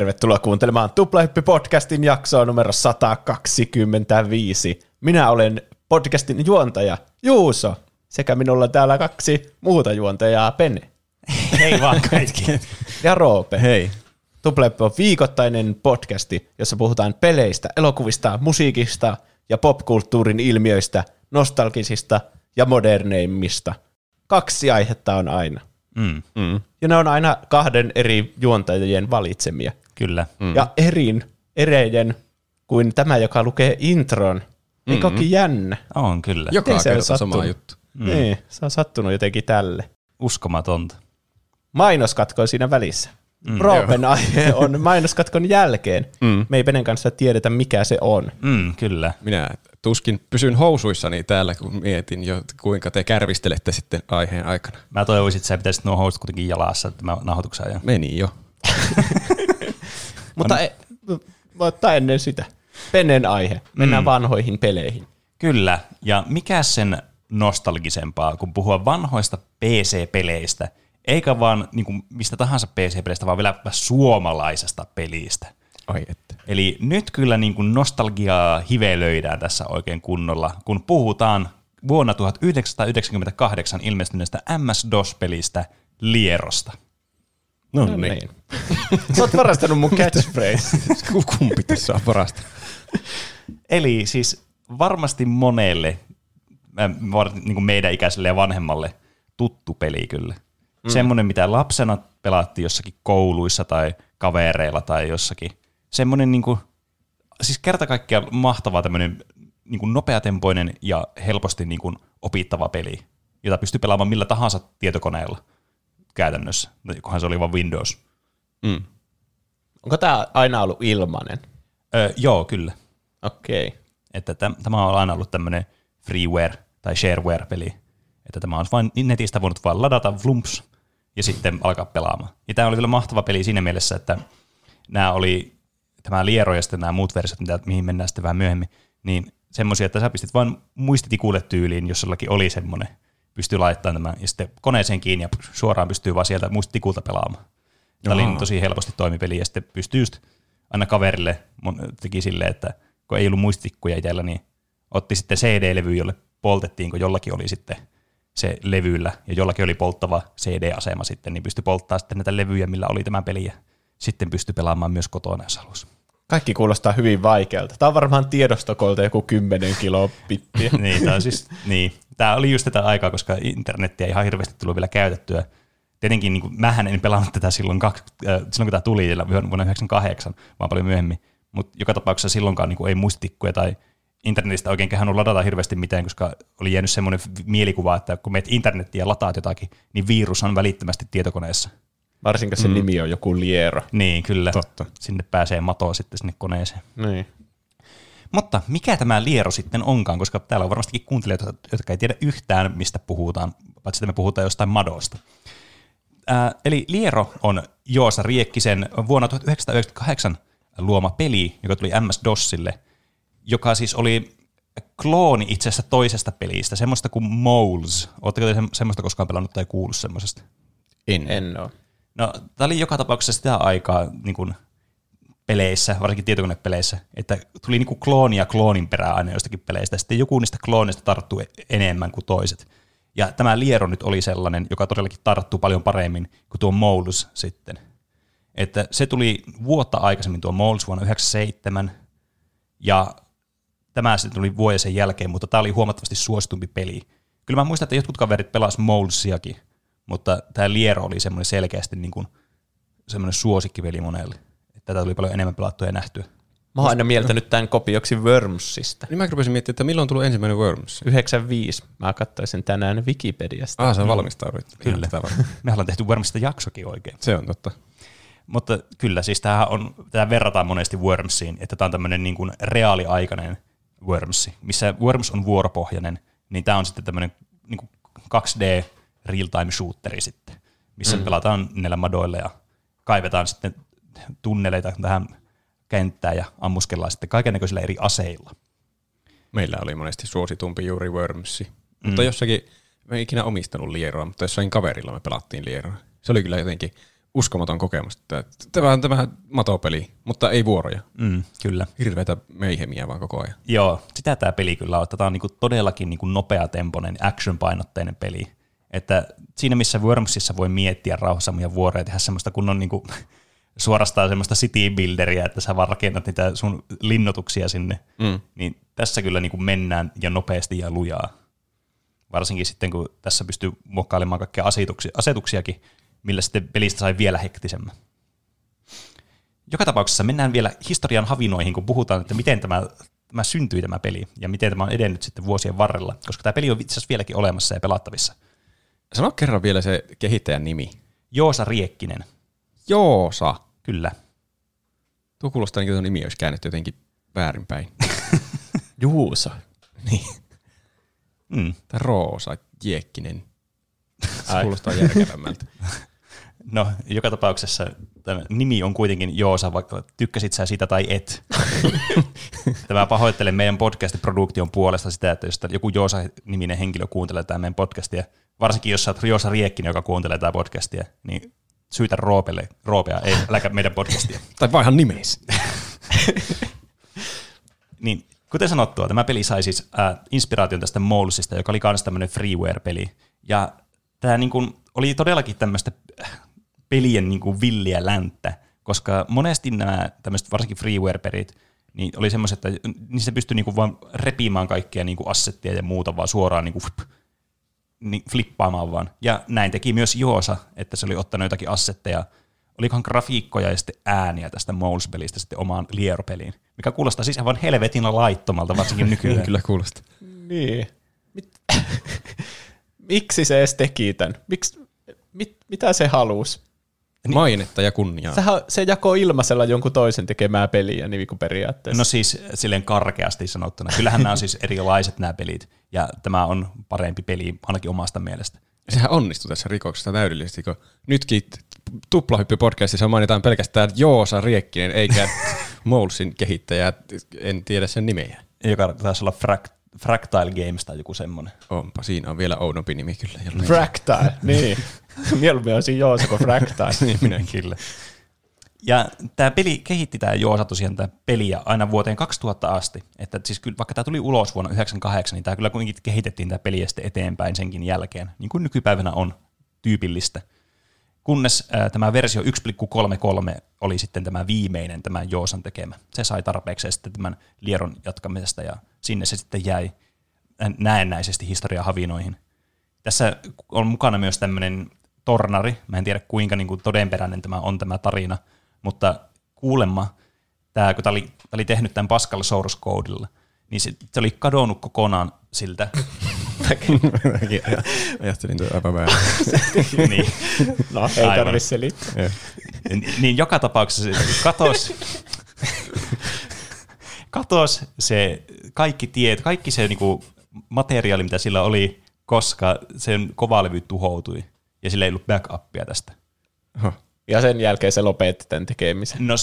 Tervetuloa kuuntelemaan Tuplahyppi-podcastin jaksoa numero 125. Minä olen podcastin juontaja Juuso, sekä minulla on täällä kaksi muuta juontajaa, Pene Hei vaan kaikki. ja Roope. Hei. Tuplahyppi on viikoittainen podcasti, jossa puhutaan peleistä, elokuvista, musiikista ja popkulttuurin ilmiöistä, nostalgisista ja moderneimmista. Kaksi aihetta on aina. Mm, Mm. Ja ne on aina kahden eri juontajien valitsemia. Kyllä. Mm. Ja erin, erejen kuin tämä, joka lukee intron. Eikö olekin jännä? On kyllä. Joka Miten se on kerta sama sattunut? juttu. Mm. Niin, se on sattunut jotenkin tälle. Uskomatonta. Mainoskatko on siinä välissä. Mm, Roopen aihe on mainoskatkon jälkeen. Mm. Me ei Penen kanssa tiedetä, mikä se on. Mm, kyllä. Minä tuskin pysyn housuissani täällä, kun mietin jo, kuinka te kärvistelette sitten aiheen aikana. Mä toivoisin, että sä pitäisit nuo housut kuitenkin jalassa tämän nauhoituksen ajan. Meni jo. Mutta e, mutta ennen sitä. Penen aihe. Mennään mm. vanhoihin peleihin. Kyllä. Ja mikä sen nostalgisempaa, kun puhua vanhoista PC-peleistä, eikä vaan niin kuin mistä tahansa PC-peleistä, vaan vielä suomalaisesta pelistä. Ai että. Eli nyt kyllä niin kuin nostalgiaa hivelöidään tässä oikein kunnolla, kun puhutaan vuonna 1998 ilmestyneestä MS-DOS-pelistä Lierosta. No, No niin. niin. Sä oot varastanut mun catchphrase. Kumpi tässä on parasta? Eli siis varmasti monelle, niin kuin meidän ikäiselle ja vanhemmalle, tuttu peli kyllä. Mm. Semmoinen, mitä lapsena pelattiin jossakin kouluissa tai kavereilla tai jossakin. Semmoinen niin kuin, siis kerta kaikkiaan mahtava tämmöinen niin kuin nopeatempoinen ja helposti niin kuin opittava peli, jota pystyy pelaamaan millä tahansa tietokoneella käytännössä, kunhan se oli vain Windows. Mm. Onko tää aina ollut ilmanen? Öö, joo, kyllä. Okei. Okay. Että täm, tämä on aina ollut tämmöinen freeware tai shareware-peli. Että tämä on vain netistä voinut vaan ladata vlumps ja sitten alkaa pelaamaan. Ja tämä oli vielä mahtava peli siinä mielessä, että nämä oli, tämä Liero ja sitten nämä muut versiot, mitä, mihin mennään sitten vähän myöhemmin, niin semmoisia, että sä pistit vain muistitikulle tyyliin, jos jollakin oli semmoinen, pystyy laittamaan tämän, ja sitten koneeseen kiinni ja suoraan pystyy vaan sieltä muistitikulta pelaamaan. Tämä oli tosi helposti toimipeli, ja sitten pystyy just aina kaverille teki silleen, että kun ei ollut muistitikkuja itsellä, niin otti sitten CD-levy, jolle poltettiin, kun jollakin oli sitten se levyllä, ja jollakin oli polttava CD-asema sitten, niin pystyi polttaa sitten näitä levyjä, millä oli tämä peli, ja sitten pystyi pelaamaan myös kotona, jos halusi. Kaikki kuulostaa hyvin vaikealta. Tämä on varmaan tiedostokolta joku 10 kilobittiä. niin, tämä, on siis, niin, tämä oli just tätä aikaa, koska internettiä ei ihan hirveästi tullut vielä käytettyä. Tietenkin niin kuin, mähän en pelannut tätä silloin, kaksi, äh, silloin kun tämä tuli vuonna 1998, vaan paljon myöhemmin. Mutta joka tapauksessa silloinkaan niin kuin, ei muistitikkuja tai internetistä oikein kehannut ladata hirveästi mitään, koska oli jäänyt semmoinen mielikuva, että kun meet internettiin ja lataat jotakin, niin virus on välittömästi tietokoneessa. Varsinkin se mm. nimi on joku liero. Niin, kyllä. Totta. Sinne pääsee matoa sitten sinne koneeseen. Niin. Mutta mikä tämä liero sitten onkaan, koska täällä on varmastikin kuuntelijoita, jotka ei tiedä yhtään, mistä puhutaan, paitsi että me puhutaan jostain madosta. Ää, eli liero on Joosa Riekkisen vuonna 1998 luoma peli, joka tuli MS-DOSille, joka siis oli klooni itse asiassa toisesta pelistä, semmoista kuin Moles. Oletteko te sem- semmoista koskaan pelannut tai kuullut semmoisesta? En. En oo. No, tämä oli joka tapauksessa sitä aikaa niin kuin peleissä, varsinkin tietokonepeleissä, että tuli niin kuin kloonia kloonin perään aina jostakin peleistä, ja sitten joku niistä kloonista tarttuu enemmän kuin toiset. Ja tämä Liero nyt oli sellainen, joka todellakin tarttuu paljon paremmin kuin tuo Moulus sitten. Että se tuli vuotta aikaisemmin tuo Moulus vuonna 1997, ja tämä sitten tuli vuoden sen jälkeen, mutta tämä oli huomattavasti suositumpi peli. Kyllä mä muistan, että jotkut kaverit pelas Moulusiakin, mutta tämä Liero oli semmoinen selkeästi niin kuin semmoinen suosikkipeli monelle. Tätä tuli paljon enemmän pelattua ja nähtyä. Mä oon aina mieltänyt tämän kopioksi Wormsista. Niin mä rupesin miettimään, että milloin tuli ensimmäinen Worms? 95. Mä katsoin sen tänään Wikipediasta. Ah, se on valmistaudut. Kyllä. Me ollaan tehty Wormsista jaksokin oikein. Se on totta. Mutta kyllä, siis tämähän on, tätä verrataan monesti Wormsiin, että tämä on tämmöinen niin kuin reaaliaikainen Wormsi, missä Worms on vuoropohjainen, niin tämä on sitten tämmöinen niin kuin 2D real-time shooteri sitten, missä mm. pelataan näillä madoilla ja kaivetaan sitten tunneleita tähän kenttään ja ammuskellaan sitten kaikennäköisillä eri aseilla. Meillä oli monesti suositumpi juuri Wormsi. Mm. Mutta jossakin, mä en ikinä omistanut lieroa, mutta jossain kaverilla me pelattiin lieroa. Se oli kyllä jotenkin uskomaton kokemus. Että Tämä on tämä matopeli, mutta ei vuoroja. Mm, kyllä. Hirveätä meihemiä vaan koko ajan. Joo, sitä tämä peli kyllä on. Tämä on niinku todellakin niinku nopeatempoinen, action-painotteinen peli. Että siinä missä Wormsissa voi miettiä vuoroja ja tehdä semmoista kunnon niinku, suorastaan semmoista city builderia, että sä vaan rakennat niitä sun linnoituksia sinne, mm. niin tässä kyllä niinku mennään ja nopeasti ja lujaa. Varsinkin sitten, kun tässä pystyy muokkailemaan kaikkia asetuksia, asetuksiakin, millä sitten pelistä sai vielä hektisemmän. Joka tapauksessa mennään vielä historian havinoihin, kun puhutaan, että miten tämä, tämä syntyi tämä peli ja miten tämä on edennyt sitten vuosien varrella, koska tämä peli on itse asiassa vieläkin olemassa ja pelattavissa. Sano kerran vielä se kehittäjän nimi. Joosa Riekkinen, Joosa. kyllä. Tuo kuulostaa niin kuin tuo nimi olisi käännetty jotenkin väärinpäin. Juuso. niin. Mm. Tai Roosa, Jiekkinen. Se kuulostaa järkevämmältä. No, joka tapauksessa tämä nimi on kuitenkin Joosa, vaikka tykkäsit sä siitä tai et. tämä pahoittelen meidän podcast-produktion puolesta sitä, että jos joku Joosa-niminen henkilö kuuntelee tämä meidän podcastia, varsinkin jos sä oot Joosa Riekkinen, joka kuuntelee tämä podcastia, niin syytä Roopelle, Roopea, ei, äläkä meidän podcastia. tai vaihan nimeisi. Niin, kuten sanottua, tämä peli sai siis äh, inspiraation tästä Molesista, joka oli myös tämmöinen freeware-peli. Ja tämä niin kuin, oli todellakin tämmöistä äh, pelien niin kuin villiä länttä, koska monesti nämä tämmöiset varsinkin freeware-pelit, niin oli semmoiset, että niissä pystyi niin kuin vaan repimään kaikkia niin kuin assettia ja muuta vaan suoraan niin kuin, niin flippaamaan vaan. Ja näin teki myös Joosa, että se oli ottanut jotakin assetteja, olikohan grafiikkoja ja sitten ääniä tästä Moles-pelistä sitten omaan lieropeliin, mikä kuulostaa siis aivan helvetin laittomalta, varsinkin nykyään. Kyllä kuulostaa. Niin. Mit, miksi se edes teki tämän? Miks, mit, mitä se halusi? Mainetta ja kunniaa. Sehän, se jakoi ilmaisella jonkun toisen tekemää peliä niin kuin periaatteessa. No siis silleen karkeasti sanottuna. Kyllähän nämä on siis erilaiset nämä pelit, ja tämä on parempi peli ainakin omasta mielestä. Sehän onnistui tässä rikoksessa täydellisesti, kun nytkin Tuplahyppy-podcastissa mainitaan pelkästään Joosa Riekkinen, eikä Molesin kehittäjä, en tiedä sen nimeä. Joka taisi olla Fract- Fractile Games tai joku semmoinen. Onpa, siinä on vielä oudompi nimi kyllä. jollain- Fractile, niin. Mieluummin olisi Joosa kuin Fractile. niin minä Kyllä. Ja tämä peli kehitti tämä Joosa tosiaan tämä peliä aina vuoteen 2000 asti. Että siis kyllä, vaikka tämä tuli ulos vuonna 1998, niin tämä kyllä kuitenkin kehitettiin tämä peli sitten eteenpäin senkin jälkeen, niin kuin nykypäivänä on tyypillistä. Kunnes ää, tämä versio 1.33 oli sitten tämä viimeinen, tämä Joosan tekemä. Se sai tarpeeksi sitten tämän lieron jatkamisesta ja sinne se sitten jäi näennäisesti historiahavinoihin. Tässä on mukana myös tämmöinen tornari. Mä en tiedä kuinka niin kuin todenperäinen tämä on tämä tarina, mutta kuulemma, tämä, kun tämä oli, tämä oli tehnyt tämän Pascal source codeilla, niin se, se oli kadonnut kokonaan siltä. Ajattelin tuo aivan väärin. No, niin, ei Aivan. tarvitse selittää. Joo. Ni- niin joka tapauksessa se katos, katos se kaikki tiet, kaikki se niinku materiaali, mitä sillä oli, koska sen kovalevy tuhoutui ja sillä ei ollut backupia tästä. Oho. Ja sen jälkeen se lopetti tämän tekemisen. No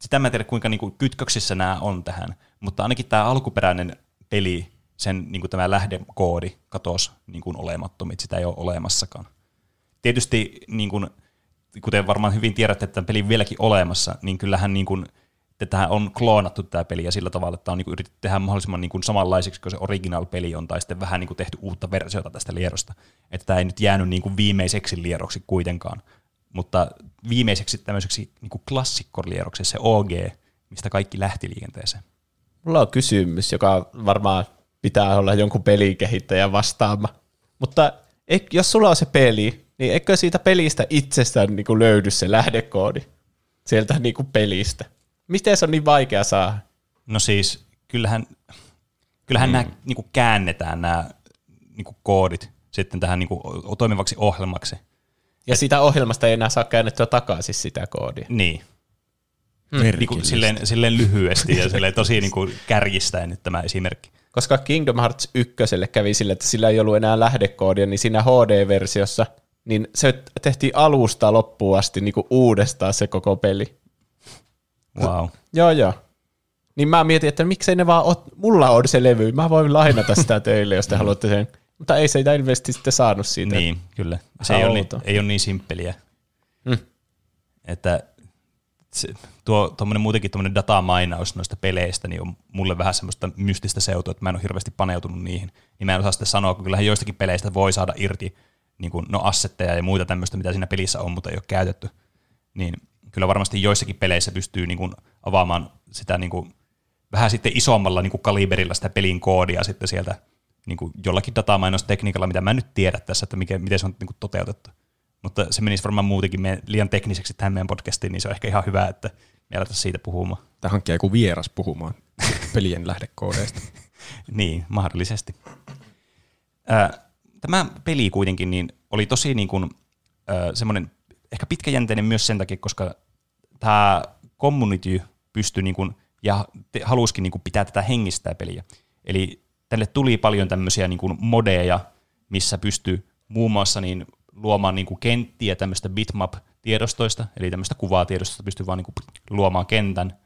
sitä mä en tiedä, kuinka niinku kytköksissä nämä on tähän, mutta ainakin tämä alkuperäinen peli, sen niinku tämä lähdekoodi katosi niinku olemattomit, sitä ei ole olemassakaan. Tietysti, niin kuin, kuten varmaan hyvin tiedätte, että tämä peli on vieläkin olemassa, niin kyllähän niin kuin, tähän on kloonattu tämä peli ja sillä tavalla, että on niin yritetty tehdä mahdollisimman niin kuin samanlaiseksi kuin se original-peli on, tai sitten vähän niin kuin tehty uutta versiota tästä lierosta. Että tämä ei nyt jäänyt niin kuin viimeiseksi lieroksi kuitenkaan, mutta viimeiseksi tämmöiseksi niin kuin klassikkolieroksi, se OG, mistä kaikki lähti liikenteeseen. Mulla on kysymys, joka varmaan pitää olla jonkun pelikehittäjän vastaama. Mutta jos sulla on se peli, niin eikö siitä pelistä itsestään niin kuin löydy se lähdekoodi sieltä niin kuin pelistä? Miten se on niin vaikea saada? No siis, kyllähän, kyllähän mm. nämä niin kuin käännetään nämä niin kuin koodit sitten tähän niin kuin toimivaksi ohjelmaksi. Ja sitä ohjelmasta ei enää saa käännettyä takaisin sitä koodia. Niin. Niin kuin silleen, silleen lyhyesti ja silleen tosi niin kuin kärjistäen nyt tämä esimerkki. Koska Kingdom Hearts 1 kävi sille, että sillä ei ollut enää lähdekoodia, niin siinä HD-versiossa niin se tehtiin alusta loppuun asti niin kuin uudestaan se koko peli. Wow. Joo, joo. Niin mä mietin, että miksei ne vaan, ot, mulla on se levy, mä voin lainata sitä teille, jos te haluatte sen. Mutta ei se ilmeisesti sitten saanut siitä. Niin, kyllä. Se ei ole, niin, ei ole niin simppeliä. Mm. Että se, tuo tuommoinen muutenkin tuommoinen datamainaus noista peleistä niin on mulle vähän semmoista mystistä seutua, että mä en ole hirveästi paneutunut niihin. Niin mä en osaa sitten sanoa, kun kyllähän joistakin peleistä voi saada irti niin kuin, no assetteja ja muita tämmöistä, mitä siinä pelissä on, mutta ei ole käytetty. Niin kyllä varmasti joissakin peleissä pystyy niin kuin, avaamaan sitä niin kuin, vähän sitten isommalla niin kuin kaliberilla sitä pelin koodia sitten sieltä niin kuin jollakin datamainostekniikalla, mitä mä en nyt tiedä tässä, että mikä, miten se on niin kuin toteutettu. Mutta se menisi varmaan muutenkin me, liian tekniseksi tähän meidän podcastiin, niin se on ehkä ihan hyvä, että me aletaan siitä puhumaan. Tai hankkia joku vieras puhumaan pelien lähdekoodeista. niin, mahdollisesti. Tämä peli kuitenkin niin oli tosi niin kuin, semmoinen ehkä pitkäjänteinen myös sen takia, koska tämä community pystyi niin kuin, ja te, halusikin niin kuin pitää tätä hengistä peliä. Eli tälle tuli paljon tämmöisiä niin kuin modeja, missä pystyy muun muassa niin luomaan niin kuin kenttiä tämmöistä bitmap-tiedostoista, eli tämmöistä kuvatiedostosta pystyy vaan niin kuin luomaan kentän.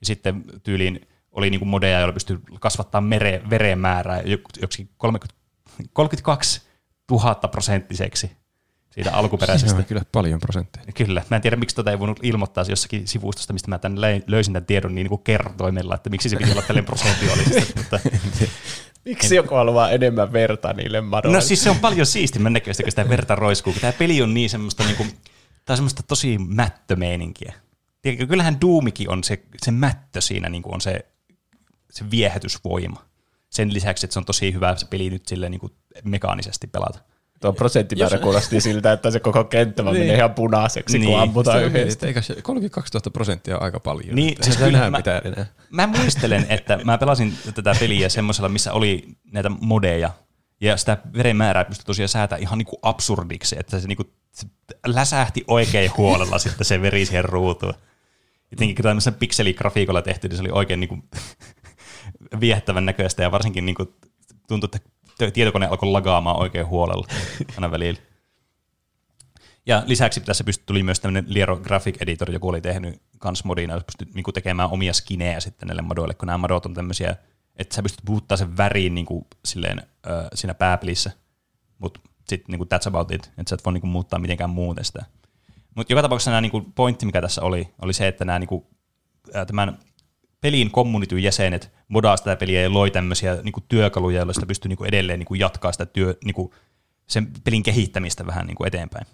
Ja sitten tyyliin oli niin kuin modeja, joilla pystyy kasvattaa mere, veren määrää joksikin 32 000 prosenttiseksi siitä alkuperäisestä. Se on kyllä paljon prosentteja. Kyllä. Mä en tiedä, miksi tota ei voinut ilmoittaa jossakin sivustosta, mistä mä tämän löysin tämän tiedon niin kuin kertoimella, että miksi se piti olla tällainen prosentuaalisesti. mutta Miksi joku haluaa enemmän verta niille madoille? No siis se on paljon siistimän näköistä, kun sitä verta roiskuu. Tämä peli on niin semmoista, niin kuin, tämä on semmoista tosi mättömeininkiä. Tiedätkö, kyllähän Doomikin on se, se mättö siinä niin kuin on se, se viehätysvoima. Sen lisäksi, että se on tosi hyvä se peli nyt silleen niin kuin mekaanisesti pelata. Tuo prosenttimäärä Jos... kuulosti siltä, että se koko kenttä niin. menee ihan punaiseksi, niin. kun ammutaan yhdessä. Eikä 32 000 prosenttia on aika paljon. Niin, siis kyllä mä, pitää enää. mä muistelen, että mä pelasin tätä peliä semmoisella, missä oli näitä modeja, ja sitä veren määrää pystyi tosiaan säätämään ihan niinku absurdiksi, että se, niinku, se läsähti oikein huolella sitten se veri siihen ruutuun. Jotenkin kun tämmöisen pikseligrafiikolla tehty, niin se oli oikein niinku viehättävän näköistä, ja varsinkin niinku tuntui, että tietokone alkoi lagaamaan oikein huolella aina välillä. Ja lisäksi tässä pystyi, tuli myös tämmöinen Liero Graphic Editor, joku oli tehnyt kans modina, jos pystyt niin tekemään omia skinejä sitten näille madoille, kun nämä madot on tämmöisiä, että sä pystyt muuttaa sen väriin niin kuin, silleen, äh, siinä pääpelissä, mutta sitten niin that's about it, että sä et voi niin kuin, muuttaa mitenkään muuten sitä. Mutta joka tapauksessa nämä niin pointti, mikä tässä oli, oli se, että nämä niin kuin, tämän pelin communityn jäsenet modaa sitä peliä ja loi tämmöisiä niin kuin työkaluja, joilla sitä pystyy niin kuin edelleen niin kuin jatkaa sitä työ, niin kuin sen pelin kehittämistä vähän niin kuin eteenpäin.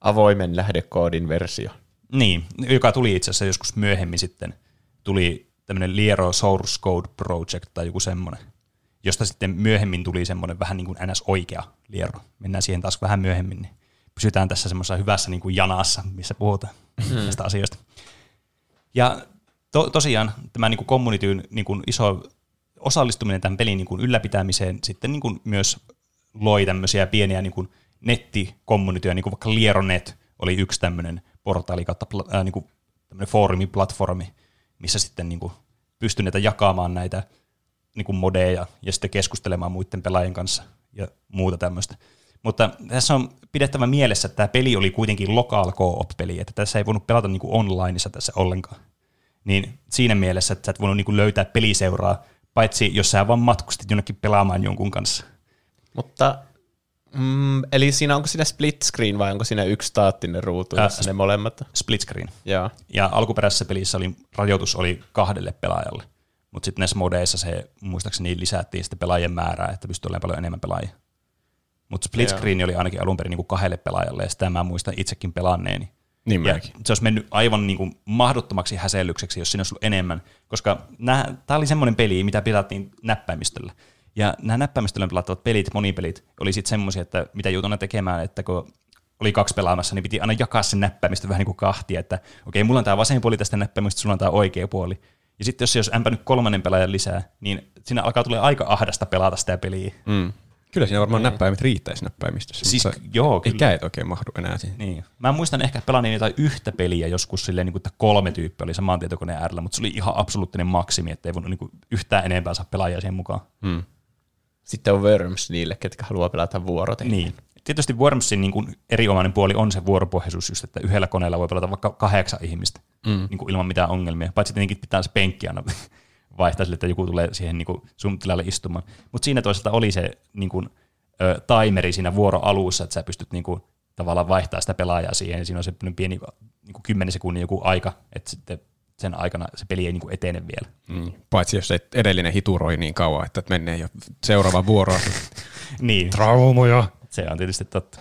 Avoimen lähdekoodin versio. Niin, joka tuli itse asiassa joskus myöhemmin sitten, tuli tämmöinen Liero Source Code Project tai joku semmoinen, josta sitten myöhemmin tuli semmoinen vähän niin kuin ns. oikea Liero. Mennään siihen taas vähän myöhemmin, niin pysytään tässä semmoisessa hyvässä niin kuin janassa, missä puhutaan hmm. näistä asioista. Ja to, tosiaan tämä niin communityn niin iso osallistuminen tämän pelin niin kuin ylläpitämiseen sitten niin kuin myös loi tämmöisiä pieniä niin kuin nettikommunityjä, niin kuin vaikka Lieronet oli yksi tämmöinen portaali kautta äh, niin kuin tämmöinen foorumi-platformi, missä sitten niin kuin pystyi näitä jakamaan näitä niin kuin modeja ja sitten keskustelemaan muiden pelaajien kanssa ja muuta tämmöistä. Mutta tässä on pidettävä mielessä, että tämä peli oli kuitenkin local co-op-peli, että tässä ei voinut pelata niin kuin onlineissa tässä ollenkaan niin siinä mielessä, että sä et voinut niinku löytää peliseuraa, paitsi jos sä vaan matkustit jonnekin pelaamaan jonkun kanssa. Mutta, mm, eli siinä onko siinä split screen vai onko siinä yksi staattinen ruutu, äh, ne molemmat? Split screen. Ja, ja alkuperäisessä pelissä oli, rajoitus oli kahdelle pelaajalle, mutta sitten näissä modeissa se muistaakseni lisättiin sitten pelaajien määrää, että pystyi olemaan paljon enemmän pelaajia. Mutta split screen oli ainakin alun perin niin kuin kahdelle pelaajalle, ja sitä mä muistan itsekin pelanneeni. Niin ja se olisi mennyt aivan niin kuin mahdottomaksi häsellykseksi, jos siinä olisi ollut enemmän, koska tämä oli semmoinen peli, mitä pelattiin näppäimistöllä. Ja nämä näppäimistöllä pelattavat pelit, monipelit, oli sitten semmoisia, että mitä joutuna tekemään, että kun oli kaksi pelaamassa, niin piti aina jakaa sen näppäimistö vähän niin kuin kahtia, että okei, mulla on tämä vasen puoli tästä näppäimistä, sulla on tämä oikea puoli. Ja sitten jos se olisi ämpänyt kolmannen pelaajan lisää, niin siinä alkaa tulla aika ahdasta pelata sitä peliä. Mm. Kyllä siinä varmaan näppäimet riittäisi näppäimistössä, siis, joo, kyllä. ei käet oikein mahdu enää siihen. Niin. Mä muistan ehkä pelanneeni jotain yhtä peliä joskus silleen, niin kuin, että kolme tyyppiä oli saman tietokoneen äärellä, mutta se oli ihan absoluuttinen maksimi, että ei voinut niin kuin, yhtään enempää saa pelaajia siihen mukaan. Hmm. Sitten on Worms niille, ketkä haluaa pelata vuorot. Niin. Tietysti Wormsin niin kuin erinomainen puoli on se vuoropohjaisuus, just, että yhdellä koneella voi pelata vaikka kahdeksan ihmistä mm. niin kuin ilman mitään ongelmia. Paitsi tietenkin pitää se penkki aina vaihtaa sille, että joku tulee siihen niin kuin sun tilalle istumaan. Mutta siinä toisaalta oli se niin kuin, ö, timeri siinä vuoroalussa, että sä pystyt niinku tavallaan vaihtaa sitä pelaajaa siihen. Siinä on se pieni niin kuin 10 sekunnin joku aika, että sitten sen aikana se peli ei niin kuin etene vielä. Mm. Paitsi jos se edellinen hituroi niin kauan, että menee jo seuraava vuoro. niin, Traumoja. se on tietysti totta.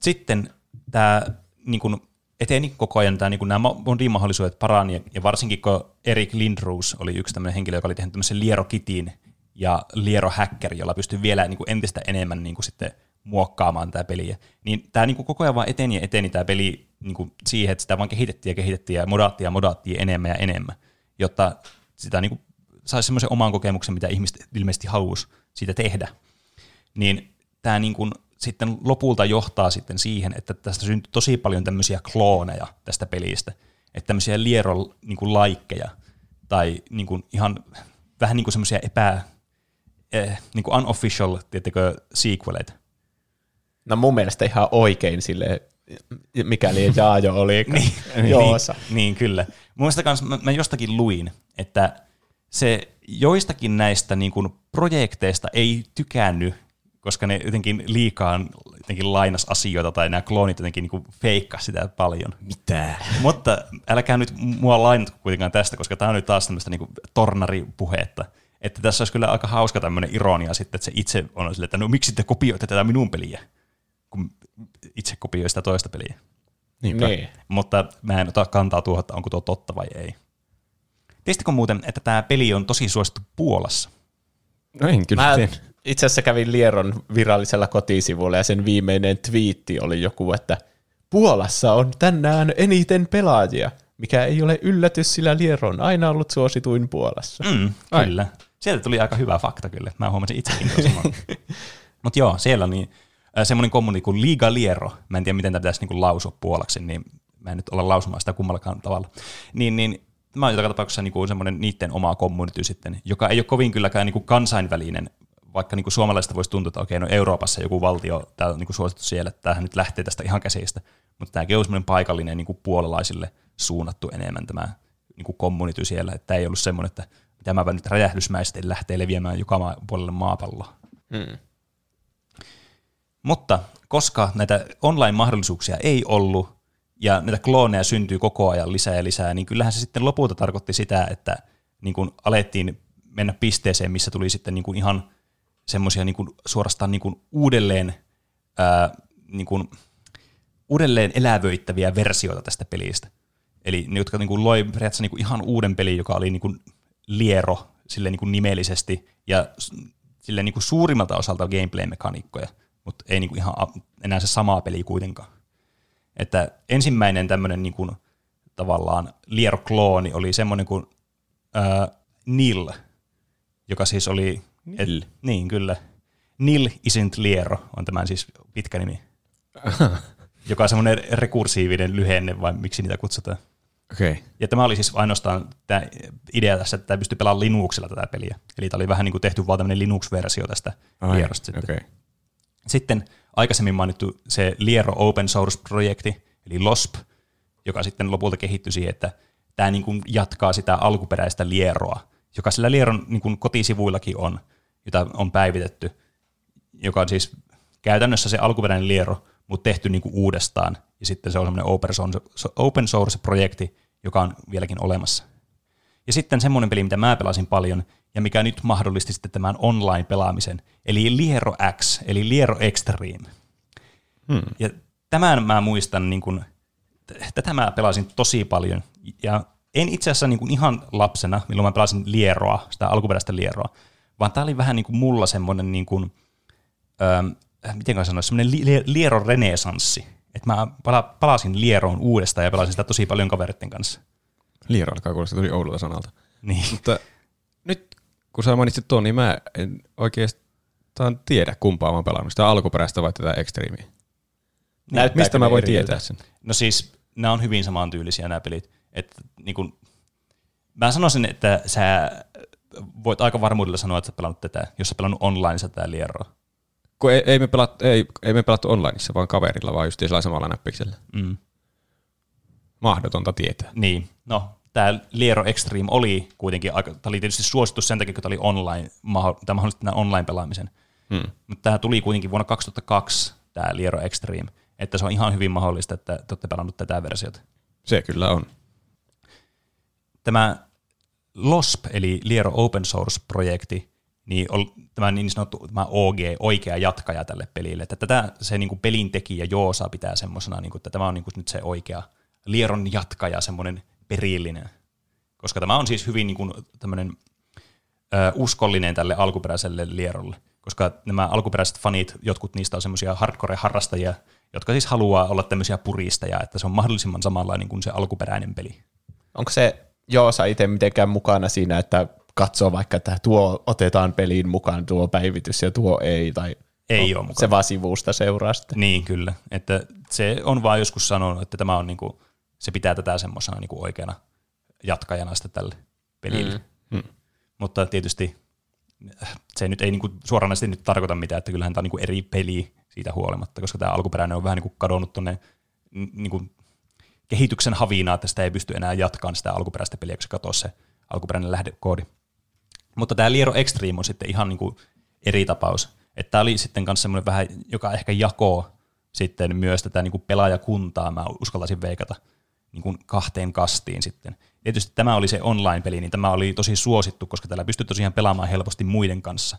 Sitten tämä niin kuin, eteni koko ajan, tämä, niin kuin, nämä modimahdollisuudet parani, ja varsinkin kun Erik Lindroos oli yksi tämmöinen henkilö, joka oli tehnyt tämmöisen Liero-kitin ja Liero-häkkeri, jolla pystyi vielä niin kuin, entistä enemmän niin kuin, sitten muokkaamaan tämä peliä. Niin tämä niin kuin, koko ajan vaan eteni ja eteni tämä peli niin kuin, siihen, että sitä vaan kehitettiin ja kehitettiin ja modaattiin ja modaattiin enemmän ja enemmän, jotta sitä niin kuin, saisi semmoisen oman kokemuksen, mitä ihmiset ilmeisesti haluaisi siitä tehdä. Niin tämä niin kuin, sitten lopulta johtaa sitten siihen, että tästä syntyy tosi paljon tämmöisiä klooneja tästä pelistä, että tämmöisiä liero-laikkeja tai niin kuin ihan vähän niin kuin semmoisia epä, eh, niin kuin unofficial, tiettekö, sequeleita. No mun mielestä ihan oikein sille, mikäli Jaajo oli niin, Joosa. Niin, niin, kyllä. Mun mielestä kans, mä, mä jostakin luin, että se joistakin näistä niin kuin projekteista ei tykännyt koska ne jotenkin liikaa jotenkin lainas asioita tai nämä kloonit jotenkin niin feikkaa sitä paljon. Mitä? Mutta älkää nyt mua lainat kuitenkaan tästä, koska tämä on nyt taas tämmöistä niin tornaripuhetta. Että tässä olisi kyllä aika hauska tämmöinen ironia sitten, että se itse on sille, että no miksi te kopioitte tätä minun peliä, kun itse kopioi sitä toista peliä. Niinpä. Niin. Mutta mä en ota kantaa tuohon, että onko tuo totta vai ei. Tiesittekö muuten, että tämä peli on tosi suosittu Puolassa? No en kyllä Mä tiedä. Itse asiassa kävin Lieron virallisella kotisivulla ja sen viimeinen twiitti oli joku, että Puolassa on tänään eniten pelaajia, mikä ei ole yllätys, sillä Liero on aina ollut suosituin Puolassa. Mm, kyllä. Sieltä tuli aika hyvä fakta kyllä. Mä huomasin itsekin. Mutta joo, siellä on niin, semmoinen kommuni kuin Liga Liero. Mä en tiedä, miten tämä pitäisi niinku lausua puolaksi, niin mä en nyt olla lausumaan sitä kummallakaan tavalla. Niin, niin tämä on joka tapauksessa niinku semmoinen niiden oma community sitten, joka ei ole kovin kylläkään niinku kansainvälinen, vaikka niinku suomalaista voisi tuntua, että okei, no Euroopassa joku valtio, tämä on niinku suosittu siellä, että tämähän nyt lähtee tästä ihan käsistä, mutta tämäkin on semmoinen paikallinen niinku puolalaisille suunnattu enemmän tämä niinku community siellä, että tämä ei ollut semmoinen, että tämä nyt räjähdysmäisesti lähtee leviämään joka puolelle maapalloa. Mm. Mutta koska näitä online-mahdollisuuksia ei ollut, ja näitä klooneja syntyy koko ajan lisää ja lisää, niin kyllähän se sitten lopulta tarkoitti sitä, että niin kuin alettiin mennä pisteeseen, missä tuli sitten niin kuin ihan semmoisia niin suorastaan niin kuin uudelleen, ää, niin kuin uudelleen elävöittäviä versioita tästä pelistä. Eli ne, jotka niin kuin loi periaatteessa niin kuin ihan uuden pelin, joka oli niin kuin liero sille niin kuin nimellisesti ja sille niin kuin suurimmalta osalta gameplay-mekaniikkoja, mutta ei niin kuin ihan enää se sama peli kuitenkaan. Että ensimmäinen tämmöinen niin kuin, tavallaan liero-klooni oli semmoinen kuin äh, Nil, joka siis oli... Nil? Et, niin, kyllä. Nil isn't liero on tämän siis pitkä nimi. joka on semmoinen rekursiivinen lyhenne, vai miksi niitä kutsutaan. Okay. Ja tämä oli siis ainoastaan tämä idea tässä, että tämä pystyy pelaamaan Linuxilla tätä peliä. Eli tämä oli vähän niin kuin tehty vaan tämmöinen Linux-versio tästä Ai, Lierosta sitten. Okei. Sitten aikaisemmin mainittu se Liero Open Source-projekti, eli LOSP, joka sitten lopulta kehittyi siihen, että tämä niin kuin jatkaa sitä alkuperäistä Lieroa, joka sillä Lieron niin kuin kotisivuillakin on, jota on päivitetty, joka on siis käytännössä se alkuperäinen Liero, mutta tehty niin kuin uudestaan, ja sitten se on semmoinen open source- open source-projekti, joka on vieläkin olemassa. Ja sitten semmoinen peli, mitä mä pelasin paljon, ja mikä nyt mahdollisti sitten tämän online-pelaamisen, eli Liero X, eli Liero Extreme. Hmm. Ja tämän mä muistan, niin kun, tätä mä pelasin tosi paljon, ja en itse asiassa niin kun ihan lapsena, milloin mä pelasin Lieroa, sitä alkuperäistä Lieroa, vaan tämä oli vähän niin kuin mulla semmoinen, niin kuin, öö, miten mä sanoisin, semmoinen li- li- Liero-renesanssi. Että mä pala- palasin Lieroon uudestaan ja pelasin sitä tosi paljon kaveritten kanssa. Liero alkaa kuulostaa tosi oudolta sanalta. Niin. Mutta nyt kun sä mainitsit tuon, niin mä en oikeastaan tiedä kumpaa mä oon pelannut. Sitä alkuperäistä vai tätä Extremeä. Näyttääkö Mistä mä voin tietää sen? No siis, nämä on hyvin samantyylisiä nämä pelit. Et, niin kun, mä sanoisin, että sä voit aika varmuudella sanoa, että sä pelannut tätä, jos sä pelannut online tätä Lieroa. Kun ei, ei, me pelat, ei, ei me pelattu onlineissa, vaan kaverilla, vaan just sillä samalla näppiksellä. Mm. Mahdotonta tietää. Niin, no tämä Liero Extreme oli kuitenkin aika, tämä oli tietysti suosittu sen takia, kun tämä oli online, tämä mahdollisti tämän online-pelaamisen. Hmm. Mutta tämä tuli kuitenkin vuonna 2002, tämä Liero Extreme. Että se on ihan hyvin mahdollista, että te olette pelannut tätä versiota. Se kyllä on. Tämä LOSP, eli Liero Open Source-projekti, niin on tämä niin sanottu tämä OG, oikea jatkaja tälle pelille. Että tätä se niin kuin pelin tekijä Joosa pitää semmoisena, niin että tämä on niin kuin nyt se oikea Lieron jatkaja, semmoinen perillinen. Koska tämä on siis hyvin niin kuin tämmöinen ö, uskollinen tälle alkuperäiselle Lierolle. Koska nämä alkuperäiset fanit, jotkut niistä on semmoisia hardcore-harrastajia, jotka siis haluaa olla tämmöisiä puristeja, että se on mahdollisimman samanlainen kuin se alkuperäinen peli. Onko se Joosa itse mitenkään mukana siinä, että katsoo vaikka, että tuo otetaan peliin mukaan tuo päivitys ja tuo ei, tai Ei on, ole mukana. se vaan sivusta seuraa sitten. Niin, kyllä. Että se on vaan joskus sanonut, että tämä on niinku, se pitää tätä semmoisena niinku oikeana jatkajana sitten tälle pelille. Mm. Mutta tietysti se nyt ei niinku suoranaisesti nyt tarkoita mitään, että kyllähän tämä on niinku eri peli siitä huolimatta, koska tämä alkuperäinen on vähän niinku kadonnut tuonne niinku kehityksen havinaa, että sitä ei pysty enää jatkamaan sitä alkuperäistä peliä, koska katosi se alkuperäinen lähdekoodi. Mutta tämä Liero Extreme on sitten ihan niinku eri tapaus. Että tämä oli sitten myös semmoinen vähän, joka ehkä jakoo sitten myös tätä niinku pelaajakuntaa, mä uskaltaisin veikata, niinku kahteen kastiin sitten. Tietysti tämä oli se online-peli, niin tämä oli tosi suosittu, koska tällä pystyi tosiaan pelaamaan helposti muiden kanssa.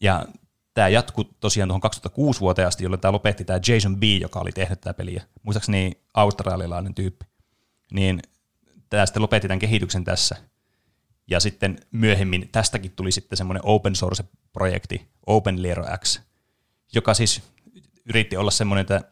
Ja tämä jatkui tosiaan tuohon 2006 vuoteen asti, jolloin tämä lopetti tämä Jason B, joka oli tehnyt tätä peliä. Muistaakseni australialainen tyyppi. Niin tämä sitten lopetti tämän kehityksen tässä. Ja sitten myöhemmin tästäkin tuli sitten semmoinen open source-projekti, Open Liero X, joka siis yritti olla semmoinen, että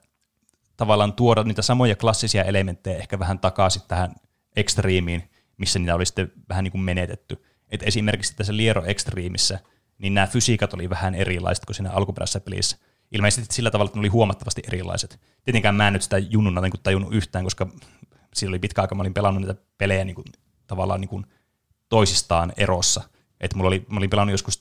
tavallaan tuoda niitä samoja klassisia elementtejä ehkä vähän takaisin tähän Extreamiin, missä niitä oli sitten vähän niin kuin menetetty. Et esimerkiksi tässä Liero Extreamissä, niin nämä fysiikat oli vähän erilaiset kuin siinä alkuperäisessä pelissä. Ilmeisesti sillä tavalla, että ne oli huomattavasti erilaiset. Tietenkään mä en nyt sitä junnuna niin tajunnut yhtään, koska siinä oli pitkä aika, mä olin pelannut niitä pelejä niin kuin, tavallaan niin kuin toisistaan erossa. Että mulla oli, mä olin pelannut joskus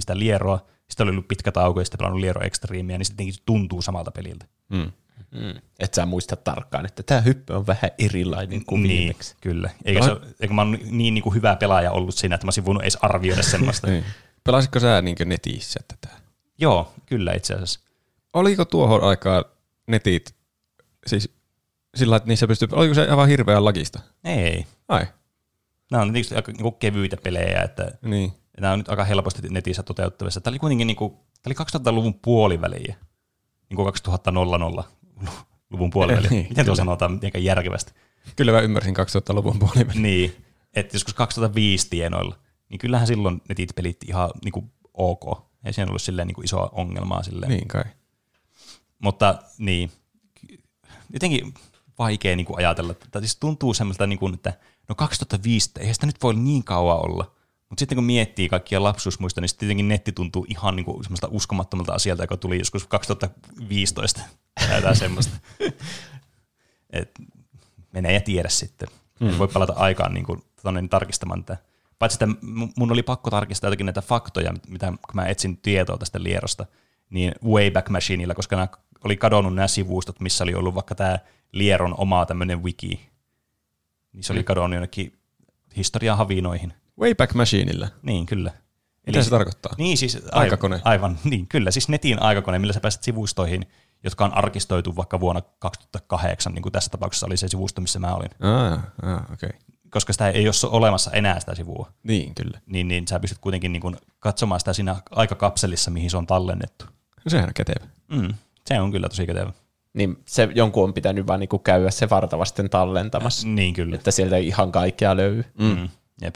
sitä Lieroa, sitten oli ollut pitkä tauko ja sitten pelannut Liero Extreamia, niin sitten tuntuu samalta peliltä. Mm. Mm. Et sä muista tarkkaan, että tämä hyppy on vähän erilainen kuin niin, viimeksi. kyllä. Eikä, se, eikä mä oon niin, niin kuin hyvä pelaaja ollut siinä, että mä olisin voinut edes arvioida semmoista. Niin. Pelasitko sä niin netissä tätä? Joo, kyllä itse asiassa. Oliko tuohon aikaan netit, siis sillä että niissä pystyy, oliko se aivan hirveän lagista? Ei. Ai, Nämä on tietysti aika niin kevyitä pelejä, että niin. nämä on nyt aika helposti netissä toteuttavissa. Tämä oli kuitenkin niin kuin, tämä oli 2000-luvun puoliväliä, niin kuin 2000-luvun puoliväliä. Niin, Miten tuo sanotaan mitenkään järkevästi? Kyllä mä ymmärsin 2000-luvun puolivälin. niin, että joskus 2005 tienoilla, niin kyllähän silloin netit pelitti ihan niin kuin ok. Ei siinä ollut silleen niin kuin isoa ongelmaa silleen. Niin kai. Mutta niin, jotenkin vaikea niin kuin ajatella. Tai siis tuntuu semmoista, niin kuin, että no 2005, eihän sitä nyt voi niin kauan olla. Mutta sitten kun miettii kaikkia lapsuusmuista, niin sitten tietenkin netti tuntuu ihan niin kuin semmoista uskomattomalta asialta, joka tuli joskus 2015 tai jotain semmoista. Et menee ja tiedä sitten. Mm. Voi palata aikaan niin kuin, tonne, niin tarkistamaan tätä. Paitsi että mu- mun oli pakko tarkistaa jotakin näitä faktoja, mitä kun mä etsin tietoa tästä Lierosta, niin Wayback Machineilla, koska nämä oli kadonnut nämä sivustot, missä oli ollut vaikka tämä Lieron oma tämmöinen wiki. Niin se oli kadonnut jonnekin historian havinoihin. Wayback Machineilla. Niin, kyllä. Mitä se tarkoittaa? Niin siis Aikakone. Aivan, niin kyllä. Siis netin aikakone, millä sä pääset sivustoihin, jotka on arkistoitu vaikka vuonna 2008, niin kuin tässä tapauksessa oli se sivusto, missä mä olin. Ah, ah. Okay. Koska sitä ei ole olemassa enää sitä sivua, Niin, kyllä. niin, niin sä pystyt kuitenkin niin kuin katsomaan sitä siinä aikakapselissa, mihin se on tallennettu. No sehän on kätevä. Mm, se on kyllä tosi kätevä. Niin se jonkun on pitänyt vaan niinku käydä se vartavasten tallentamassa, Niin kyllä. että sieltä ei ihan kaikkea löydy. Mm. Jep.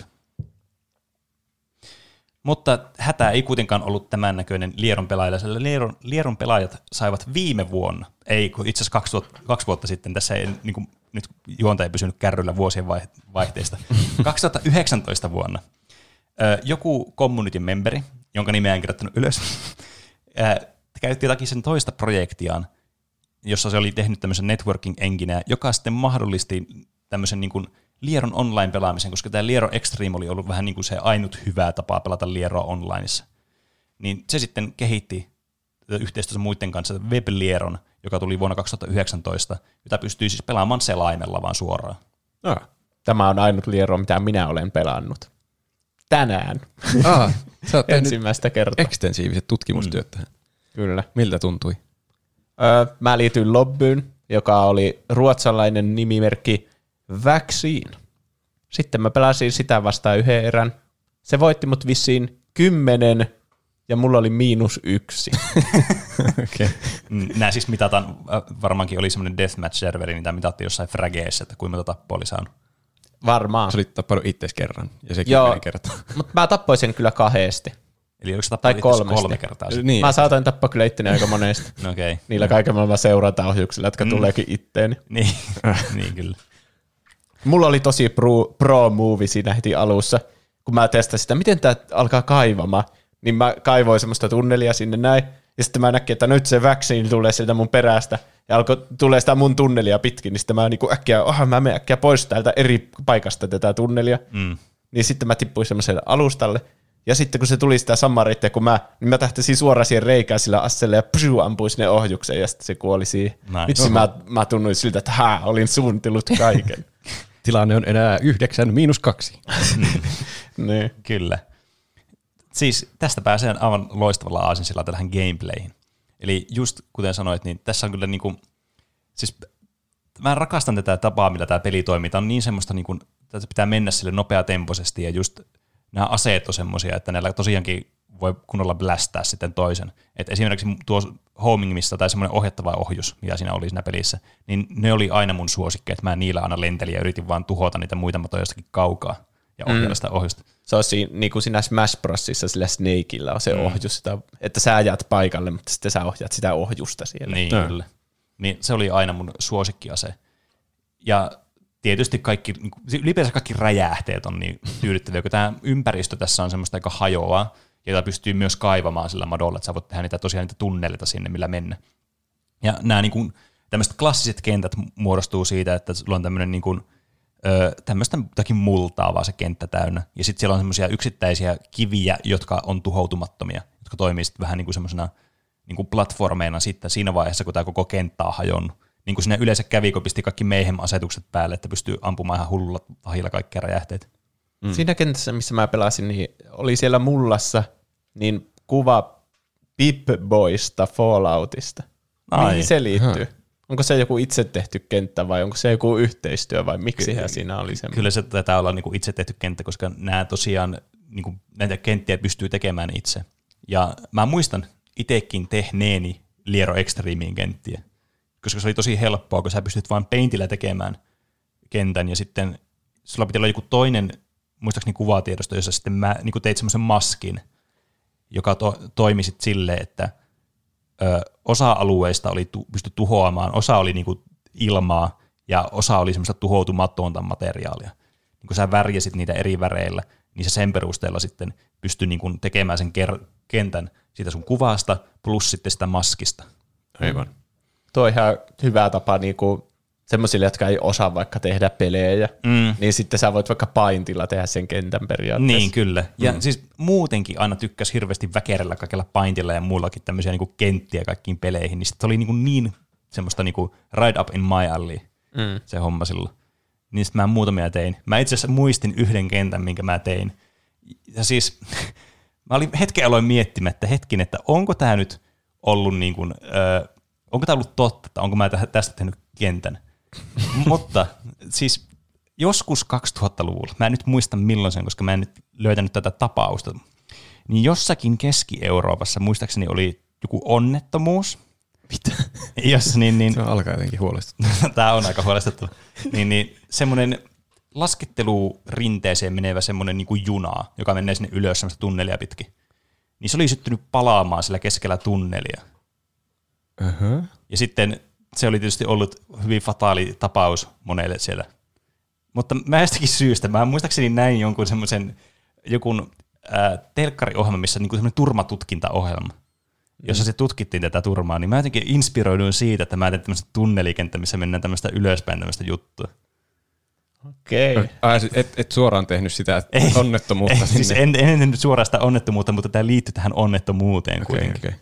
Mutta hätä ei kuitenkaan ollut tämän näköinen Lieron pelaajilla, sillä Lieron, Lieron pelaajat saivat viime vuonna, ei kun itse asiassa kaksi, vuotta- kaksi vuotta sitten, tässä ei, niin kuin, nyt juonta ei pysynyt kärryllä vuosien vai- vaihteesta, 2019 vuonna joku community memberi, jonka nimeä en kirjoittanut ylös, käytti jotakin sen toista projektiaan, jossa se oli tehnyt tämmöisen networking engineä, joka sitten mahdollisti tämmöisen niin kuin Lieron online-pelaamisen, koska tämä Liero Extreme oli ollut vähän niin kuin se ainut hyvä tapa pelata Lieroa onlineissa. Niin se sitten kehitti yhteistyössä muiden kanssa WebLieron, joka tuli vuonna 2019, jota pystyy siis pelaamaan selaimella vaan suoraan. Ah, Tämä on ainut liero, mitä minä olen pelannut. tänään Ah, sä oot ensimmäistä kertaa. ekstensiiviset tutkimustyöt tähän. Kyllä. Miltä tuntui? Öö, mä liityin Lobbyyn, joka oli ruotsalainen nimimerkki Vaccine. Sitten mä pelasin sitä vastaan yhden erän. Se voitti mut vissiin kymmenen ja mulla oli miinus yksi. Okay. Nämä siis mitataan, äh, varmaankin oli semmoinen deathmatch-serveri, mitä mitattiin jossain frageissa, että kuinka monta tappoa oli saanut. Varmaan. Sä olit tappanut itses kerran, ja sekin Joo. kertaa. Mutta mä tappoin sen kyllä kahdesti. Eli onko se Tai itse kolmesti. kolme kertaa? sitten? niin. Mä saatoin tappaa kyllä itteni aika monesti. No Okei. Okay. Niillä kaiken maailman seurantaohjuksilla, jotka mm. tuleekin itteeni. Niin, niin kyllä. Mulla oli tosi pro, pro move siinä heti alussa, kun mä testasin sitä, miten tämä alkaa kaivamaan. Niin mä kaivoin semmoista tunnelia sinne näin, ja sitten mä näkin, että nyt se vaccine tulee sieltä mun perästä, ja alkoi tulee sitä mun tunnelia pitkin, niin sitten mä niinku äkkiä, oh, mä menen äkkiä pois täältä eri paikasta tätä tunnelia. Mm. Niin sitten mä tippuin semmoiselle alustalle, ja sitten kun se tuli sitä samaa reittiä kuin mä, niin mä tähtäsin suoraan siihen reikään sillä asselle ja pshu, ampuin sinne ohjukseen ja sitten se kuoli siihen. Nice. Vitsi, mä, mä tunnuin siltä, että hää, olin suunnitellut kaiken. Tilanne on enää yhdeksän miinus kaksi. niin. Kyllä. Siis tästä pääsee aivan loistavalla aasinsilla tähän gameplayhin. Eli just kuten sanoit, niin tässä on kyllä niinku, siis mä rakastan tätä tapaa, millä tämä peli toimii. Tämä on niin semmoista, niinku, että pitää mennä sille nopeatempoisesti ja just nämä aseet on semmoisia, että näillä tosiaankin voi kunnolla blästää sitten toisen. Et esimerkiksi tuo homing, missä tai semmoinen ohjattava ohjus, mitä siinä oli siinä pelissä, niin ne oli aina mun suosikkeja, että mä niillä aina lentelin ja yritin vaan tuhota niitä muita matoja jostakin kaukaa ja ohjata mm. sitä ohjusta. Se on siinä, niin kuin siinä Smash Brosissa sillä Snakeilla on se mm. ohjus, sitä, että sä ajat paikalle, mutta sitten sä ohjat sitä ohjusta siellä. Niin, kyllä. Niin se oli aina mun suosikkiase. Ja tietysti kaikki, niin ylipäänsä kaikki räjähteet on niin tyydyttäviä, kun tämä ympäristö tässä on semmoista aika hajoaa, jota pystyy myös kaivamaan sillä madolla, että sä voit tehdä niitä tosiaan niitä tunneleita sinne, millä mennä. Ja nämä niin kuin, tämmöiset klassiset kentät muodostuu siitä, että sulla on tämmöinen niin kuin, tämmöistä jotakin multaa vaan se kenttä täynnä. Ja sitten siellä on semmoisia yksittäisiä kiviä, jotka on tuhoutumattomia, jotka toimii sitten vähän niin kuin semmoisena niin kuin platformeina sitten siinä vaiheessa, kun tämä koko kenttä on hajonnut. Niin kuin siinä yleensä kävi, kun pisti kaikki Mayhem-asetukset päälle, että pystyy ampumaan ihan hullulla tahilla kaikkia räjähteitä. Mm. Siinä kentässä, missä mä pelasin, niin oli siellä mullassa niin kuva Pip Boysta Falloutista. Ai. Mihin se liittyy? Onko se joku itse tehty kenttä vai onko se joku yhteistyö vai miksi Ky- siinä oli semmoinen? Kyllä se taitaa olla niin kuin itse tehty kenttä, koska nämä tosiaan, niin kuin, näitä kenttiä pystyy tekemään itse. Ja mä muistan itsekin tehneeni Liero Extremein kenttiä, koska se oli tosi helppoa, kun sä pystyt vain peintillä tekemään kentän, ja sitten sulla piti olla joku toinen, muistaakseni kuvatiedosto, jossa sitten mä niin kuin teit semmoisen maskin, joka to, toimi sitten silleen, että ö, osa alueista oli tu, pysty tuhoamaan, osa oli niinku ilmaa ja osa oli semmoista tuhoutumatonta materiaalia. Niin kun sä värjäsit niitä eri väreillä, niin se sen perusteella sitten pystyi niinku tekemään sen ker- kentän siitä sun kuvasta plus sitten sitä maskista. Aivan. Tuo on ihan hyvä tapa niinku, semmoisille, jotka ei osaa vaikka tehdä pelejä, Mm. niin sitten sä voit vaikka paintilla tehdä sen kentän periaatteessa. Niin, kyllä. Ja mm. siis muutenkin aina tykkäsi hirveästi väkerellä kaikella paintilla ja muillakin tämmöisiä niinku kenttiä kaikkiin peleihin, niin sitten oli niinku niin semmoista niinku ride up in my alley Mm. se homma silloin. Niin sitten mä muutamia tein. Mä itse asiassa muistin yhden kentän, minkä mä tein. Ja siis mä olin hetken aloin miettimään, että hetkin, että onko tämä nyt ollut niin kuin, ö, onko tämä ollut totta, että onko mä tä- tästä tehnyt kentän. Mutta siis joskus 2000-luvulla, mä en nyt muista milloin sen, koska mä en nyt löytänyt tätä tapausta, niin jossakin Keski-Euroopassa muistaakseni oli joku onnettomuus. Mitä? Jossa niin, niin, Se alkaa jotenkin huolestuttaa. Tämä on aika huolestuttava. niin, niin semmoinen laskettelurinteeseen menevä semmoinen niin kuin juna, joka menee sinne ylös semmoista tunnelia pitkin. Niin se oli syttynyt palaamaan sillä keskellä tunnelia. Uh-huh. Ja sitten se oli tietysti ollut hyvin fataali tapaus monelle siellä. Mutta mä jostakin syystä, mä muistaakseni näin jonkun semmoisen, jonkun ää, telkkariohjelma, missä niinku semmoinen turmatutkintaohjelma, jossa se tutkittiin tätä turmaa, niin mä jotenkin inspiroiduin siitä, että mä teen tämmöistä tunnelikenttä, missä mennään tämmöistä ylöspäin tämmöistä juttua. Okei. Okay. Siis et, et suoraan tehnyt sitä Ei. onnettomuutta Ei, sinne. siis en, en tehnyt suoraan sitä onnettomuutta, mutta tämä liittyy tähän onnettomuuteen Okei, kuitenkin. okei.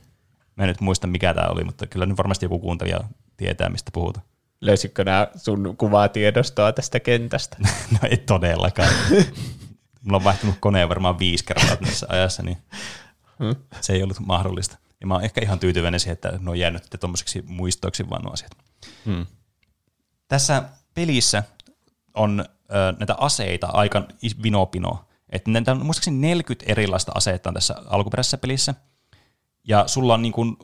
Mä en nyt muista, mikä tämä oli, mutta kyllä nyt varmasti joku kuuntelija tietää, mistä puhutaan. Löysitkö nämä sun kuvatiedostoa tästä kentästä? No ei todellakaan. mulla on vaihtunut koneen varmaan viisi kertaa tässä ajassa, niin Hmm. se ei ollut mahdollista. Ja mä oon ehkä ihan tyytyväinen siihen, että ne on jäänyt tuommoiseksi muistoiksi vaan nuo asiat. Hmm. Tässä pelissä on ö, näitä aseita aika vinopino. Että näitä on muistaakseni 40 erilaista aseetta on tässä alkuperäisessä pelissä. Ja sulla on niin kuin,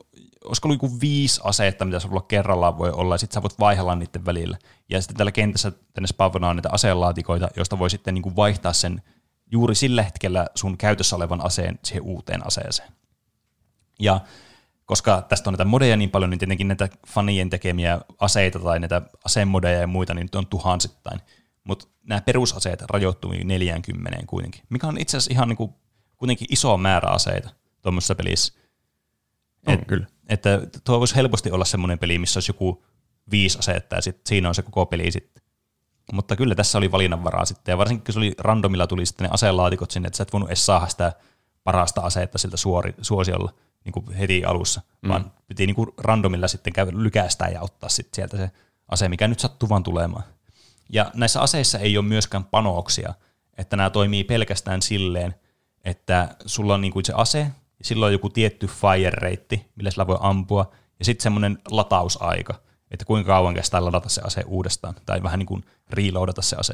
olisiko ollut joku viisi asetta, mitä sulla kerrallaan voi olla, ja sitten sä voit vaihella niiden välillä. Ja sitten tällä kentässä tänne spawnaa niitä aseenlaatikoita, joista voi sitten niin kuin vaihtaa sen juuri sillä hetkellä sun käytössä olevan aseen siihen uuteen aseeseen. Ja koska tästä on näitä modeja niin paljon, niin tietenkin näitä fanien tekemiä aseita tai näitä asemodeja ja muita, niin nyt on tuhansittain. Mutta nämä perusaseet rajoittuu 40 kuitenkin, mikä on itse asiassa ihan niinku, kuitenkin iso määrä aseita tuommoisessa pelissä. On, Et- kyllä. Että tuo voisi helposti olla semmoinen peli, missä olisi joku viisi asetta ja sit siinä on se koko peli sitten. Mutta kyllä tässä oli valinnanvaraa sitten, ja varsinkin kun se oli randomilla tuli sitten ne aselaatikot sinne, että sä et voinut edes saada sitä parasta asetta siltä suori, suosiolla niin kuin heti alussa, mm. vaan piti niin kuin randomilla sitten käydä lykästää ja ottaa sitten sieltä se ase, mikä nyt sattuu vaan tulemaan. Ja näissä aseissa ei ole myöskään panoksia, että nämä toimii pelkästään silleen, että sulla on niin kuin se ase, ja silloin on joku tietty fire-reitti, millä sillä voi ampua, ja sitten semmoinen latausaika, että kuinka kauan kestää ladata se ase uudestaan, tai vähän niin kuin reloadata se ase.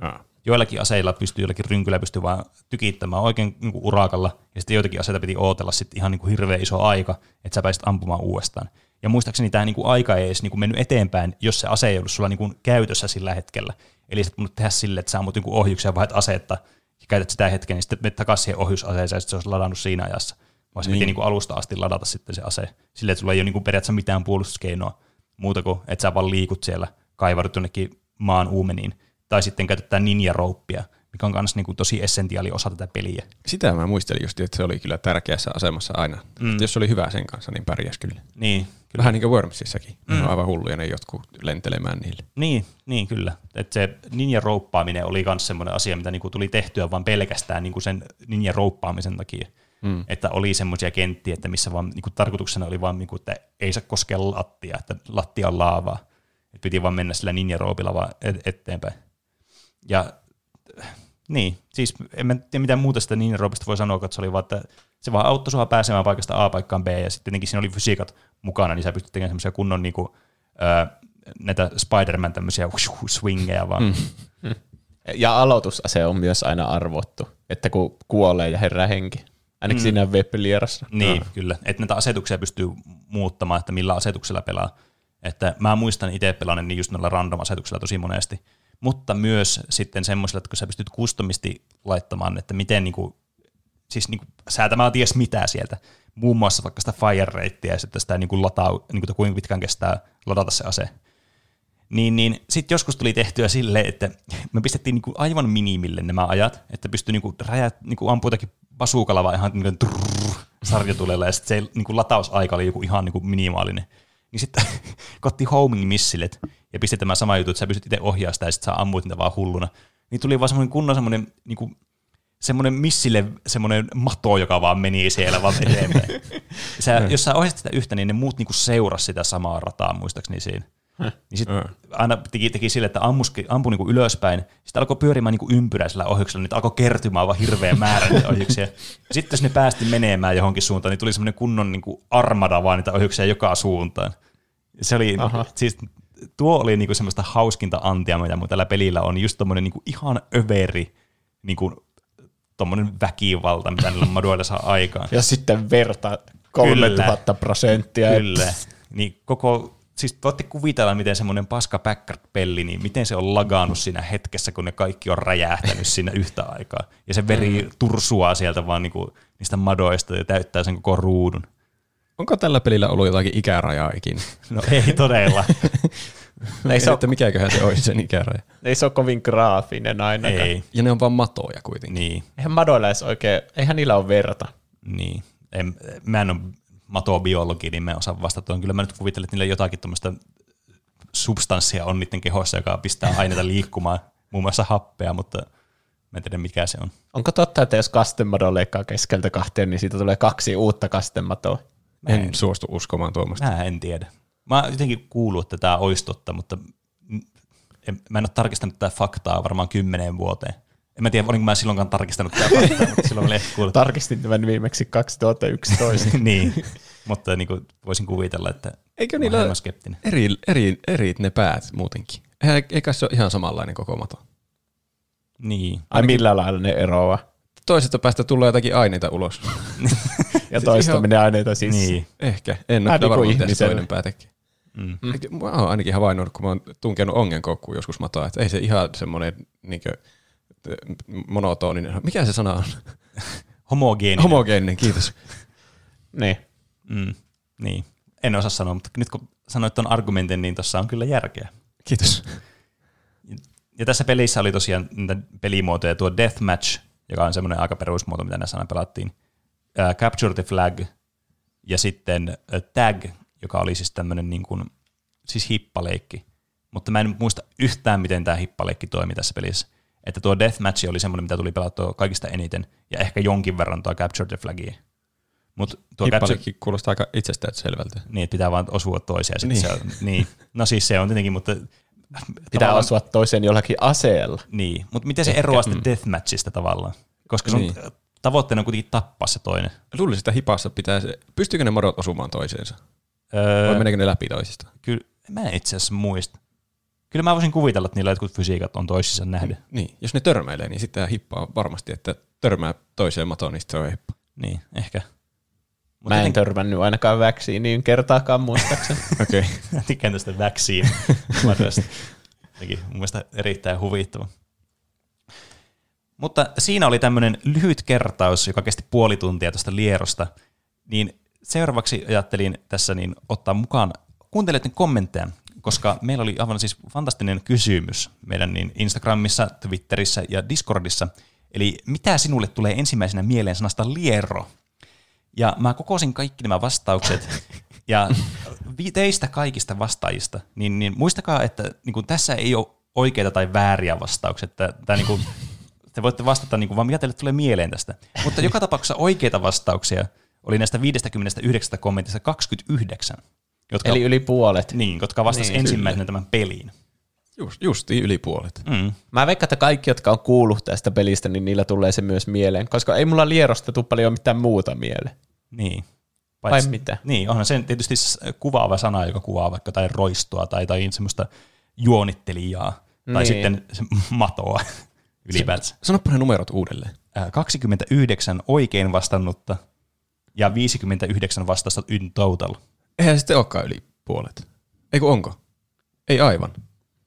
Ah. Joillakin aseilla pystyy, joillakin rynkyllä pystyy vaan tykittämään oikein niin kuin urakalla, ja sitten joitakin aseita piti ootella sitten ihan niin kuin hirveän iso aika, että sä pääsit ampumaan uudestaan. Ja muistaakseni tämä niin kuin aika ei edes niin kuin mennyt eteenpäin, jos se ase ei ollut sulla niin kuin käytössä sillä hetkellä. Eli sä et tehdä silleen, että sä ammut niin ohjuksia vaihdat asetta, ja käytät sitä hetken, niin sitten menet takaisin siihen ohjusaseeseen, ja sitten se olisi ladannut siinä ajassa. Vaan se Niin. piti niin kuin alusta asti ladata sitten se ase, silleen, että sulla ei ole niin kuin periaatteessa mitään puolustuskeinoa muuta kuin, että sä vaan liikut siellä, kaivarut jonnekin maan uumeniin, tai sitten käytetään ninja-rouppia, mikä on myös niin kuin tosi essentiaali osa tätä peliä. Sitä mä muistelin just, että se oli kyllä tärkeässä asemassa aina. Mm. Jos se oli hyvä sen kanssa, niin pärjäs kyllä. Niin, kyllä. Vähän niin kuin Wormsissakin. Mm. Ne on aivan hulluja ne jotkut lentelemään niille. Niin, niin kyllä. Et se ninja-rouppaaminen oli myös semmoinen asia, mitä niinku tuli tehtyä vaan pelkästään niinku sen ninja-rouppaamisen takia. Mm. Että oli semmoisia kenttiä, että missä vaan niinku tarkoituksena oli vaan, niinku, että ei saa koskea lattia, että lattia on laavaa. Et piti vaan mennä sillä ninja-roopilla vaan et- eteenpäin. Ja niin, siis en mä tiedä mitä muuta sitä ninja-roopista voi sanoa, kun se oli vaan, että se vaan auttoi sua pääsemään paikasta A paikkaan B, ja sitten tietenkin siinä oli fysiikat mukana, niin sä pystyt tekemään semmoisia kunnon niinku, öö, näitä Spider-Man tämmöisiä swingeja vaan. Mm. Ja aloitusase on myös aina arvottu, että kun kuolee ja herää henki. Ainakin mm. siinä web-lierassa. Niin, kyllä. Että näitä asetuksia pystyy muuttamaan, että millä asetuksella pelaa. Että mä muistan itse pelannut niin just noilla random-asetuksilla tosi monesti. Mutta myös sitten semmoisilla, että kun sä pystyt customisti laittamaan, että miten niinku, siis niinku säätämään ties mitä sieltä. Muun muassa vaikka sitä fire ratea ja sitten sitä niinku lataa, niinku, kuinka pitkään kestää ladata se ase. Niin, niin sitten joskus tuli tehtyä silleen, että me pistettiin niinku aivan minimille nämä ajat, että pystyi niinku räjät, niinku ampua jotakin basuukalla vaan ihan trrrr, sarjatulella, ja sitten se niinku latausaika oli joku ihan niinku minimaalinen. Niin sitten kotti homing missilet ja pisti tämä sama juttu, että sä pystyt itse ohjaa sitä ja sitten sä ammuit niitä vaan hulluna. Niin tuli vaan semmoinen kunnon semmoinen niinku, semmoinen missille semmoinen mato, joka vaan meni siellä vaan eteenpäin. Sä, jos sä ohjasit sitä yhtä, niin ne muut niinku seurasi sitä samaa rataa muistaakseni siinä. Niin sitten aina teki, teki sille, että ammuski, ampui niinku ylöspäin, sitten alkoi pyörimään niinku ympyräisellä ohjuksella, niitä alkoi kertymään vaan hirveän määrän niitä ohjuksia. Sitten jos ne päästi menemään johonkin suuntaan, niin tuli semmoinen kunnon niinku armada vaan niitä ohjuksia joka suuntaan. Se oli, Aha. siis tuo oli niinku semmoista hauskinta antia, mitä mun tällä pelillä on, just tommonen niinku ihan överi niinku, tommonen väkivalta, mitä niillä moduilla saa aikaan. Ja sitten verta 3000 prosenttia. Kyllä. Niin koko, siis voitte kuvitella, miten semmoinen paska Packard-pelli, niin miten se on lagannut siinä hetkessä, kun ne kaikki on räjähtänyt siinä yhtä aikaa. Ja se veri tursuaa sieltä vaan niinku niistä madoista ja täyttää sen koko ruudun. Onko tällä pelillä ollut jotakin ikärajaa ikinä? No ei todella. Ei se, ole, että mikäköhän se olisi sen ikäraja. ei se ole kovin graafinen ainakaan. ei. Ja ne on vaan matoja kuitenkin. Niin, Eihän madoilla edes oikein, eihän niillä ole verta. niin. En, mä en ole matobiologi, niin mä en osaa vastata. tuohon. Kyllä mä nyt kuvittelen, että niillä jotakin tuommoista substanssia on niiden kehossa, joka pistää aineita liikkumaan, muun muassa happea, mutta mä en tiedä mikä se on. Onko totta, että jos kastemadon leikkaa keskeltä kahteen, niin siitä tulee kaksi uutta kastematoa? En, en- suostu uskomaan tuommoista. Mä en tiedä. Mä oon jotenkin kuullut, että tämä olisi totta, mutta en, mä en ole tarkistanut tätä faktaa varmaan kymmeneen vuoteen. En mä tiedä, olinko mä silloinkaan tarkistanut tämä fakta, mutta silloin oli kuullut. Tarkistin tämän viimeksi 2011. niin, mutta niin kuin voisin kuvitella, että Eikö mä niillä ole hieman skeptinen. eri, eri, eri ne päät muutenkin? Eihän, eikä se ole ihan samanlainen koko mato. Niin. Ai millä lailla ne eroaa? Toisesta päästä tulee jotakin aineita ulos. Ja toista ihan- menee aineita sisään. Niin. Ehkä. En ole kyllä niin kuin varmaan, mitä se ihmisellä. toinen pää tekee. Mm. Mm. Mä oon ainakin havainnut, kun mä oon tunkenut ongenkoukkuun joskus matoa, että ei se ihan semmoinen niinkö, monotoninen. Mikä se sana on? Homogeeninen. Homogeeninen, kiitos. Niin. mm. Niin. En osaa sanoa, mutta nyt kun sanoit tuon argumentin, niin tuossa on kyllä järkeä. Kiitos. Ja tässä pelissä oli tosiaan niitä pelimuotoja, tuo Deathmatch, joka on semmoinen aika perusmuoto, mitä näissä aina pelattiin, uh, Capture the Flag, ja sitten uh, Tag, joka oli siis tämmöinen niin kuin, siis hippaleikki. Mutta mä en muista yhtään, miten tämä hippaleikki toimi tässä pelissä. Että tuo Deathmatch oli semmoinen, mitä tuli pelattua kaikista eniten, ja ehkä jonkin verran tuo Capture the Flagia. Mutta tuo Capture, kuulostaa aika itsestään selvältä. niin, että pitää vaan osua toiseen. Niin. Niin. Se on, niin. No siis se on tietenkin, mutta Pitää tavallaan- osua toiseen jollakin aseella. Niin, mutta miten se eroaa sitten deathmatchista tavallaan? Koska sun Niin. tavoitteena on kuitenkin tappaa se toinen. Luulisin, että hipassa pitää se, pystyykö ne morot osumaan toiseensa? Öö, Vai meneekö ne läpi toisista? kyllä, mä en itse asiassa muista. Kyllä mä voisin kuvitella, että niillä jotkut fysiikat on toisissa nähden. Niin, jos ne törmäilee, niin sitten hippaa varmasti, että törmää toiseen matoon, niin se on hippa. Niin, ehkä. Mut Mä en joten- törmännyt ainakaan väksiiniin kertaakaan muistaakseni. Okei. Mä tykkään tästä madasta. Jotenkin mun mielestä erittäin huvittava. Mutta siinä oli tämmöinen lyhyt kertaus, joka kesti puoli tuntia tuosta Lierosta. Niin seuraavaksi ajattelin tässä niin ottaa mukaan kuuntelijoiden kommentteja, koska meillä oli aivan siis fantastinen kysymys meidän niin Instagramissa, Twitterissä ja Discordissa. Eli mitä sinulle tulee ensimmäisenä mieleen sanasta liero? Ja mä kokosin kaikki nämä vastaukset, ja teistä kaikista vastaajista, niin, niin muistakaa, että niin kuin tässä ei ole oikeita tai vääriä vastauksia. Että, tämä, niin kuin, te voitte vastata niin kuin, vaan mitä teille tulee mieleen tästä. Mutta joka tapauksessa oikeita vastauksia oli näistä 59 kommentista 29, jotka, Eli yli puolet. niin, jotka vastasivat Niin, ensimmäisenä tämän peliin. Just, justiin yli puolet. Mm. Mä veikkaan, että kaikki, jotka on kuullut tästä pelistä, niin niillä tulee se myös mieleen, koska ei mulla Lierosta tule paljon mitään muuta mieleen. Niin. Vai mitä? Niin, onhan se tietysti kuvaava sana, joka kuvaa vaikka tai roistoa tai, tai semmoista juonittelijaa tai Niin. sitten se matoa ylipäätänsä. Sanoppa ne numerot uudelleen. Ää, 29 oikein vastannutta ja 59 vastausta in total. Eihän se sitten olekaan yli puolet. Eikö onko? Ei aivan.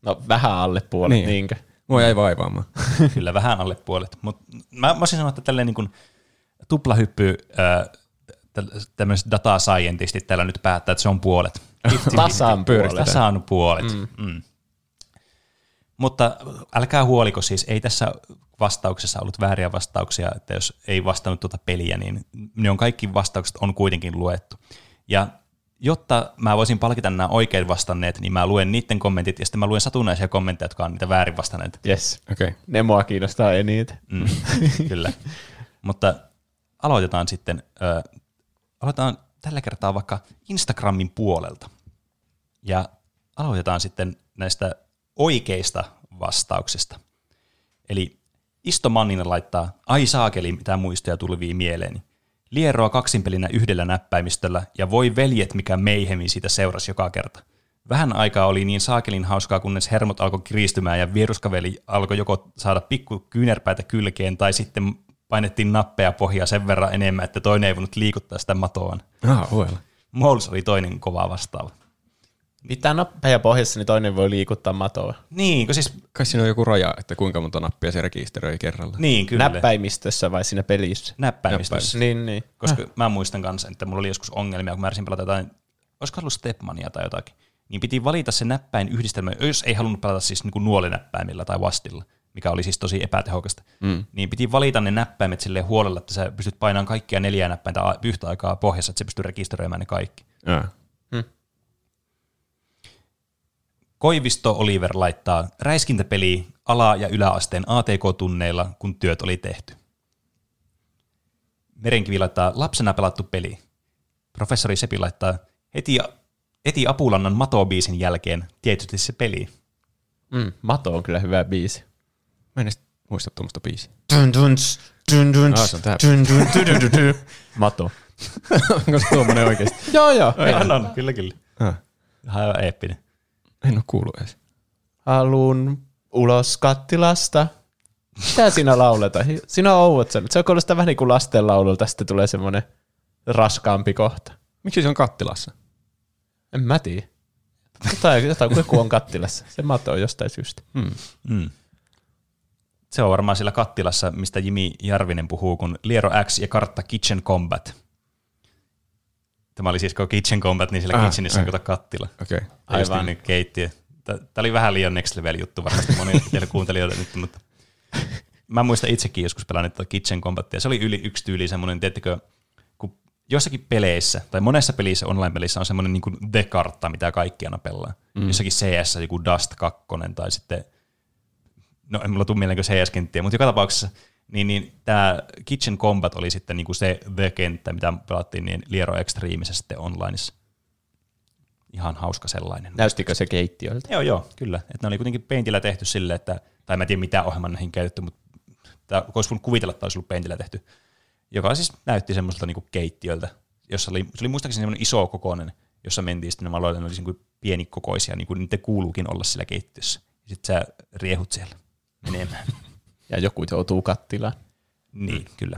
No vähän alle puolet, niin. Niin. niinkö? Mua jäi vaivaamaan. Kyllä vähän alle puolet. Mutta mä, mä voisin sanoa, että tälleen niin kuin tuplahyppy tämmöiset data scientistit täällä nyt päättää, että se on puolet. Tasan puolet. Tasan puolet. Mm. Mm. Mutta älkää huoliko siis, ei tässä vastauksessa ollut vääriä vastauksia, että jos ei vastannut tuota peliä, niin ne on kaikki vastaukset on kuitenkin luettu. Ja jotta mä voisin palkita nämä oikein vastanneet, niin mä luen niiden kommentit ja sitten mä luen satunnaisia kommentteja, jotka on niitä väärin vastanneet. Yes. Okei. Okay. Ne mua kiinnostaa eniten. Mm, kyllä. Mutta aloitetaan sitten, ö, aloitetaan tällä kertaa vaikka Instagramin puolelta. Ja aloitetaan sitten näistä oikeista vastauksista. Eli Isto Manninen laittaa, ai saakeli, mitä muistoja tulvii mieleeni. Lieroa kaksinpelinä yhdellä näppäimistöllä ja voi veljet, mikä meihemi siitä seurasi joka kerta. Vähän aikaa oli niin saakelin hauskaa, kunnes hermot alkoi kiristymään ja vieruskaveli alkoi joko saada pikku kyynärpäitä kylkeen tai sitten painettiin nappeja pohjaa sen verran enemmän, että toinen ei voinut liikuttaa sitä matoaan. Ah. Moles oli toinen kova vastaava. Mitä nappeja pohjassa, niin toinen voi liikuttaa matoa. Niin, kun siis, Kai siinä on joku raja, että kuinka monta nappia se rekisteröi kerralla. niin kyllä. Näppäimistössä vai siinä pelissä? Näppäimistössä. Niin, niin. Koska mä muistan kanssa, että mulla oli joskus ongelmia, kun mä yritin pelata jotain, olisiko ollut Stepmania tai jotakin, niin piti valita se näppäin yhdistelmä, jos ei halunnut pelata siis niin kuin nuolinäppäimillä tai vastilla, mikä oli siis tosi epätehokasta, mm. niin piti valita ne näppäimet silleen huolella, että sä pystyt painamaan kaikkia neljää näppäintä yhtä aikaa pohjassa, että se pystyy rekisteröimään ne kaikki. Ah. Koivisto Oliver laittaa räiskintäpeli ala- ja yläasteen ATK-tunneilla, kun työt oli tehty. Merenkivi laittaa lapsena pelattu peli. Professori Sepi laittaa heti, heti Apulannan Mato-biisin jälkeen tietysti se peli. Mm, Mato on kyllä hyvä biisi. Mä en edes Muista tuommoista biisiä. Dun, duns, dun, duns, Ah, se on tää. dun, dun, dun, dun, dun, dun. Mato. Onko se tuommoinen oikeesti? Joo, joo. On, on, kyllä, kyllä. Ah, Ihan eeppinen. En oo kuullut edes. Halun ulos kattilasta. Mitä siinä lauletaan? Siinä on ouot sanat. Se kuulostaa vähän niin kuin lastenlaululta, sitten tulee semmoinen raskaampi kohta. Miksi se on kattilassa? En mä tiedä. Jotain, jotain joku on kattilassa. Se mato on jostain syystä. Hmm. Mm. Se on varmaan siellä kattilassa, mistä Jimi Jarvinen puhuu, kun Liero X ja kartta Kitchen Combat. Tämä oli siis Kitchen Combat, niin siellä Ah, kitchenissä on ah. kato kattila. Okei. Okay. Aivan. Aivan. Just niin keittiö. Tämä oli vähän liian next level juttu varmasti monille teille kuuntelijoille nyt, mutta mä muistan itsekin joskus pelannut tuota Kitchen Combatia. Se oli yli yksi tyyli semmoinen, tiedättekö, kun jossakin peleissä, tai monessa pelissä, online-pelissä on semmoinen niin kuin The-kartta, mitä kaikki aina pelaa. Mm. Jossakin CS joku Dust 2 tai sitten, no en mulla tule mieleen CS-kenttiä, mutta joka tapauksessa niin, niin tämä Kitchen Combat oli sitten niin kuin se The-kenttä, mitä pelattiin niin Liero Extremeissa sitten onlineissa. Ihan hauska sellainen. Näystikö se keittiöltä? Joo, joo, kyllä. Että ne oli kuitenkin Paintillä tehty silleen, että, tai mä en tiedä mitä ohjelman näihin käytetty, mutta tämä olisi voinut kuvitella, että olisi ollut Paintillä tehty, joka siis näytti semmoiselta niinku keittiöltä, jossa oli, se oli muistaakseni semmoinen iso kokoinen, jossa mentiin sitten nämä aloille, ne oli niinku pienikokoisia, niin kuin niiden kuuluukin olla sillä keittiössä. Sitten sä riehut siellä menemään. Ja joku joutuu kattilaan. Niin, kyllä.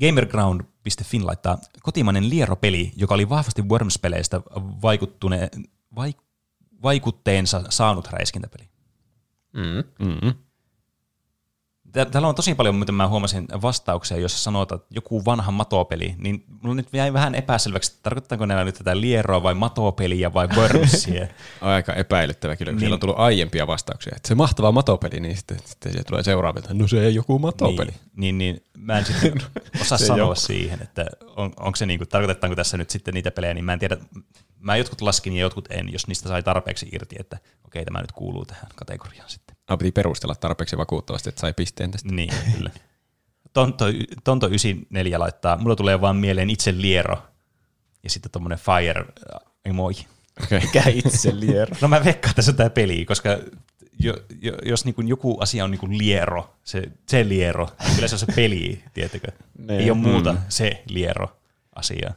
Gamerground.fin laittaa kotimainen lieropeli, joka oli vahvasti Worms-peleistä vaikuttune, vaik, vaikutteensa saanut räiskintäpeli. Mm. Mm-hmm. Tää- Täällä on tosi paljon, mitä mä huomasin, vastauksia, joissa sanotaan, että joku vanha matopeli, niin mulla nyt jäi vähän epäselväksi, että tarkoittaako näillä nyt tätä lieroa vai matopeliä vai Wormsia. Aika epäilyttävä kyllä, kun Niin. siellä on tullut aiempia vastauksia. Että se mahtava matopeli, niin sitten, sitten se tulee seuraavilta. No se ei joku matopeli. Niin, niin, niin mä en sitten osaa Se sanoa joku. siihen, että on, onko se niinku, tarkoitetaanko tässä nyt sitten niitä pelejä, niin mä en tiedä. Mä jotkut laskin ja jotkut en, jos niistä sai tarpeeksi irti, että okei, tämä nyt kuuluu tähän kategoriaan sitten. Ah, piti perustella tarpeeksi vakuuttavasti, että sai pisteen tästä. Niin, kyllä. Tonto, Tonto 94 laittaa, mulla tulee vaan mieleen itse liero ja sitten tommonen fire äh, emoji. Okei. Mikä itse liero? No mä veikkaan, että se on tää peli, koska jo, jo, jos niinku joku asia on niinku liero, se, se liero, niin kyllä se on se peli, tiettäkö? Niin. Ei ole muuta mm. se liero asia.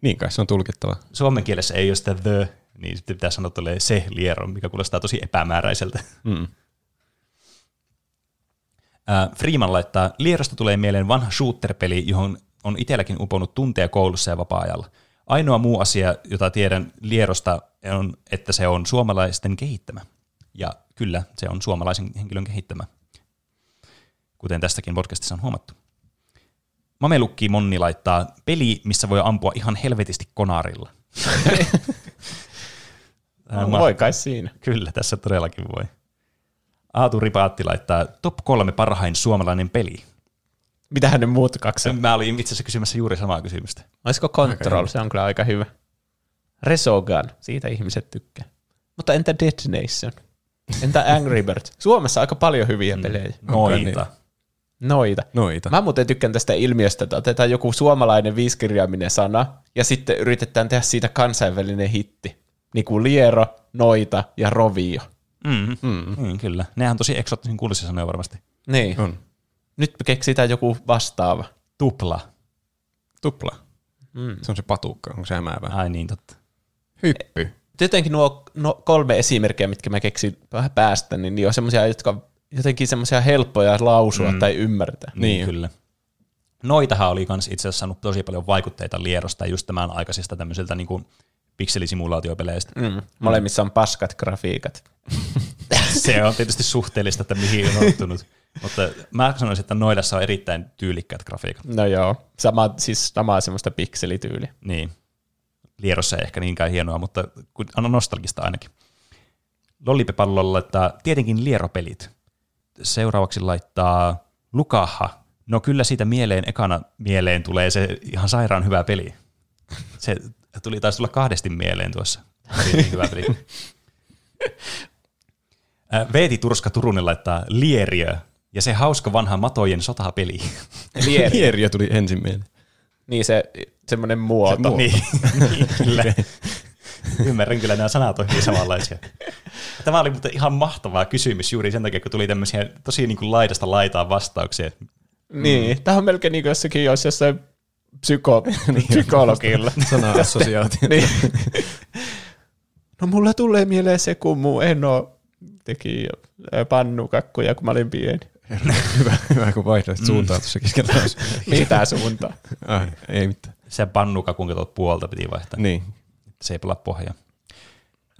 Niin kai se on tulkittava. Suomen kielessä ei ole sitä the, niin sitten pitää sanoa tolleen se liero, mikä kuulostaa tosi epämääräiseltä. Mm. Äh, Freeman laittaa, Lierosta tulee mieleen vanha shooter-peli, johon on itselläkin uponut tunteja koulussa ja vapaa-ajalla. Ainoa muu asia, jota tiedän Lierosta, on, että se on suomalaisten kehittämä. Ja kyllä, se on suomalaisen henkilön kehittämä, kuten tästäkin podcastissa on huomattu. Mamelukki Monni laittaa peli, missä voi ampua ihan helvetisti konarilla. No, voi kai siinä. Kyllä, tässä todellakin voi. Aatu Ripaatti laittaa top kolme parhain suomalainen peli. Mitähän ne muut kaksi? Mä olin itse asiassa kysymässä juuri samaa kysymystä. Olisiko Control? Se on kyllä aika hyvä. Resogun, siitä ihmiset tykkää. Mutta entä Dead Nation? Entä Angry Birds? Suomessa aika paljon hyviä pelejä. Noita. Noita. Noita. Mä muuten tykkään tästä ilmiöstä, että otetaan joku suomalainen viiskirjaiminen sana ja sitten yritetään tehdä siitä kansainvälinen hitti. Niin kuin liero, noita ja rovio. Mm. Mm. Mm, kyllä. Nehän on tosi eksoottisen kuulisia sanoja varmasti. Niin. On. Nyt me keksitään joku vastaava. Tupla. Tupla. Mm. Se on se patukka, onko se hämäävä? Ai niin, totta. Hyppy. Jotenkin nuo no, kolme esimerkkiä, mitkä mä keksin vähän päästä, niin, niin on semmoisia, jotka jotenkin semmoisia helppoja lausua mm. tai ymmärtää. Niin, niin, kyllä. Noitahan oli kans itse asiassa saanut tosi paljon vaikutteita Lierosta just tämän aikaisista tämmöisiltä niin kuin pikselisimulaatiopeleistä. Mm. Molemmissa on paskat grafiikat. Se on tietysti suhteellista, että mihin on ottunut. Mutta mä sanoisin, että Noidassa on erittäin tyylikkäät grafiikat. No joo, sama, siis samaa semmoista pikselityyliä. Niin. Lierossa ei ehkä niinkään hienoa, mutta on nostalgista ainakin. Lollipepallolla laittaa tietenkin lieropelit. Seuraavaksi laittaa Lukaha. No kyllä siitä mieleen, ekana mieleen tulee se ihan sairaan hyvä peli. Se tuli taisi tulla kahdesti mieleen tuossa. Oli niin hyvä peli. Äh, Veeti Turska Turunen laittaa Lieriö ja se hauska vanha matojen sotapeli. Lieri. Lieriö tuli ensin mieleen. Niin se semmoinen muoto. niin, niin, kyllä. Ymmärrän kyllä, nämä sanat on hyvin samanlaisia. Tämä oli mutta ihan mahtava kysymys juuri sen takia, kun tuli tämmöisiä tosi niin kuin laidasta laitaan vastauksia. Niin, tämä on melkein niin kuin jossakin jos jossain psyko, psykologilla. Sana-assosiaatio. niin. No mulla tulee mieleen se, kun mun eno teki ä, pannukakkuja, kun mä olin pieni. hyvä, hyvä, kun vaihdoit suuntaa tuossa keskellä. Mitä suuntaa? Ai, ei mitään. Se pannuka, kun katsot puolta, piti vaihtaa. Niin. Se ei pelaa pohjaa.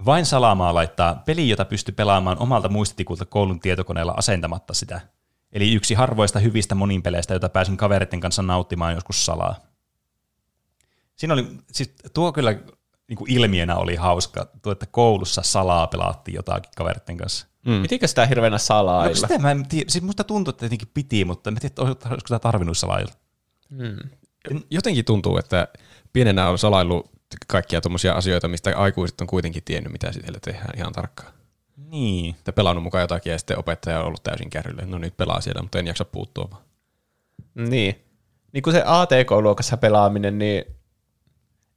Vain salaamaa laittaa peli, jota pystyy pelaamaan omalta muistitikulta koulun tietokoneella asentamatta sitä. Eli yksi harvoista hyvistä moninpeleistä, jota pääsin kavereiden kanssa nauttimaan joskus salaa. Siinä oli, siis tuo kyllä niin kuin ilmiönä oli hauska, tuo, että koulussa salaa pelaattiin jotakin kavereiden kanssa. Mm. Pitikö sitä hirveänä No, salailla? sitä mä en tiedä, siis musta tuntuu, että jotenkin piti, mutta en tiedä, että olisiko sitä tarvinnut salailla. Mm. Jotenkin tuntuu, että pienenä on salaillut kaikkia tuommoisia asioita, mistä aikuiset on kuitenkin tiennyt, mitä siellä tehdään ihan tarkkaan. Niin. Että pelannut mukaan jotakin ja sitten opettaja on ollut täysin kärrylle. No nyt pelaa siellä, mutta en jaksa puuttua vaan. Niin. Niin kuin se ATK-luokassa pelaaminen, niin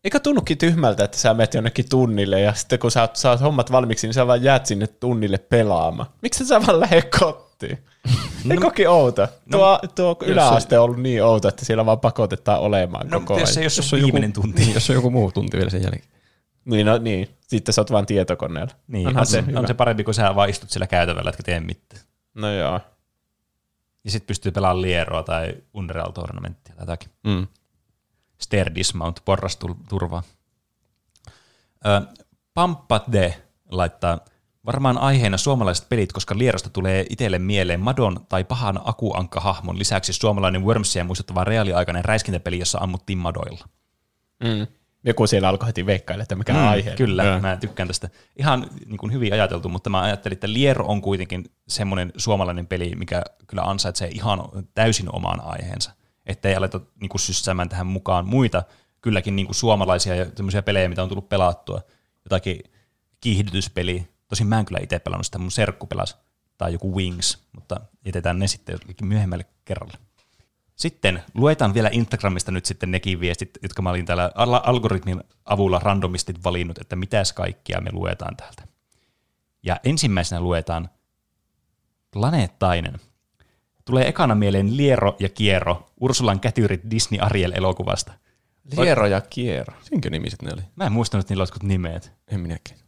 Eikö tunnukin tyhmältä, että sä menet jonnekin tunnille ja sitten kun sä saat hommat valmiiksi, niin sä vaan jäät sinne tunnille pelaamaan. Miksi sä vaan lähde kotiin? No, Eikokin outo? Tuo, tuo yläaste on ollut niin outo, että siellä vaan pakotetaan olemaan No, koko jos ajan. se, jos Jos on on joku- viimeinen tunti. Niin, jos on joku muu tunti vielä sen jälkeen. Niin, no, niin. Sitten sä oot vaan tietokoneella. Niin, Onhan on, se hyvä. on se parempi, kun sä vaan istut siellä käytävällä, etkä tee mitään. No joo. Ja sitten pystyy pelaamaan Lieroa tai Unreal Tournamenttia tai jotakin. Mm. Stair Dismount, porrasturvaa. Ö, Pampat D laittaa varmaan aiheena suomalaiset pelit, koska Lierosta tulee itselle mieleen Madon tai pahan akuankka-hahmon lisäksi suomalainen Wormsia muistuttava reaaliaikainen räiskintäpeli, jossa ammuttiin Madoilla. Mm. Joku siellä alkoi heti veikkailla, että mikä mm, aihe. Kyllä, Joo. mä tykkään tästä. Ihan niin kuin hyvin ajateltu, mutta mä ajattelin, että Liero on kuitenkin semmoinen suomalainen peli, mikä kyllä ansaitsee ihan täysin oman aiheensa. Että ei aleta niin kuin syssäämään tähän mukaan muita, kylläkin niin kuin suomalaisia ja semmoisia pelejä, mitä on tullut pelattua. Jotakin kiihdytyspeli. Tosin mä en kyllä itse pelannut sitä, mun serkku pelasi. Tai joku Wings, mutta jätetään ne sitten jollekin myöhemmälle kerralle. Sitten luetaan vielä Instagramista nyt sitten nekin viestit, jotka mä olin täällä al- algoritmin avulla randomistit valinnut, että mitäs kaikkia me luetaan täältä. Ja ensimmäisenä luetaan Planeettainen. Tulee ekana mieleen Liero ja Kiero, Ursulan kätyrit Disney Ariel-elokuvasta. Liero ja Kiero. Sinkö nimiset ne oli? Mä en muistanut, että niillä olisi nimet. En minäkään.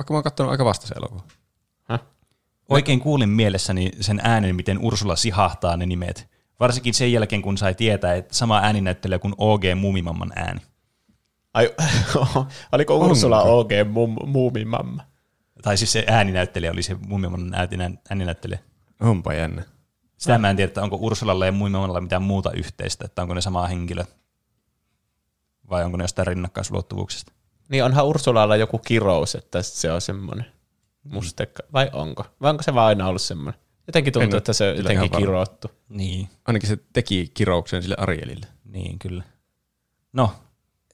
Vaikka mä oon katsonut aika vasta se elokuva. Oikein kuulin mielessäni sen äänen, miten Ursula sihahtaa ne nimet. Varsinkin sen jälkeen, kun sai tietää, että sama ääninäyttelijä kuin OG Mumimamman ääni. Ai, oliko Ursula OG mum, muumimamma? Tai siis se ääninäyttelijä oli se Mumimamman ääninä- ääninäyttelijä. Onpa jännä. Sitä mä en tiedä, että onko Ursulalla ja Mumimamalla mitään muuta yhteistä, että onko ne sama henkilö. Vai onko ne jostain rinnakkaisulottuvuuksista. Niin onhan Ursulalla joku kirous, että se on semmoinen mustekka. Vai onko? Vai onko se vaan aina ollut semmoinen? Jotenkin tuntuu, En että se on jotenkin kirottu. Niin, Ainakin se teki kirouksen sille Arielille. niin kyllä. No,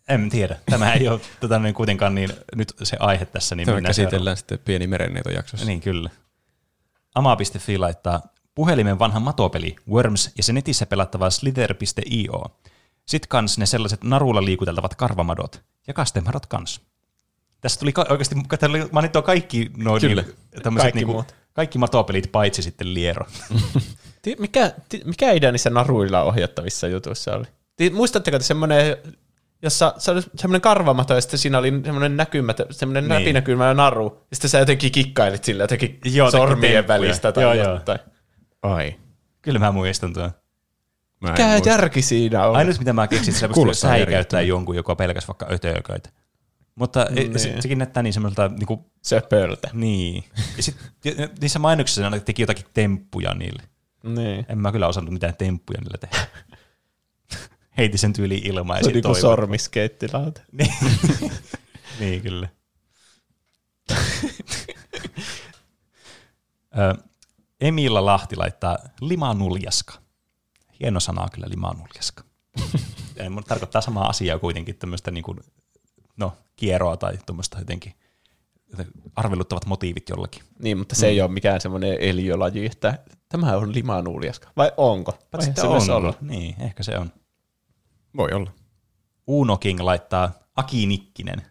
en tiedä. Tämä ei ole tota, niin kuitenkaan niin, nyt se aihe tässä. Niin Tämä käsitellään sitten pieni merenneito jaksossa. Niin, kyllä. Ama.fi laittaa puhelimen vanha matopeli Worms ja se netissä pelattava slither.io. Sitten kans ne sellaiset narulla liikuteltavat karvamadot ja kastemadot kans. Tässä tuli ka- oikeasti, oli mainittua kaikki nuo Kyllä. tämmöiset Kaikki niinku, muut. kaikki matopelit paitsi sitten Liero. Mikä, mikä idea niissä naruilla ohjattavissa jutuissa oli? Muistatteko te semmoinen, jossa se oli semmoinen karvamato ja sitten siinä oli semmoinen näkymätön, semmoinen Niin. niin. läpinäkymä naru. Ja sitten sä jotenkin kikkailit sillä jotenkin Joo, sormien temppuja. välistä tai Joo, joo. jotain. Ai. Kyllä mä muistan tuon. Mä en Mikä muista. järki siinä on? Ainut mitä mä keksin, että Kuulostaa säikäyttää jonkun, joka pelkäs vaikka ötököitä. Mutta niin. Niin. se, sekin näyttää niin semmoiselta niinku, Söpöltä. Niin. Ja sit, niissä mainoksissa ne teki jotakin temppuja niille. Niin. En mä kyllä osannut mitään temppuja niillä tehdä. Heiti sen tyyli ilmaan ja Se on sitten niinku toivoi. sormiskeittilauta. Niin. niin, kyllä. Emilla Lahti laittaa limanuljaska. Hieno sana kyllä limanuljaska. Tarkoittaa samaa asiaa kuitenkin, tämmöistä niin kuin, no, kieroa tai tuommoista jotenkin joten arveluttavat motiivit jollakin. Niin, mutta se mm. ei ole mikään semmoinen eliölaji, että tämä on limanuuliaska. Vai onko? Vai se on. olla? Niin, ehkä se on. Voi olla. Uno King laittaa Aki Nikkinen.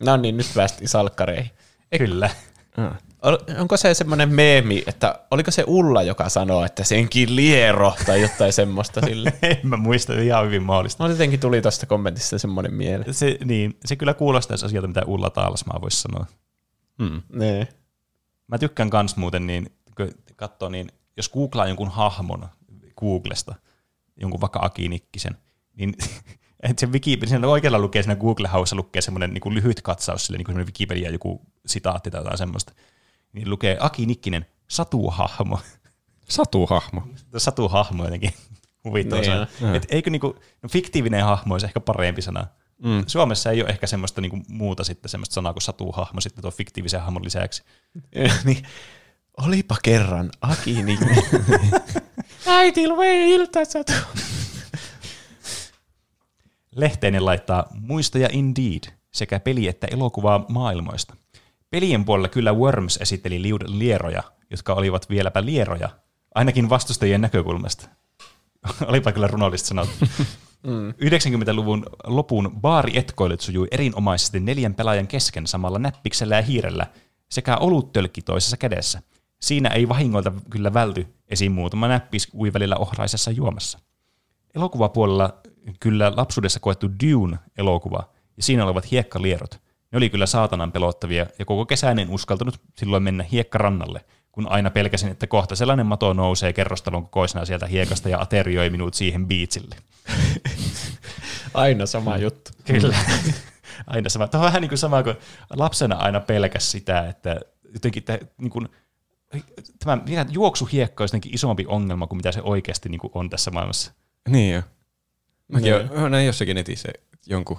No niin, nyt päästiin salkkareihin. Kyllä. Ol- Onko se semmoinen meemi, että oliko se Ulla, joka sanoo, että senkin liero tai jotain semmoista sille? en mä muista ihan hyvin mahdollista. No jotenkin tuli tuosta kommentista semmoinen mieleen. Se, niin, se kyllä kuulostaisi asialta, mitä Ulla Taalasmaa voisi sanoa. Mm. Nee. Mä tykkään kans muuten, niin kun katsoo, niin jos googlaa jonkun hahmon Googlesta, jonkun vaikka Aki Nikkisen, niin että se Wikipedia, oikealla lukee siinä Google-haussa lukee semmoinen niin lyhyt katsaus, sille, niin kuin Wikipedia joku sitaatti tai jotain semmoista. Niin lukee Aki Nikkinen, satuhahmo. Satuhahmo. Satuhahmo jotenkin huvittava Niin, sana. Et eikö niinku, no fiktiivinen hahmo olisi ehkä parempi sana. Mm. Suomessa ei ole ehkä semmoista niinku muuta sitten semmoista sanaa kuin satuhahmo sitten tuon fiktiivisen hahmon lisäksi. niin, olipa kerran Aki Nikkinen. Äiti lue iltasatu. Lehteinen laittaa muistoja Indeed sekä peli- että elokuvaa maailmoista. Pelien puolella kyllä Worms esitteli liud- lieroja, jotka olivat vieläpä lieroja, ainakin vastustajien näkökulmasta. Olipa kyllä runollista sanottu. Mm. 90-luvun lopun baarietkoilut sujui erinomaisesti neljän pelaajan kesken samalla näppiksellä ja hiirellä sekä oluttölkki toisessa kädessä. Siinä ei vahingoilta kyllä välty esim. muutama näppis ui välillä ohraisessa juomassa. Elokuvapuolella kyllä lapsuudessa koettu Dune-elokuva ja siinä olevat hiekkalierot. Ne oli kyllä saatanan pelottavia ja koko kesän en uskaltanut silloin mennä hiekkarannalle, kun aina pelkäsin, että kohta sellainen mato nousee kerrostalon kokoisena sieltä hiekasta ja aterioi minut siihen biitsille. Aina sama juttu. Kyllä. aina sama. Tämä on vähän niin kuin sama kuin lapsena aina pelkäs sitä, että jotenkin te, niin kuin, tämä juoksuhiekka olisi jotenkin isompi ongelma kuin mitä se oikeasti niin kuin on tässä maailmassa. Niin jo. Mäkin Niin. niin. näin jossakin netissä jonkun,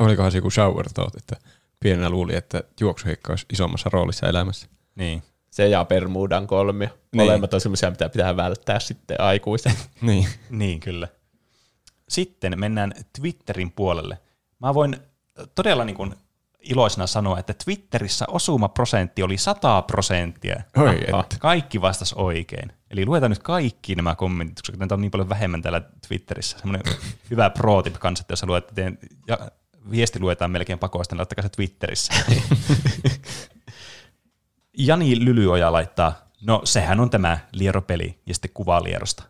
olikohan se joku shower thought, että pienenä luuli, että juoksuheikka olisi isommassa roolissa elämässä. Niin. Se ja Bermudan kolmio. Niin. Molemmat on semmoisia, mitä pitää välttää sitten aikuisen. Niin. Niin, kyllä. Sitten mennään Twitterin puolelle. Mä voin todella niin kuin iloisena sanoa, että Twitterissä osumaprosentti oli 100 prosenttia. Oi, että. Kaikki vastas oikein. Eli luetaan nyt kaikki nämä kommentit, koska näitä on niin paljon vähemmän täällä Twitterissä. Semmoinen hyvä pro tip kanssa, että jos haluat, että viesti luetaan melkein pakosta, niin laittakaa se Twitterissä. Jani Lylyoja laittaa, no sehän on tämä lieropeli ja sitten kuva lierosta.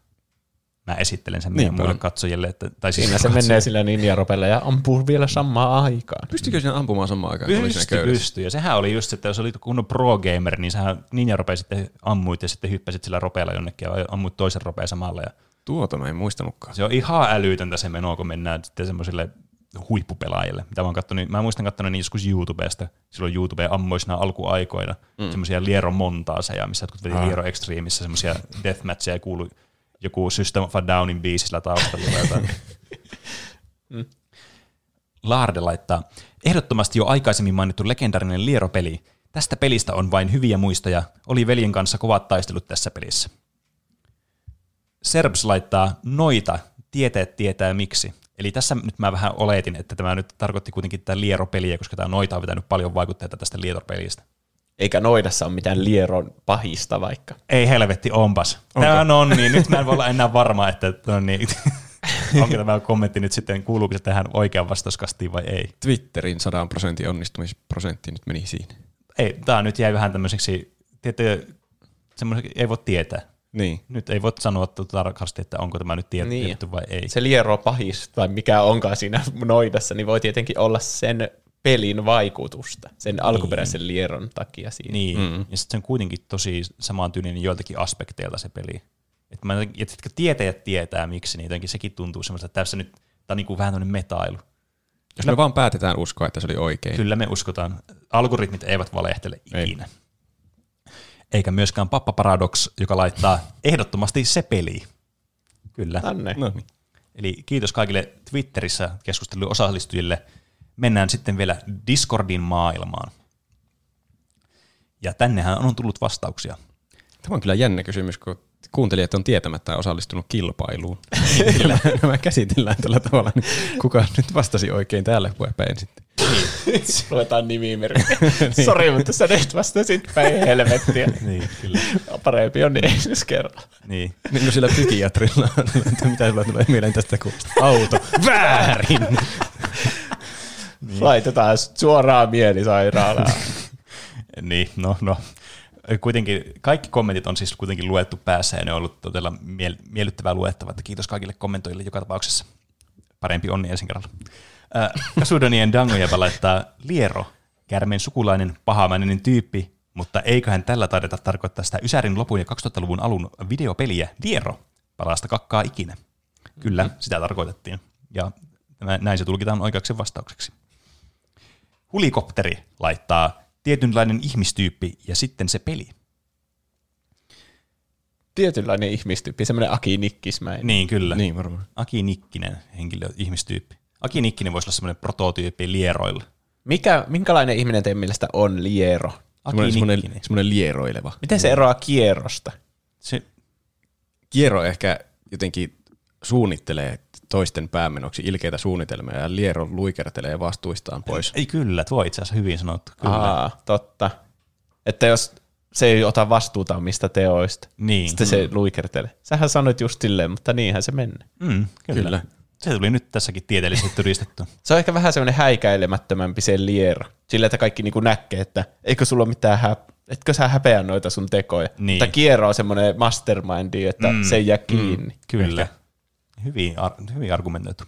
Mä esittelen sen meidän muille katsojille. Että, tai siis Siinä se menee sillä ninjaropella ja ampuu vielä samaan aikaan. Pystykö siinä ampumaan samaan aikaan, Pysty, köydessä? pysty. Ja sehän oli just, että jos olit kunnon pro-gamer, niin sähän ninja ropea sitten ammuit ja sitten hyppäsit sillä ropeella jonnekin ja ammuit toisen ropea samalla. Ja Tuota mä en muistanutkaan. se on ihan älytöntä se meno, kun mennään sitten semmoisille huippupelaajille. Mitä mä, oon kattonut, mä muistan kattonut niin joskus YouTubesta, silloin YouTube ammoisina alkuaikoina, mm. semmoisia Liero montaaseja, missä jotkut veti Ah. Liero Extremeissa semmoisia deathmatcheja ja kuului joku System of a Downin biisi sillä taustalla tai jotain. Laarde laittaa, ehdottomasti jo aikaisemmin mainittu legendarinen Liero-peli. Tästä pelistä on vain hyviä muistoja. Oli veljen kanssa kovat taistelut tässä pelissä. Serbs laittaa noita, tieteet tietää miksi. Eli tässä nyt mä vähän oletin, että tämä nyt tarkoitti kuitenkin tätä lieropeliä, koska tämä noita on vetänyt paljon vaikutteita tästä lieropelistä. Eikä noidassa ole mitään lieron pahista vaikka. Ei helvetti, onpas. Tämä on niin, nyt mä en voi olla enää varma, että no niin, onko tämä kommentti nyt sitten, kuuluuko se tähän oikean vastauskastiin vai ei. Twitterin 100 prosentin onnistumisprosentti nyt meni siinä. Ei, tämä nyt jäi vähän tämmöiseksi, tietysti, semmoiseksi ei voi tietää. Niin. Nyt ei voi sanoa tarkasti, että onko tämä nyt tietty Niin. vai ei. Se liero pahis, tai mikä onkaan siinä noidassa, niin voi tietenkin olla sen pelin vaikutusta, sen alkuperäisen lieron takia siinä. Niin, mm. ja sitten se on kuitenkin tosi samantyylinen joiltakin aspekteilta se peli. Että mä, ja sitten tietäjät tietää miksi, niin jotenkin sekin tuntuu semmoista, että tässä nyt, tämä on niin kuin vähän tämmöinen metailu. Jos me vaan päätetään uskoa, että se oli oikein. Kyllä me uskotaan. Algoritmit eivät valehtele Ei. Eikä myöskään Pappa Paradox, joka laittaa ehdottomasti se peli. Kyllä. Tänne. No niin. Eli kiitos kaikille Twitterissä keskustelujen osallistujille. Mennään sitten vielä Discordin maailmaan. Ja tännehän on tullut vastauksia. Tämä on kyllä jännä kysymys, kun kuuntelijat on tietämättä osallistunut kilpailuun. Nämä, nämä käsitellään tällä tavalla, niin kuka nyt vastasi oikein täällä päin sitten? Luetaan nimimerkki. Sori, mutta sä nyt vastasit päin helvettiä. Niin, kyllä. Parempi on niin ensi kerralla. Niin. Niin no sillä psykiatrilla, että mitä sulla tulee mieleen tästä kuvasta? Auto. Väärin! Laitetaan suoraan mielisairaalaan. Niin, no, no. Kuitenkin kaikki kommentit on siis kuitenkin luettu päässä ja ne on ollut todella miel- miellyttävää luettavaa, että kiitos kaikille kommentoijille joka tapauksessa. Parempi onni ensi kerralla. Äh, Kasudonien dangoja laittaa Liero, kärmeen sukulainen pahamainen tyyppi, mutta eiköhän tällä taideta tarkoittaa sitä Ysärin lopun ja 2000-luvun alun videopeliä Liero, parasta kakkaa ikinä. Kyllä, mm. sitä tarkoitettiin. Ja näin se tulkitaan oikeaksi vastaukseksi. Hulikopteri laittaa tietynlainen ihmistyyppi ja sitten se peli. Tietynlainen ihmistyyppi, semmoinen Aki Nikkismäinen. Niin, kyllä. Niin varmaan. Aki Nikkinen henkilö, ihmistyyppi. Aki Nikkinen voisi olla semmoinen prototyyppi lieroilla. Mikä, minkälainen ihminen teidän mielestä on liero? Aki Semmoinen, Nikkinen. semmoinen lieroileva. Miten se eroaa kierrosta? Se, Kiero ehkä jotenkin suunnittelee toisten päämenoksi ilkeitä suunnitelmia ja Liero luikertelee vastuistaan pois. ei kyllä, tuo itse asiassa hyvin sanottu. Kyllä. Aa, totta. Että jos se ei ota vastuuta omista teoista, Niin. sitten se luikertelee. Sähän sanoit just silleen, mutta niinhän se menee. Mm, kyllä. Kyllä. Se tuli nyt tässäkin tieteellisesti todistettu. Se on ehkä vähän semmoinen häikäilemättömämpi se liero. Sillä, että kaikki niinku näkee, että eikö sulla ole mitään hä- etkö sä häpeä noita sun tekoja. Niin. Mutta kiero on semmoinen mastermindi, että mm. se ei jää kiinni. Kyllä. Hyvin, ar- hyvin argumentoitu.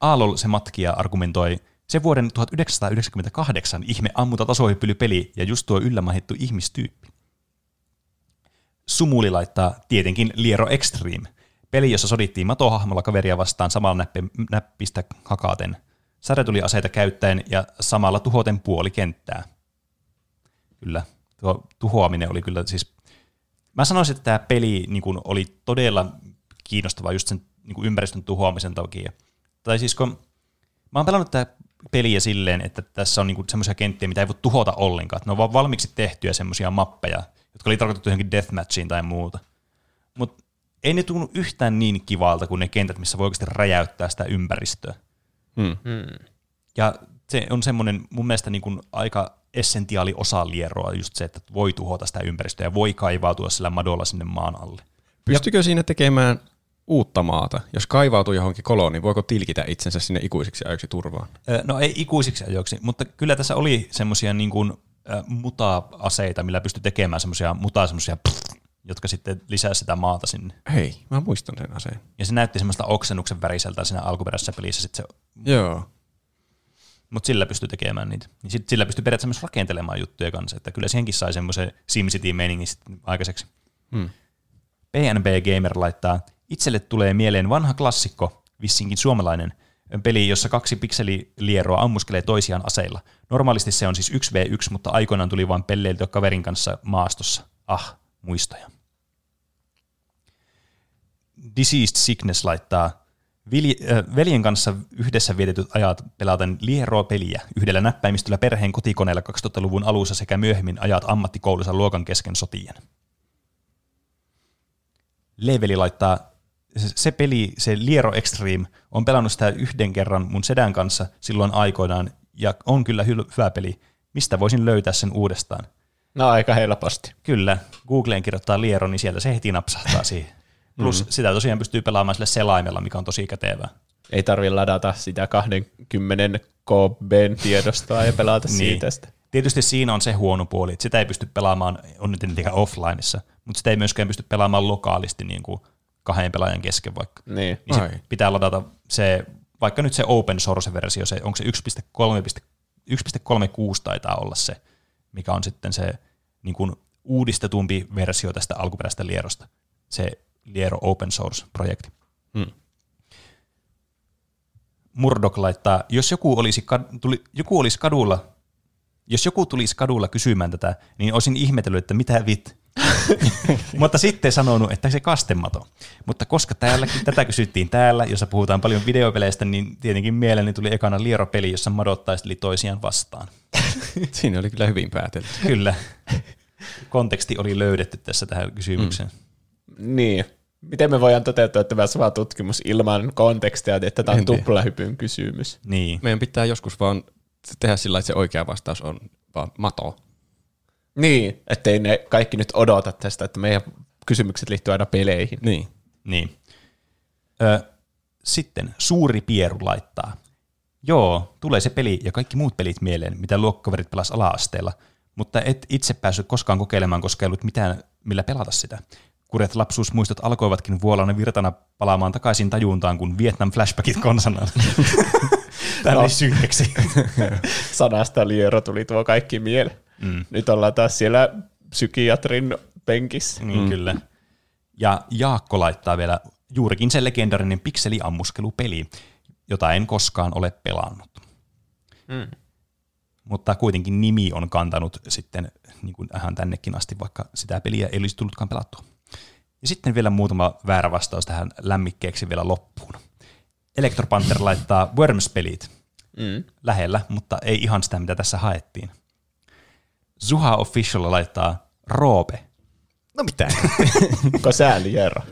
Aalol se matkija argumentoi, se vuoden 1998 ihme ammuta tasohyppelypeli ja just tuo yllämahittu ihmistyyppi. Sumuli laittaa tietenkin Liero Extreme, peli, jossa sodittiin matohahmolla kaveria vastaan samalla näppe, näppistä hakaten, sädetuliaseita käyttäen ja samalla tuhoten puoli kenttää. Kyllä, tuo tuhoaminen oli kyllä siis... Mä sanoisin, että tämä peli niin oli todella kiinnostava just sen niin kuin ympäristön tuhoamisen takia. Tai siis kun mä oon pelannut tätä peliä silleen, että tässä on niin semmoisia kenttiä, mitä ei voi tuhota ollenkaan. Että ne on vaan valmiiksi tehtyjä semmoisia mappeja, jotka oli tarkoitettu johonkin deathmatchiin tai muuta. Mutta ei ne tunnu yhtään niin kivalta kuin ne kentät, missä voi oikeasti räjäyttää sitä ympäristöä. Hmm. Hmm. Ja se on semmoinen mun mielestä niin kuin aika essentiaali osa lieroa, just se, että voi tuhota sitä ympäristöä ja voi kaivautua sillä madolla sinne maan alle. Pystykö siinä tekemään uutta maata? Jos kaivautuu johonkin koloon, niin voiko tilkitä itsensä sinne ikuisiksi ajoiksi turvaan? No ei ikuisiksi ajoiksi, mutta kyllä tässä oli semmoisia niin kuin, muta-aseita, millä pystyi tekemään semmoisia muta semmoisia, jotka sitten lisää sitä maata sinne. Hei, mä muistan sen aseen. Ja se näytti semmoista oksennuksen väriseltä siinä alkuperäisessä pelissä, sit se, Joo. mutta sillä pystyi tekemään niitä. Niin sit sillä pystyi periaatteessa myös rakentelemaan juttuja kanssa, että kyllä siihenkin sai semmoisen SimCity-meiningin aikaiseksi. Hmm. PNB Gamer laittaa, itselle tulee mieleen vanha klassikko, vissinkin suomalainen, peli, jossa kaksi pikselilieroa ammuskelee toisiaan aseilla. Normaalisti se on siis 1v1, mutta aikoinaan tuli vain pelleiltyä kaverin kanssa maastossa. Ah, muistoja. Diseased Sickness laittaa, Vilj- äh, veljen kanssa yhdessä vietetyt ajat pelaten lieroa peliä yhdellä näppäimistöllä perheen kotikoneella 2000-luvun alussa sekä myöhemmin ajat ammattikoulussa luokan kesken sotien. Leveli laittaa, se, peli, se Liero Extreme, on pelannut sitä yhden kerran mun sedän kanssa silloin aikoinaan, ja on kyllä hy- hyvä peli. Mistä voisin löytää sen uudestaan? No aika helposti. Kyllä, Googleen kirjoittaa Liero, niin sieltä se heti napsahtaa siihen. Plus mm. sitä tosiaan pystyy pelaamaan sille selaimella, mikä on tosi kätevää. Ei tarvi ladata sitä 20 KB tiedostoa ja pelata Niin. siitä sitä. Tietysti siinä on se huono puoli, että sitä ei pysty pelaamaan, on nyt offlineissa, mutta sitä ei myöskään pysty pelaamaan lokaalisti niin kuin kahden pelaajan kesken vaikka. Niin. Niin Ai. sit pitää ladata se, vaikka nyt se open source-versio, se, onko se 1.3, 1.36 taitaa olla se, mikä on sitten se niin kuin uudistetumpi versio tästä alkuperäisestä Lierosta, se Liero Open Source-projekti. Hmm. Murdoch laittaa, jos joku olisi, kad- tuli, joku olisi kadulla, jos joku tulisi kadulla kysymään tätä, niin olisin ihmetellyt, että mitä vit. Mutta sitten sanonut, että se kastemato. Mutta koska täälläkin, tätä kysyttiin täällä, jossa puhutaan paljon videopeleistä, niin tietenkin mieleeni tuli ekana Liero-peli, jossa madot taisteli toisiaan vastaan. Siinä oli kyllä hyvin päätelty. Kyllä. Konteksti oli löydetty tässä tähän kysymykseen. Mm. Niin. Miten me voidaan toteuttaa tämä sama tutkimus ilman kontekstia, että tämä on tuplahypyn kysymys? Niin. Meidän pitää joskus vaan tehdä sillä, että se oikea vastaus on vaan mato. Niin, ettei ne kaikki nyt odota tästä, että meidän kysymykset liittyy aina peleihin. Niin. Niin. Ö, sitten suuri pieru laittaa. Joo, tulee se peli ja kaikki muut pelit mieleen, mitä luokkaverit pelas ala-asteella, mutta et itse päässyt koskaan kokeilemaan, koska ei ollut mitään, millä pelata sitä. Kurjat lapsuusmuistot alkoivatkin vuolana virtana palaamaan takaisin tajuntaan, kun Vietnam flashbackit konsanaan. Tämä oli synkäksi. Sanasta liero tuli tuo kaikki mieleen. Mm. Nyt ollaan taas siellä psykiatrin penkissä. Niin mm. kyllä. Ja Jaakko laittaa vielä juurikin se legendarinen pikseliammuskelupeli, jota en koskaan ole pelannut. Mm. Mutta kuitenkin nimi on kantanut sitten niin kuin ihan tännekin asti, vaikka sitä peliä ei olisi tullutkaan pelattua. Ja sitten vielä muutama väärä vastaus tähän lämmikkeeksi vielä loppuun. Electro Panther laittaa Worms-pelit. Mm. Lähellä, mutta ei ihan sitä, mitä tässä haettiin. Zuha Official laittaa Roope. No mitä? Onko sä liero?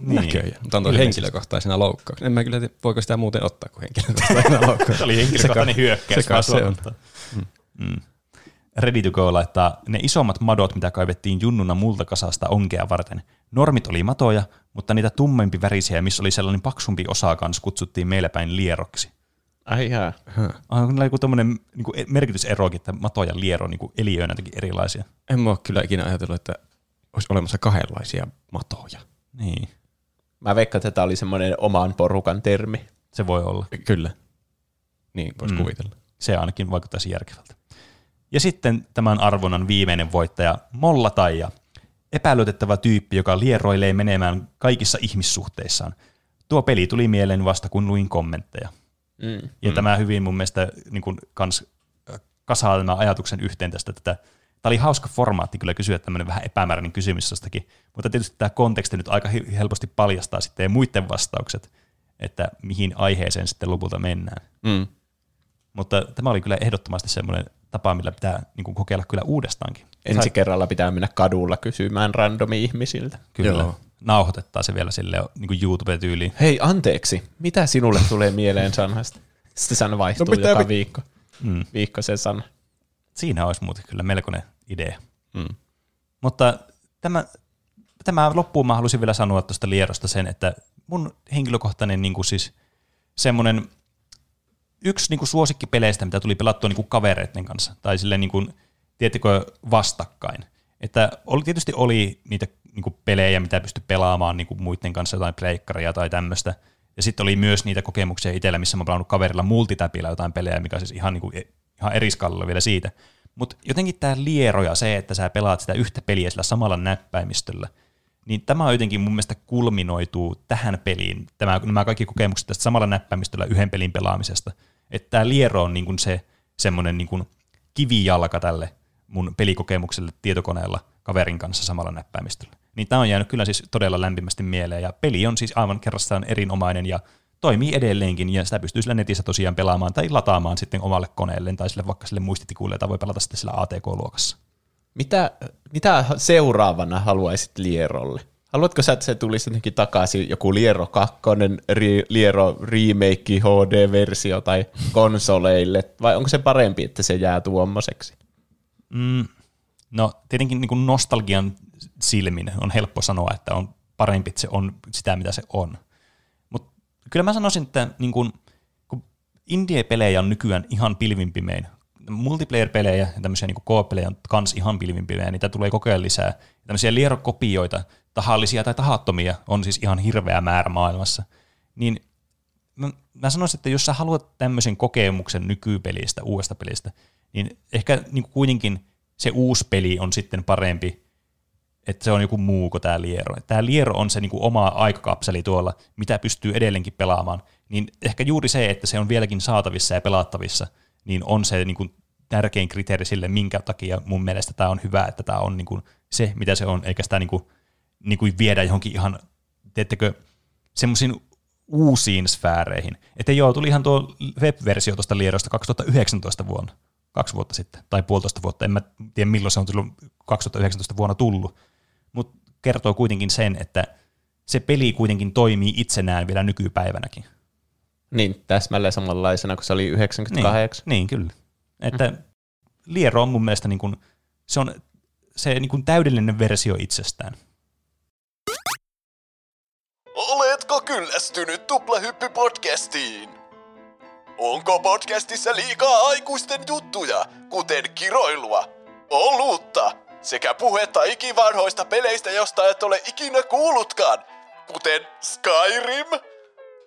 Niin. Näköjään. Mutta on tosi henkilökohtaisena loukkauksena. En mä kyllä tiedä, voiko sitä muuten ottaa kuin henkilökohtaisena loukkauksena. Se oli henkilökohtainen hyökkäys. se se on. suorastaan. Mm. Ready to go laittaa ne isommat madot, mitä kaivettiin junnuna multakasasta onkea varten. Normit oli matoja, mutta niitä tummempi värisiä, missä oli sellainen paksumpi osa kanssa, kutsuttiin meillä päin lieroksi. Ai jaa. On kyllä joku tommonen niin merkityserokin, että mato ja liero on niin eliöinä jotenkin erilaisia. En mä ole kyllä ikinä ajatellut, että olisi olemassa kahdenlaisia matoja. Niin, Mä veikkaan, että tämä oli semmoinen oman porukan termi. se voi olla. Kyllä. Niin, voisi Mm. mm. kuvitella. Se ainakin vaikuttaisi järkevältä. Ja sitten tämän arvonnan viimeinen voittaja, Molla Taija. Epäilytettävä tyyppi, joka lieroilee menemään kaikissa ihmissuhteissaan. Tuo peli tuli mieleen vasta, kun luin kommentteja. Mm. Ja mm. tämä hyvin mun mielestä niin kuin, kans äh, kasaa tämän ajatuksen yhteen tästä. Tätä. Tämä oli hauska formaatti kyllä kysyä tämmöinen vähän epämääräinen kysymys jostakin, mutta tietysti tämä konteksti nyt aika helposti paljastaa sitten muiden vastaukset, että mihin aiheeseen sitten lopulta mennään. Mm. Mutta tämä oli kyllä ehdottomasti semmoinen tapa, millä pitää niin kuin, kokeilla kyllä uudestaankin. Ensi Sai- kerralla pitää mennä kadulla kysymään randomi ihmisiltä. Kyllä. Joo. Nauhoitettaa se vielä sille niin YouTube-tyyliin. Hei, anteeksi. Mitä sinulle tulee mieleen sanasta? Sitten sana vaihtuu No joka vi- viikko. Mm. Viikko se sana. Siinä olisi muuten kyllä melkoinen idea. Mm. Mutta tämä, tämä loppuun mä haluaisin vielä sanoa tuosta Lierosta sen, että mun henkilökohtainen niin kuin siis semmoinen yksi niin kuin suosikkipeleistä, mitä tuli pelattua niin kuin kavereiden kanssa, tai silleen niin kuin, tiedättekö, vastakkain. Että oli, tietysti oli niitä niin pelejä, mitä pystyi pelaamaan niin kuin muiden kanssa, jotain pleikkaria tai tämmöistä. Ja sitten oli myös niitä kokemuksia itsellä, missä mä pelannut kaverilla multitäpillä jotain pelejä, mikä siis ihan, niin kuin, ihan eri skaalalla vielä siitä. Mutta jotenkin tämä liero ja se, että sä pelaat sitä yhtä peliä sillä samalla näppäimistöllä, niin tämä jotenkin mun mielestä kulminoituu tähän peliin, tämä, nämä kaikki kokemukset tästä samalla näppäimistöllä yhden pelin pelaamisesta. Että tämä liero on niin kuin se semmoinen niin kuin kivijalka tälle mun pelikokemukselle tietokoneella kaverin kanssa samalla näppäimistöllä. Niin tämä on jäänyt kyllä siis todella lämpimästi mieleen, ja peli on siis aivan kerrassaan erinomainen, ja toimii edelleenkin, ja sitä pystyy sillä netissä tosiaan pelaamaan tai lataamaan sitten omalle koneelleen, tai sille vaikka sille muistitikulle, jota voi pelata sitten sillä ATK-luokassa. Mitä, mitä seuraavana haluaisit Lierolle? Haluatko sä, että se tulisi jotenkin takaisin joku Liero 2, ri, Liero remake, HD-versio tai konsoleille, vai onko se parempi, että se jää tuommoiseksi? Mm, no tietenkin niin nostalgian silmin on helppo sanoa, että on parempi, että se on sitä, mitä se on. Mutta kyllä mä sanoisin, että niin kuin, kun indie-pelejä on nykyään ihan pilvinpimein, multiplayer-pelejä ja tämmöisiä niin co-pelejä on kans ihan pilvinpimein, niitä tulee koko ajan lisää. Tämmöisiä lierokopioita, tahallisia tai tahattomia, on siis ihan hirveä määrä maailmassa. Niin mä, mä sanoisin, että jos sä haluat tämmöisen kokemuksen nykypelistä, uudesta pelistä, niin ehkä niin kuitenkin se uusi peli on sitten parempi, että se on joku muu kuin tämä Liero. Tämä Liero on se niin kuin oma aikakapseli tuolla, mitä pystyy edelleenkin pelaamaan. Niin ehkä juuri se, että se on vieläkin saatavissa ja pelattavissa, niin on se niin kuin tärkein kriteeri sille, minkä takia mun mielestä tämä on hyvä, että tämä on niin kuin se, mitä se on, eikä sitä niin kuin, niin kuin viedä johonkin ihan, teettekö, semmoisiin uusiin sfääreihin. Että joo, tuli ihan tuo web-versio tuosta Lierosta 2019 vuonna, kaksi vuotta sitten, tai puolitoista vuotta, en mä tiedä milloin se on tullut 2019 vuonna tullut, mutta kertoo kuitenkin sen, että se peli kuitenkin toimii itsenään vielä nykypäivänäkin. Niin, täsmälleen samanlaisena kuin se oli 98. Niin, niin kyllä. Että Liero on mun mielestä niin kuin, se on se niin kuin täydellinen versio itsestään. Oletko kyllästynyt Tuplahyppy-podcastiin? Onko podcastissa liikaa aikuisten juttuja, kuten kiroilua, olutta sekä puhetta ikivanhoista peleistä, josta et ole ikinä kuullutkaan, kuten Skyrim?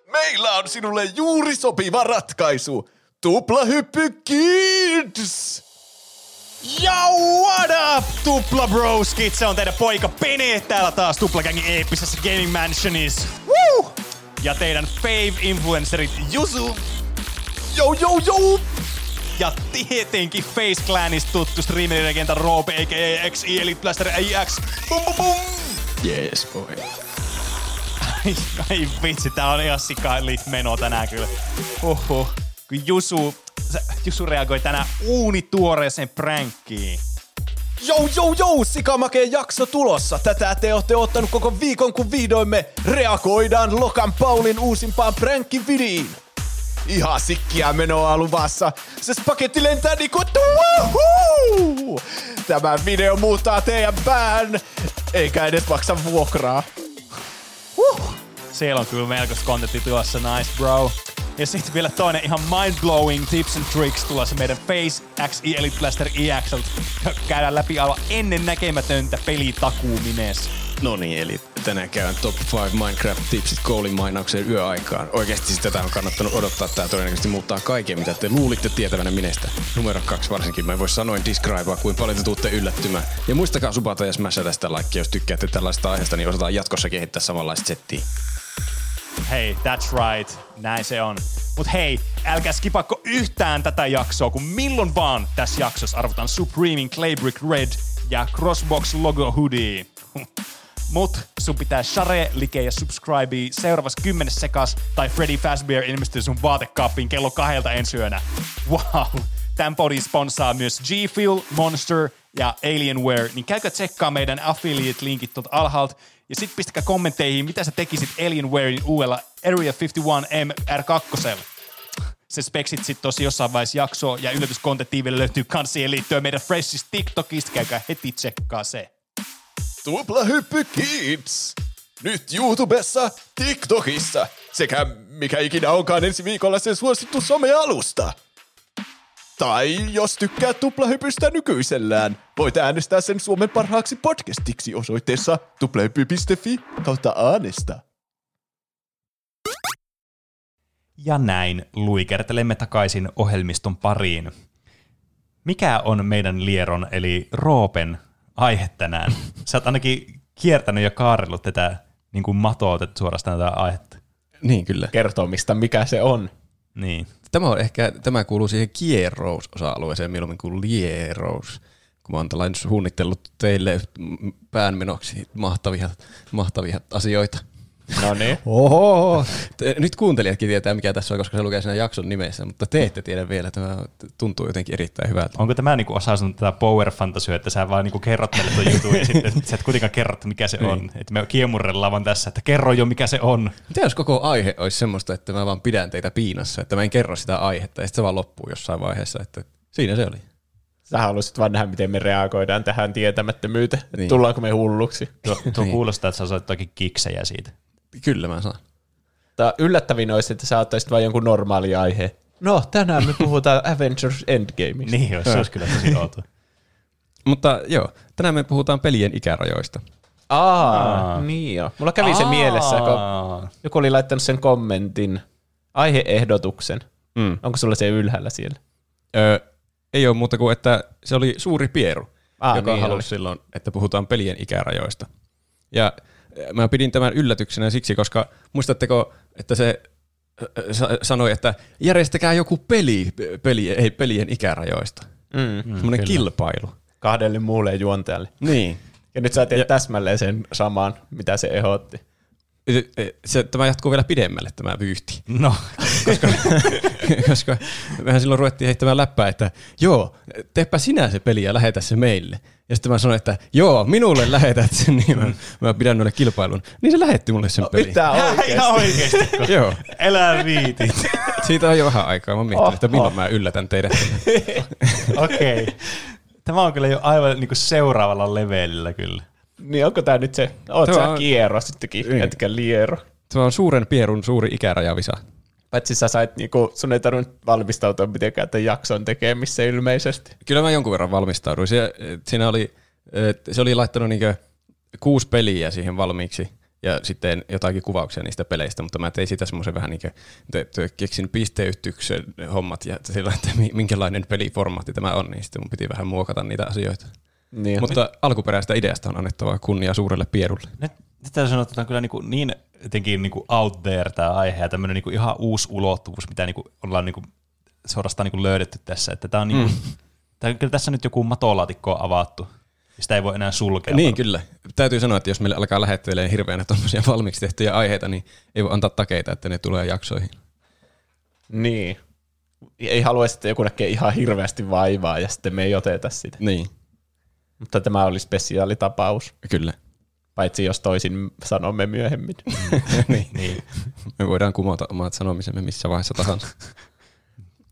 Meillä on sinulle juuri sopiva ratkaisu. Tuplahyppy Kids! Yo, what up, Tupla Broskit? Se on teidän poika Pene täällä taas Tuplagängin eeppisessä Gaming Mansionissa. Woo! Ja teidän fave-influencerit Jusu Yo, yo, yo! Ja tietenkin Face Clanista tuttu streamerilegenda Roope, a.k.a. XI, eli Blaster AX. Bum, bum, bum! Yes, boy. Ai, ai vitsi, tää on ihan sikaillit meno tänään kyllä. Huhhuh. Kun Jusu, Jusu reagoi tänään uunituoreeseen prankkiin. Jou, jou, jou, sikamakeen jakso tulossa. Tätä te olette ottanut koko viikon, kun vihdoin me reagoidaan Lokan Paulin uusimpaan prankkividiin. Ihan sikkiä menoa luvassa. Se spagetti lentää niinku woohoo! Tämä video muuttaa teidän pään, eikä edes maksa vuokraa. Siellä on kyllä melkoista kontentti tulossa, nice bro. Ja sitten vielä toinen ihan mind-blowing tips and tricks tulossa meidän Face XI Elite Blaster EX. Käydään läpi aivan ennen näkemätöntä pelitakuumines. No niin, eli tänään käyn Top 5 Minecraft-tipsit koulin mainaukseen yöaikaan. Oikeasti siis tätä on kannattanut odottaa. Tää todennäköisesti muuttaa kaiken, mitä te luulitte tietävänä minestä. Numero kaksi varsinkin. Mä en voi sanoin describea, kuin paljon te tuutte yllättymään. Ja muistakaa subata ja smashata sitä like, jos tykkäätte tällaista aiheesta, niin osataan jatkossa kehittää samanlaista settiä. Hei, that's right. Näin se on. Mut hei, älkää skipakko yhtään tätä jaksoa, kun milloin vaan tässä jaksossa arvotaan Supremein Claybrick Red ja Crossbox Logo Hoodie. Mut sun pitää share, like ja subscribe seuraavassa kymmenes sekas tai Freddy Fazbear ilmestyy sun vaatekaappiin kello kahdelta ensi yönä. Wow! Tän podin sponsaa myös G Fuel, Monster ja Alienware, niin käykää tsekkaa meidän affiliate-linkit tuolta alhaalta ja sit pistäkää kommentteihin, mitä sä tekisit Alienwarein uudella Area 51M R2. Se speksit sit tosi jossain vaiheessa jaksoa ja yllätyskontentti löytyy kans siihen liittyen meidän Freshista TikTokista, käykää heti tsekkaa se. Tuplahyppy Kids! Nyt YouTubessa, TikTokissa sekä mikä ikinä onkaan ensi viikolla sen suosittu somealusta. Tai jos tykkää tuplahypystä nykyisellään, voit äänestää sen Suomen parhaaksi podcastiksi osoitteessa tuplahyppy.fi kautta äänestä. Ja näin luikertelemme takaisin ohjelmiston pariin. Mikä on meidän Lieron eli Roopen aihe tänään? Sä oot ainakin kiertänyt ja kaarellut tätä niin kuin matoa suorastaan tätä aihetta. Niin kyllä. Kertomista, mikä se on. Niin. Tämä on ehkä, tämä kuuluu siihen kierrous-osa-alueeseen mieluummin kuin lierous. Kun mä oon tällainen suunnitellut teille päänmenoksi mahtavia, mahtavia asioita. No niin. Oho! Te, nyt kuuntelijatkin tietää, mikä tässä on, koska se lukee siinä jakson nimessä, mutta te ette tiedä vielä. Tämä tuntuu jotenkin erittäin hyvältä. Onko tämä niinku osa sun tätä power fantasyä, että sä vaan niinku kerrot meille tuon jutun ja sitten sä et kuitenkaan kerrot, mikä se on. Että me kiemurrellaan vaan tässä, että kerro jo, mikä se on. Mitä jos koko aihe olisi semmoista, että mä vaan pidän teitä piinassa, että mä en kerro sitä aihetta ja sitten se vaan loppuu jossain vaiheessa, että siinä se oli. Sä haluaisit vaan nähdä, miten me reagoidaan tähän tietämättömyyteen. Niin. Niin. Tullaanko me hulluksi? Tuo, tuo Niin. kuulostaa, että sä saat jotakin kiksejä siitä. Kyllä mä saan. Tää yllättävin olisi, että sä ottaisit vain jonkun normaali aihe. No, tänään me puhutaan Avengers Endgameista. Niin, jos se olisi kyllä tosi outo. Mutta joo, tänään me puhutaan pelien ikärajoista. Aa, Aa. niin joo. Mulla kävi se mielessä, kun joku oli laittanut sen kommentin, aiheehdotuksen. Mm. Onko sulla se ylhäällä siellä? Öö, ei ole muuta kuin, että se oli suuri pieru, Ah, joka niin halusi oli. silloin, että puhutaan pelien ikärajoista. Ja mä pidin tämän yllätyksenä siksi, koska muistatteko, että se äh, sa- sanoi, että järjestäkää joku peli, peli ei pelien ikärajoista. Mm. Semmoinen kyllä. kilpailu. Kahdelle muulle juontajalle. Niin. Ja nyt sä teet täsmälleen sen saman, mitä se ehdotti. Se, tämä jatkuu vielä pidemmälle tämä vyyhti. No, koska, koska mehän silloin ruvettiin heittämään läppää, että joo, teepä sinä se peli ja lähetä se meille. Ja sitten mä sanoin, että joo, minulle lähetät sen, niin mä, mä pidän noille kilpailun. Niin se lähetti mulle sen pelin. Mitä oikeesti? ihan oikeesti. Joo, Elää viitit. siitä on jo vähän aikaa. Mä mietin, että Oho. milloin mä yllätän teidät. Okei. Okay. Tämä on kyllä jo aivan niinku seuraavalla levelillä kyllä. Niin onko tää nyt se, oot Tämä sä on- kiero sittenkin, Niin. etkä liero. Tämä on suuren pierun suuri ikärajavisa. Paitsi sä sait, niinku, sun ei tarvinnut valmistautua mitenkään tämän jakson tekemiseen ilmeisesti. Kyllä mä jonkun verran valmistauduin. Se, siinä oli, se oli laittanut niinkö kuusi peliä siihen valmiiksi ja sitten jotakin kuvauksia niistä peleistä, mutta mä tein sitä semmoisen vähän niin kuin, keksin pisteytyksen hommat ja sillä, että minkälainen peliformaatti tämä on, niin sitten mun piti vähän muokata niitä asioita. Niin. Mutta nyt, alkuperäistä ideasta on annettava kunnia suurelle pierulle. Nyt, nyt täytyy sanoa, että tämä on kyllä niin, kuin niin jotenkin niin kuin out there tämä aihe ja tämmöinen niin kuin ihan uusi ulottuvuus, mitä niin kuin ollaan niin kuin suorastaan niin kuin löydetty tässä. Että tämä on niin kuin, mm. tämä, kyllä tässä nyt joku matolaatikko on avattu. Sitä ei voi enää sulkea. Niin, kyllä. Täytyy sanoa, että jos meille alkaa lähettelemään hirveänä tuommoisia valmiiksi tehtyjä aiheita, niin ei voi antaa takeita, että ne tulee jaksoihin. Niin. Ei haluaisi, että joku näkee ihan hirveästi vaivaa ja sitten me ei oteta sitä. Niin. Mutta tämä oli spesiaalitapaus. Kyllä. Paitsi jos toisin sanomme myöhemmin. niin. niin. Me voidaan kumota omat sanomisemme missä vaiheessa tahansa.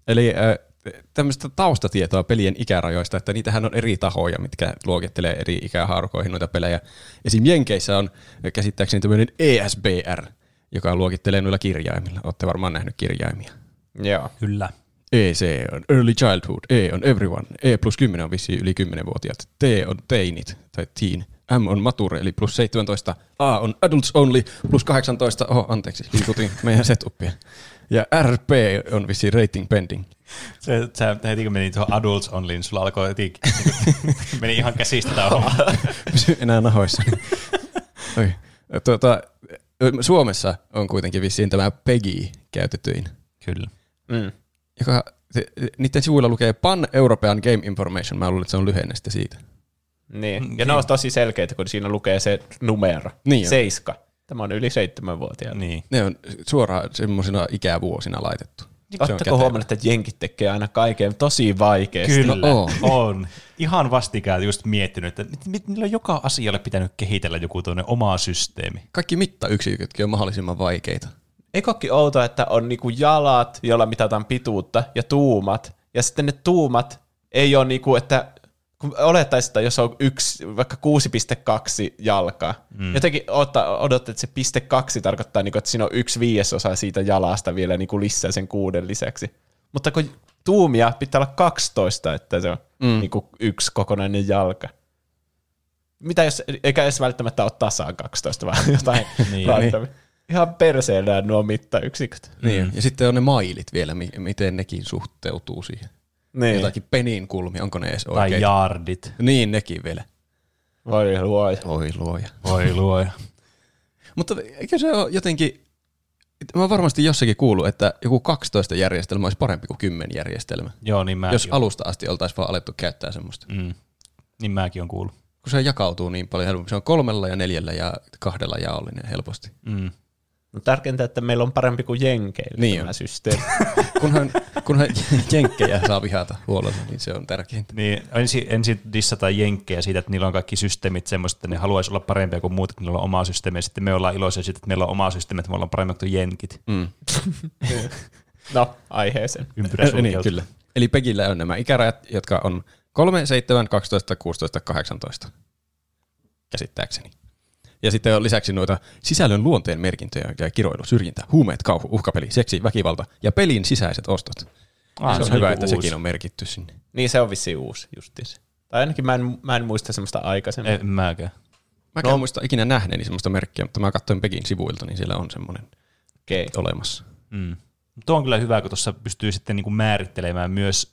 Eli äh, tämmöistä taustatietoa pelien ikärajoista, että niitähän on eri tahoja, mitkä luokittelee eri ikähaarukoihin noita pelejä. Esim. Jenkeissä on käsittääkseni tämmöinen ESBR, joka luokittelee noilla kirjaimilla. Olette varmaan nähnyt kirjaimia. Joo. Kyllä. EC on Early Childhood, E on Everyone, E plus 10 on vissiin yli 10-vuotiaat, T on Teinit tai Teen, M on Mature eli plus 17, A on Adults Only plus 18, oho anteeksi, liikutin meidän setupia. Ja RP on vissiin Rating Pending. Se, sä heti kun meni tuohon Adults Only, niin sulla alkoi heti, meni ihan käsistä tämä homma. Pysy enää nahoissa. Oi. Tuota, Suomessa on kuitenkin vissiin tämä PEGI käytetyin. Kyllä. Mm. Joka, se, niiden sivuilla lukee Pan European Game Information. Mä luulen, että se on lyhenne siitä. Niin. Ja ne on tosi selkeitä, kun siinä lukee se numero. Niin Seiska. Tämä on yli seitsemänvuotiaana. Niin. Ne on suoraan semmoisina ikävuosina laitettu. Oletteko huomannut, että jenkit tekee aina kaiken tosi vaikeasti? Kyllä, on. on. Ihan vastikään just miettinyt, että niillä on joka asialle pitänyt kehitellä joku tuonne oma systeemi. Kaikki mittayksikötkin on mahdollisimman vaikeita. Eikö olekin outoa, että on niinku jalat, joilla mitataan pituutta, ja tuumat, ja sitten ne tuumat ei ole niinku, että kun olettaisiin, että jos on yksi, vaikka 6,2 jalkaa, mm. jotenkin odottaa, että se piste kaksi tarkoittaa, niinku, että siinä on yksi viidesosa siitä jalasta vielä niinku lisää sen kuuden lisäksi. Mutta kun tuumia pitää olla 12, että se on mm. niinku yksi kokonainen jalka. Mitä jos, eikä edes välttämättä ole tasaan 12, vaan jotain niin, niin. Ihan perseellä nuo mittayksiköt. Niin, mm. ja sitten on ne mailit vielä, miten nekin suhteutuu siihen. Niin. Jotakin penin kulmia, onko ne edes Tai oikein? jaardit. Niin, nekin vielä. Voi luoja. Voi luoja. Voi luoja. Mutta eikö se ole jotenkin, mä varmasti jossakin kuullut, että joku 12 järjestelmä olisi parempi kuin 10 järjestelmä. Joo, niin Jos jo. alusta asti oltaisiin vaan alettu käyttää semmoista. Mm. Niin mäkin on kuullut. Kun se jakautuu niin paljon helpommin. Se on kolmella ja neljällä ja kahdella jaollinen helposti. Mm. No tärkeintä, että meillä on parempi kuin Jenkeillä niin tämä on. systeemi. kunhan, kunhan Jenkkejä saa vihata huolella, niin se on tärkeintä. Niin, ensin, ensin dissata Jenkkejä siitä, että niillä on kaikki systeemit semmoiset, että ne haluaisi olla parempia kuin muut, että niillä on oma systeemi, ja sitten me ollaan iloisia siitä, että meillä on oma systeemi, että me ollaan paremmat kuin Jenkit. Mm. no, aiheeseen. Ympyrä niin, kyllä. Eli Pegillä on nämä ikärajat, jotka on 3, 7, 12, 16, 18. Käsittääkseni. Ja sitten on lisäksi noita sisällön luonteen merkintöjä ja kiroilu, syrjintä, huumeet, kauhu, uhkapeli, seksi, väkivalta ja pelin sisäiset ostot. Ah, se on, se hyvä, että uusi. sekin on merkitty sinne. Niin se on vissiin uusi justiinsa. Tai ainakin mä en, mä en muista semmoista aikaisemmin. En mäkään. Mä en no. muista ikinä nähneeni semmoista merkkiä, mutta mä katsoin Pekin sivuilta, niin siellä on semmoinen okay. olemassa. Mm. Tuo on kyllä hyvä, kun tuossa pystyy sitten niin kuin määrittelemään myös,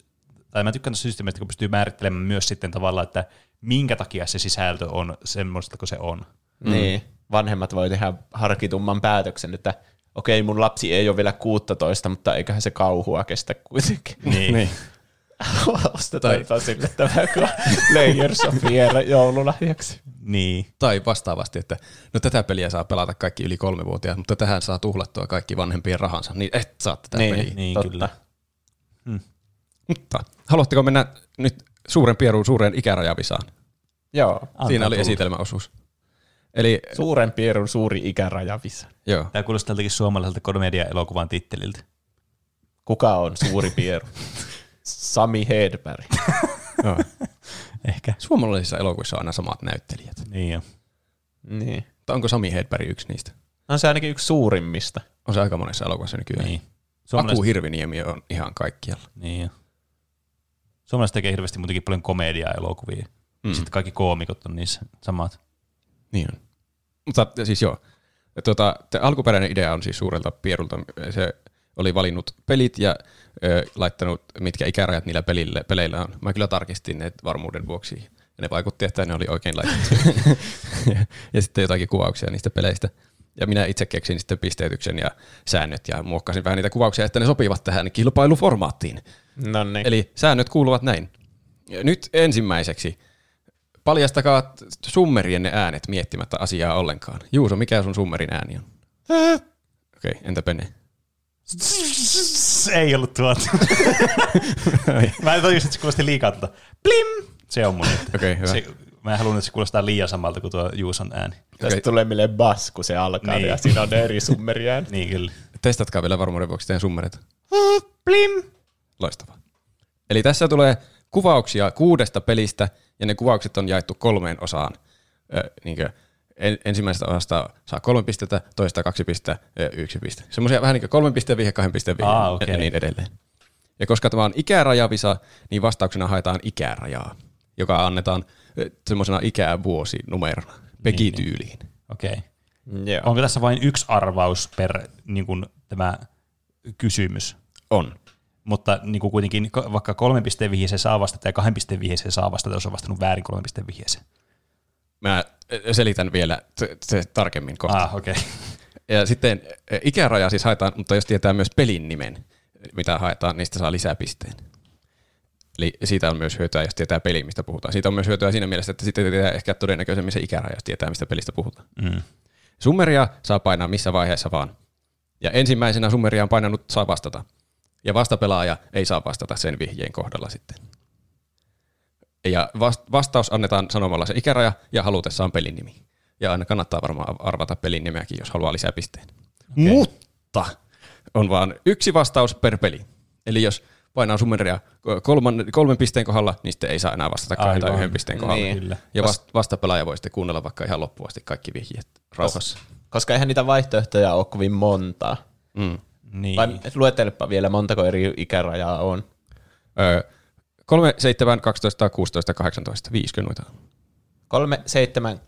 tai mä tykkään tuossa systeemistä, kun pystyy määrittelemään myös sitten tavallaan, että minkä takia se sisältö on semmoista kuin se on. Mm. Niin, vanhemmat voi tehdä harkitumman päätöksen, että okei, mun lapsi ei ole vielä 16, mutta eiköhän se kauhua kestä kuitenkin. Niin. niin. Ostetaan tai... yllättävää kuin Layers of Fear joululahjaksi. Niin. Tai vastaavasti, että no tätä peliä saa pelata kaikki yli kolmevuotiaat, mutta tähän saa tuhlattua kaikki vanhempien rahansa, niin et saa tätä niin, peliä. Niin, Totta. kyllä. Hmm. Mutta haluatteko mennä nyt suuren pieruun suureen ikärajavisaan? Joo. Siinä oli esitelmäosuus. Eli, Suuren pierun suuri ikärajavisa. Joo. Tämä kuulostaa tältäkin suomalaiselta komedia-elokuvan titteliltä. Kuka on suuri pieru? Sami Hedberg. Joo. Ehkä. Suomalaisissa elokuvissa on aina samat näyttelijät. Niin jo. Niin. Tai onko Sami Hedberg yksi niistä? On se ainakin yksi suurimmista. On se aika monessa elokuvassa nykyään. Niin. Suomalaiset, Aku Hirviniemi on ihan kaikkialla. niin jo. Suomalaiset tekee hirveästi muutenkin paljon komediaa elokuvia. Mm. Sitten kaikki koomikot on niissä samat. Niin on. Mutta siis joo, tuota, alkuperäinen idea on siis suurelta pierulta. Se oli valinnut pelit ja ö, laittanut, mitkä ikärajat niillä pelille, peleillä on. Mä kyllä tarkistin ne varmuuden vuoksi. Ja ne vaikutti, että ne oli oikein laitettu. ja, ja sitten jotakin kuvauksia niistä peleistä. Ja minä itse keksin sitten pisteytyksen ja säännöt ja muokkasin vähän niitä kuvauksia, että ne sopivat tähän kilpailuformaattiin. No niin. Eli säännöt kuuluvat näin. Nyt ensimmäiseksi. Paljastakaa summerienne äänet miettimättä asiaa ollenkaan. Juuso, mikä sun summerin ääni on? Okei, okay, entä Pene? Ei ollut tuota. mä en tajusin, että se kuulosti liikaa tuota. Plim! Se on mun. Okei, hyvä. Se, mä en halunnut, että se kuulostaa liian samalta kuin tuo Juuson ääni. Tästä tulee mieleen bass, kun se alkaa, Niin. ja siinä on ne eri summeriään. Niin kyllä. Testatkaa vielä varmuuden vuoksi teidän summereita. Plim! Loistavaa. Eli tässä tulee kuvauksia kuudesta pelistä, ja ne kuvaukset on jaettu kolmeen osaan. Ö, niinkö, en, ensimmäisestä osasta saa kolme pistettä, toista kaksi pistettä, ö, yksi piste. Semmoisia vähän niin kuin kolmen pisteen vihje, kahden pisteen vihje Aa, okei. ja niin edelleen. Ja koska tämä on ikärajavisa, niin vastauksena haetaan ikärajaa, joka annetaan semmoisena ikävuosinumerona, Pegi-tyyliin. Okei. Okay. Joo. Onko tässä vain yksi arvaus per niin kuin, tämä kysymys? On. Mutta niin kuin kuitenkin vaikka kolmen pisteen vihjeeseen saa vastata ja kahden pisteen vihjeeseen saa vastata, jos on vastannut väärin kolmen pisteen vihjeeseen. Mä ö, selitän vielä se, se tarkemmin kohta. Ah, okei. Okay. Ja sitten ä, ikäraja siis haetaan, mutta jos tietää myös pelin nimen, mitä haetaan, niin sitä saa lisäpisteen. Eli siitä on myös hyötyä, jos tietää pelin, mistä puhutaan. Siitä on myös hyötyä siinä mielessä, että sitten tietää ehkä todennäköisemmin se ikäraja, jos tietää, mistä pelistä puhutaan. Mm. Summeria saa painaa missä vaiheessa vaan. Ja ensimmäisenä summeria on painanut saa vastata. Ja vastapelaaja ei saa vastata sen vihjeen kohdalla sitten. Ja vast- vastaus annetaan sanomalla se ikäraja ja halutessaan pelin nimi. Ja aina kannattaa varmaan arvata pelin nimeäkin, jos haluaa lisää pisteen. Okay. Mutta on vaan yksi vastaus per peli. Eli jos painaa summeria kolman, kolmen pisteen kohdalla, niin sitten ei saa enää vastata kahden tai yhden pisteen kohdalla. Niin. Kyllä. Ja vast, vastapelaaja voi sitten kuunnella vaikka ihan loppuun asti kaikki vihjeet rauhassa. Koska eihän niitä vaihtoehtoja ole kovin montaa. Mm. Niin. Vai luettelepa vielä, montako eri ikärajaa on. Öö, 3, 7, 12, 16, 18, 50 noita. 3, 7,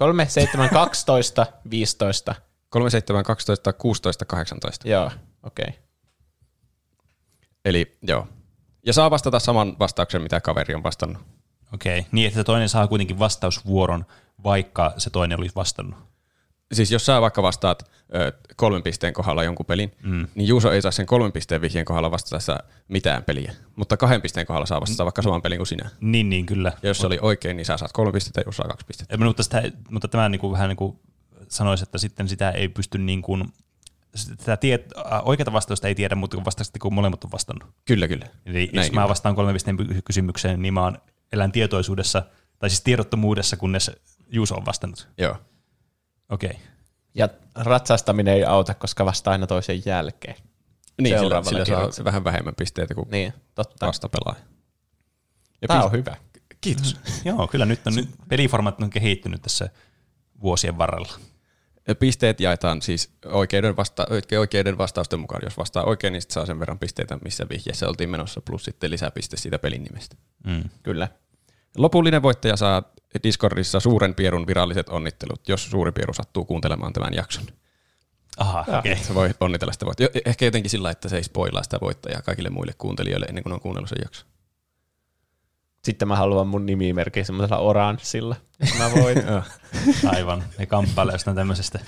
3, 7, 12, 15. 3, 7, 12, 16, 18. Joo, okei. Okay. Eli joo. Ja saa vastata saman vastauksen, mitä kaveri on vastannut. Okei, niin että toinen saa kuitenkin vastausvuoron, vaikka se toinen olisi vastannut. Siis jos sä vaikka vastaat ö, kolmen pisteen kohdalla jonkun pelin, mm. niin Juuso ei saa sen kolmen pisteen vihjeen kohdalla vastata mitään peliä. Mutta kahden pisteen kohdalla saa vastata vaikka saman pelin kuin sinä. Niin, niin kyllä. Ja jos se oli oikein, niin sä saat kolme pistettä ja Juuso saa kaksi pistettä. Ja Mutta, sitä, mutta tämä niin kuin, vähän niin kuin sanoisi, että sitten sitä ei pysty niin kuin, sitä tiet, ä, oikeata vastausta ei tiedä, mutta vasta sitten kun molemmat on vastannut. Kyllä, kyllä. Eli jos Näin mä kyllä. vastaan kolme pisteen kysymykseen, niin mä oon elän tietoisuudessa, tai siis tiedottomuudessa, kunnes Juuso on vastannut. Joo. Okei. Okay. Ja ratsastaminen ei auta, koska vasta aina toisen jälkeen. Niin, sillä, sillä saa vähän vähemmän pisteitä kuin Niin, totta. vastapelaaja. Ja Tämä pist- on hyvä. Kiitos. Joo, kyllä nyt on, nyt peliformaatti on kehittynyt tässä vuosien varrella. Ja Pisteet jaetaan siis oikeiden, vasta- oikeiden vastausten mukaan. Jos vastaa oikein, niin sit saa sen verran pisteitä, missä vihjeessä oltiin menossa, plus sitten lisäpiste siitä pelin nimestä. Mm. Kyllä. Lopullinen voittaja saa Discordissa suuren pierun viralliset onnittelut, jos suuri pieru sattuu kuuntelemaan tämän jakson. Aha, okei. Okay. Se voi onnitella sitä voittajaa. Jo- Ehkä jotenkin sillä, että se ei spoilaa sitä voittajaa kaikille muille kuuntelijoille ennen kuin on kuunnellut sen jakson. Sitten mä haluan mun nimimerkin semmoisella oranssilla. jos Mä voin. Aivan. Ne kamppailee jostain tämmöisestä.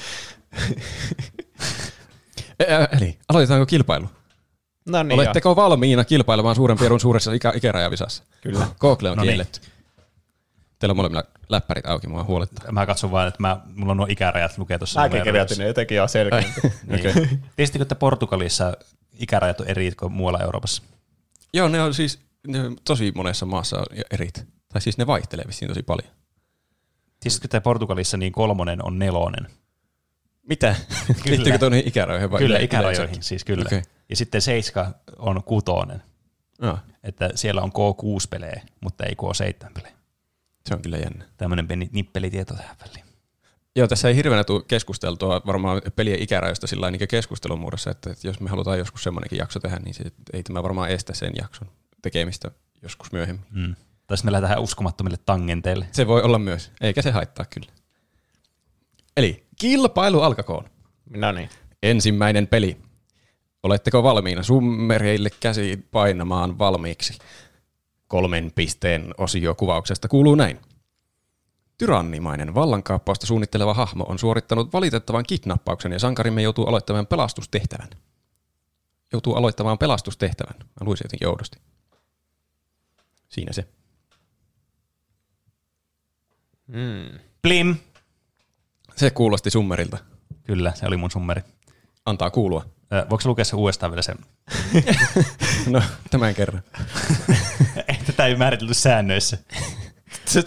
Ä- Eli aloitetaanko kilpailu? no niin Oletteko valmiina kilpailemaan suuren pierun suuressa ikä- ikärajavisassa? Kyllä. Google on No niin. Teillä on molemmilla läppärit auki, mua huolettaa. Mä katson vaan, että mä, mulla on nuo ikärajat lukee tuossa. Mäkin kirjoitin ne jotenkin jo selkeästi. Niin. Tiesittekö, että Portugalissa ikärajat on eri kuin muualla Euroopassa? Joo, ne on siis ne on tosi monessa maassa on erit. Tai siis ne vaihtelee vissiin tosi paljon. Tiesitkö, että Portugalissa niin kolmonen on nelonen? Mitä? Liittyykö tuonne ikärajoihin vai Kyllä, ikärajoihin, siis kyllä. Okei. Ja sitten seiska on kutonen, Joo, että siellä on K6 pelejä, mutta ei K7 pelejä. Se on kyllä jännä. Tämmöinen pieni nippelitieto tähän väliin. Joo, tässä ei hirveänä tule keskusteltua varmaan pelien ikärajoista sillä niin keskustelun muodossa, että, että jos me halutaan joskus semmoinenkin jakso tehdä, niin se, ei tämä varmaan estä sen jakson tekemistä joskus myöhemmin. Mm. Tai sitten me lähdetään uskomattomille tangenteille. Se voi olla myös, eikä se haittaa kyllä. Eli kilpailu alkakoon. No niin. Ensimmäinen peli. Oletteko valmiina summereille käsi painamaan valmiiksi? Kolmen pisteen osio kuvauksesta kuuluu näin. Tyrannimainen vallankaappausta suunnitteleva hahmo on suorittanut valitettavan kidnappauksen ja sankarimme joutuu aloittamaan pelastustehtävän. Joutuu aloittamaan pelastustehtävän. Mä luisin jotenkin oudosti. Siinä se. Mm. Blim! Se kuulosti summerilta. Kyllä, se oli mun summeri. Antaa kuulua. Voiko lukea se uudestaan vielä sen? No, tämän kerran. Ei, Tätä ei määritelty säännöissä.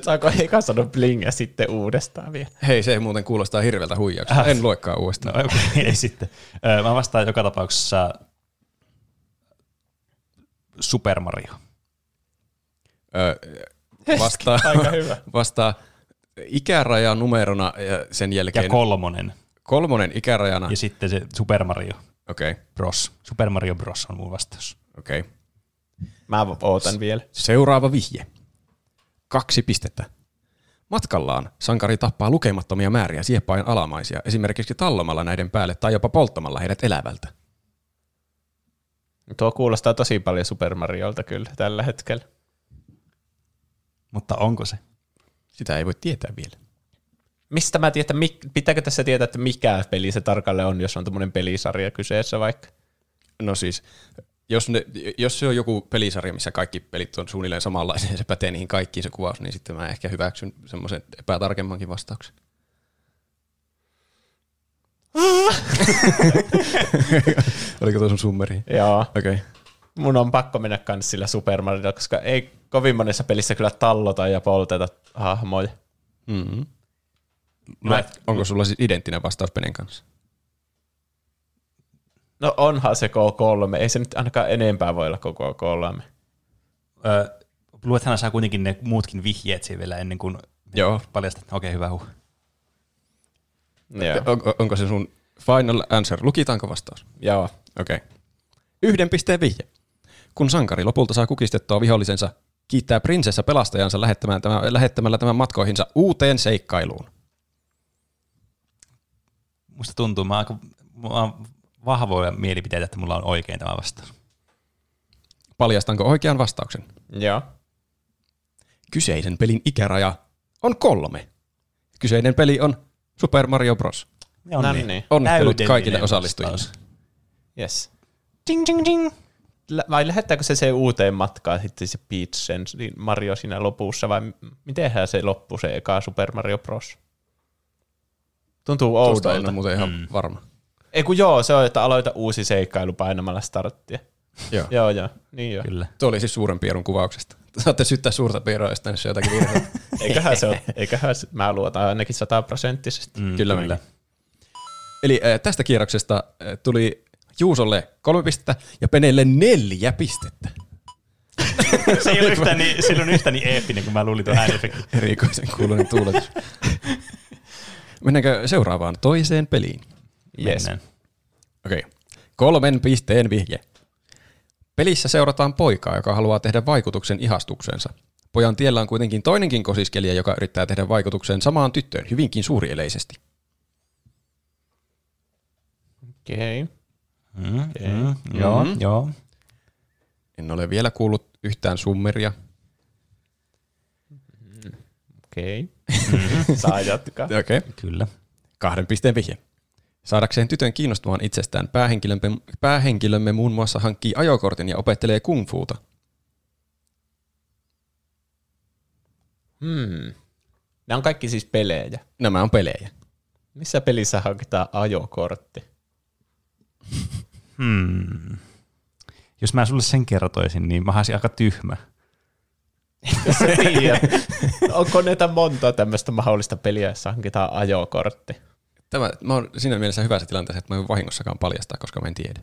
Saako eka sanoa bling ja sitten uudestaan vielä? Hei, se muuten kuulostaa hirveältä huijaukselta. Äh. En luekaan uudestaan. No okay, ei sitten. Ö, Mä vastaan joka tapauksessa Super Mario. Öö, vastaa, Aika hyvä. vastaa ikäraja numerona ja sen jälkeen Ja kolmonen. kolmonen ikärajana. Ja sitten se Super Mario Okei, okay, Bros. Super Mario Bros on mun vastaus. okei. Okay. Mä ootan vielä. Seuraava vihje. Kaksi pistettä. Matkallaan sankari tappaa lukemattomia määriä sieppain alamaisia, esimerkiksi tallomalla näiden päälle tai jopa polttamalla heidät elävältä. Tuo kuulostaa tosi paljon Super Mariolta kyllä tällä hetkellä. Mutta onko se? Sitä ei voi tietää vielä. Mistä mä tiedän, että mik, pitääkö tässä tietää, että mikä peli se tarkalleen on, jos on tämmöinen pelisarja kyseessä vaikka? No siis, jos, ne, jos se on joku pelisarja, missä kaikki pelit on suunnilleen samanlaisia ja se pätee niihin kaikkiin se kuvaus, niin sitten mä ehkä hyväksyn semmoisen epätarkemmankin vastauksen. Oliko tuo sun summeri? Joo. Okei. Okay. Mun on pakko mennä kans sillä Super Mariolla, koska ei kovin monessa pelissä kyllä tallota ja polteta hahmoja. Mm-hmm. Mä, Onko sulla siis identtinen vastaus Penen kanssa? No onhan se K3, ei se nyt ainakaan enempää voi olla koko K3. ö, luethan saa kuitenkin ne muutkin vihjeet siihen vielä ennen kuin Joo. paljastat. Okei, hyvä huh. Joo. On, onko se sun final answer? Lukitaanko vastaus? Joo. Okei. Okay. Yhden pisteen vihje. Kun sankari lopulta saa kukistettua vihollisensa, kiittää prinsessa pelastajansa lähettämään tämän, lähettämällä tämän matkoihinsa uuteen seikkailuun. Musta tuntuu, mä oon, aika, vahvoja mielipiteitä, että mulla on oikein tämä vastaus. Paljastanko oikean vastauksen? Joo. Kyseisen pelin ikäraja on kolme. Kyseinen peli on Super Mario Bros. Ja No niin. Onnittelut kaikille osallistujille. Yes. Ding, ding, ding. Vai lähettääkö se se uuteen matkaan sitten se Peach sen niin Mario siinä lopussa, vai mitenhän se loppuu se eka Super Mario Bros? Tuntuu oudolta. muuten ihan Mm. varma. Ei kun joo, se on, että aloita uusi seikkailu painamalla starttia. Joo. Joo, joo. Niin joo. Kyllä. Tuo oli siis suuren pierun kuvauksesta. Saatte syttää suurta pieroa, jos tänne se jotakin virheitä. Eiköhän se ole, eiköhän se, mä luotan ainakin sataprosenttisesti. Mm, Kyllä, kyllä. Eli äh, tästä kierroksesta äh, tuli Juusolle kolme pistettä ja Penelle neljä pistettä. se ei ole yhtään niin, se yhtään niin eeppinen, kun mä luulin tuon äänefekti. Erikoisen kuuluinen tuuletus. Mennäänkö seuraavaan toiseen peliin? Yes. Mennään. Okei. Okay. Kolmen pisteen vihje. Pelissä seurataan poikaa, joka haluaa tehdä vaikutuksen ihastuksensa. Pojan tiellä on kuitenkin toinenkin kosiskelija, joka yrittää tehdä vaikutuksen samaan tyttöön hyvinkin suurieleisesti. Okei. Okay. Mm, Okei. mm, joo, Mhm. joo. En ole vielä kuullut yhtään summeria. Okei. Okay. Saa jatkaa. Okei. Okay. Kyllä. Kahden pisteen vihje. Saadakseen tytön kiinnostumaan itsestään, päähenkilömme, päähenkilömme muun muassa hankkii ajokortin ja opettelee kungfuuta. Hmm. Nämä on kaikki siis pelejä. Nämä on pelejä. Missä pelissä hankitaan ajokortti? Hmm. Jos mä sulle sen kertoisin, niin mä olisin aika tyhmä. Jos sä tiedät. Onko näitä monta tämmöistä mahdollista peliä, jossa hankitaan ajokortti? Tämä, mä oon siinä mielessä hyvässä tilanteessa, että mä en vahingossakaan paljastaa, koska mä en tiedä.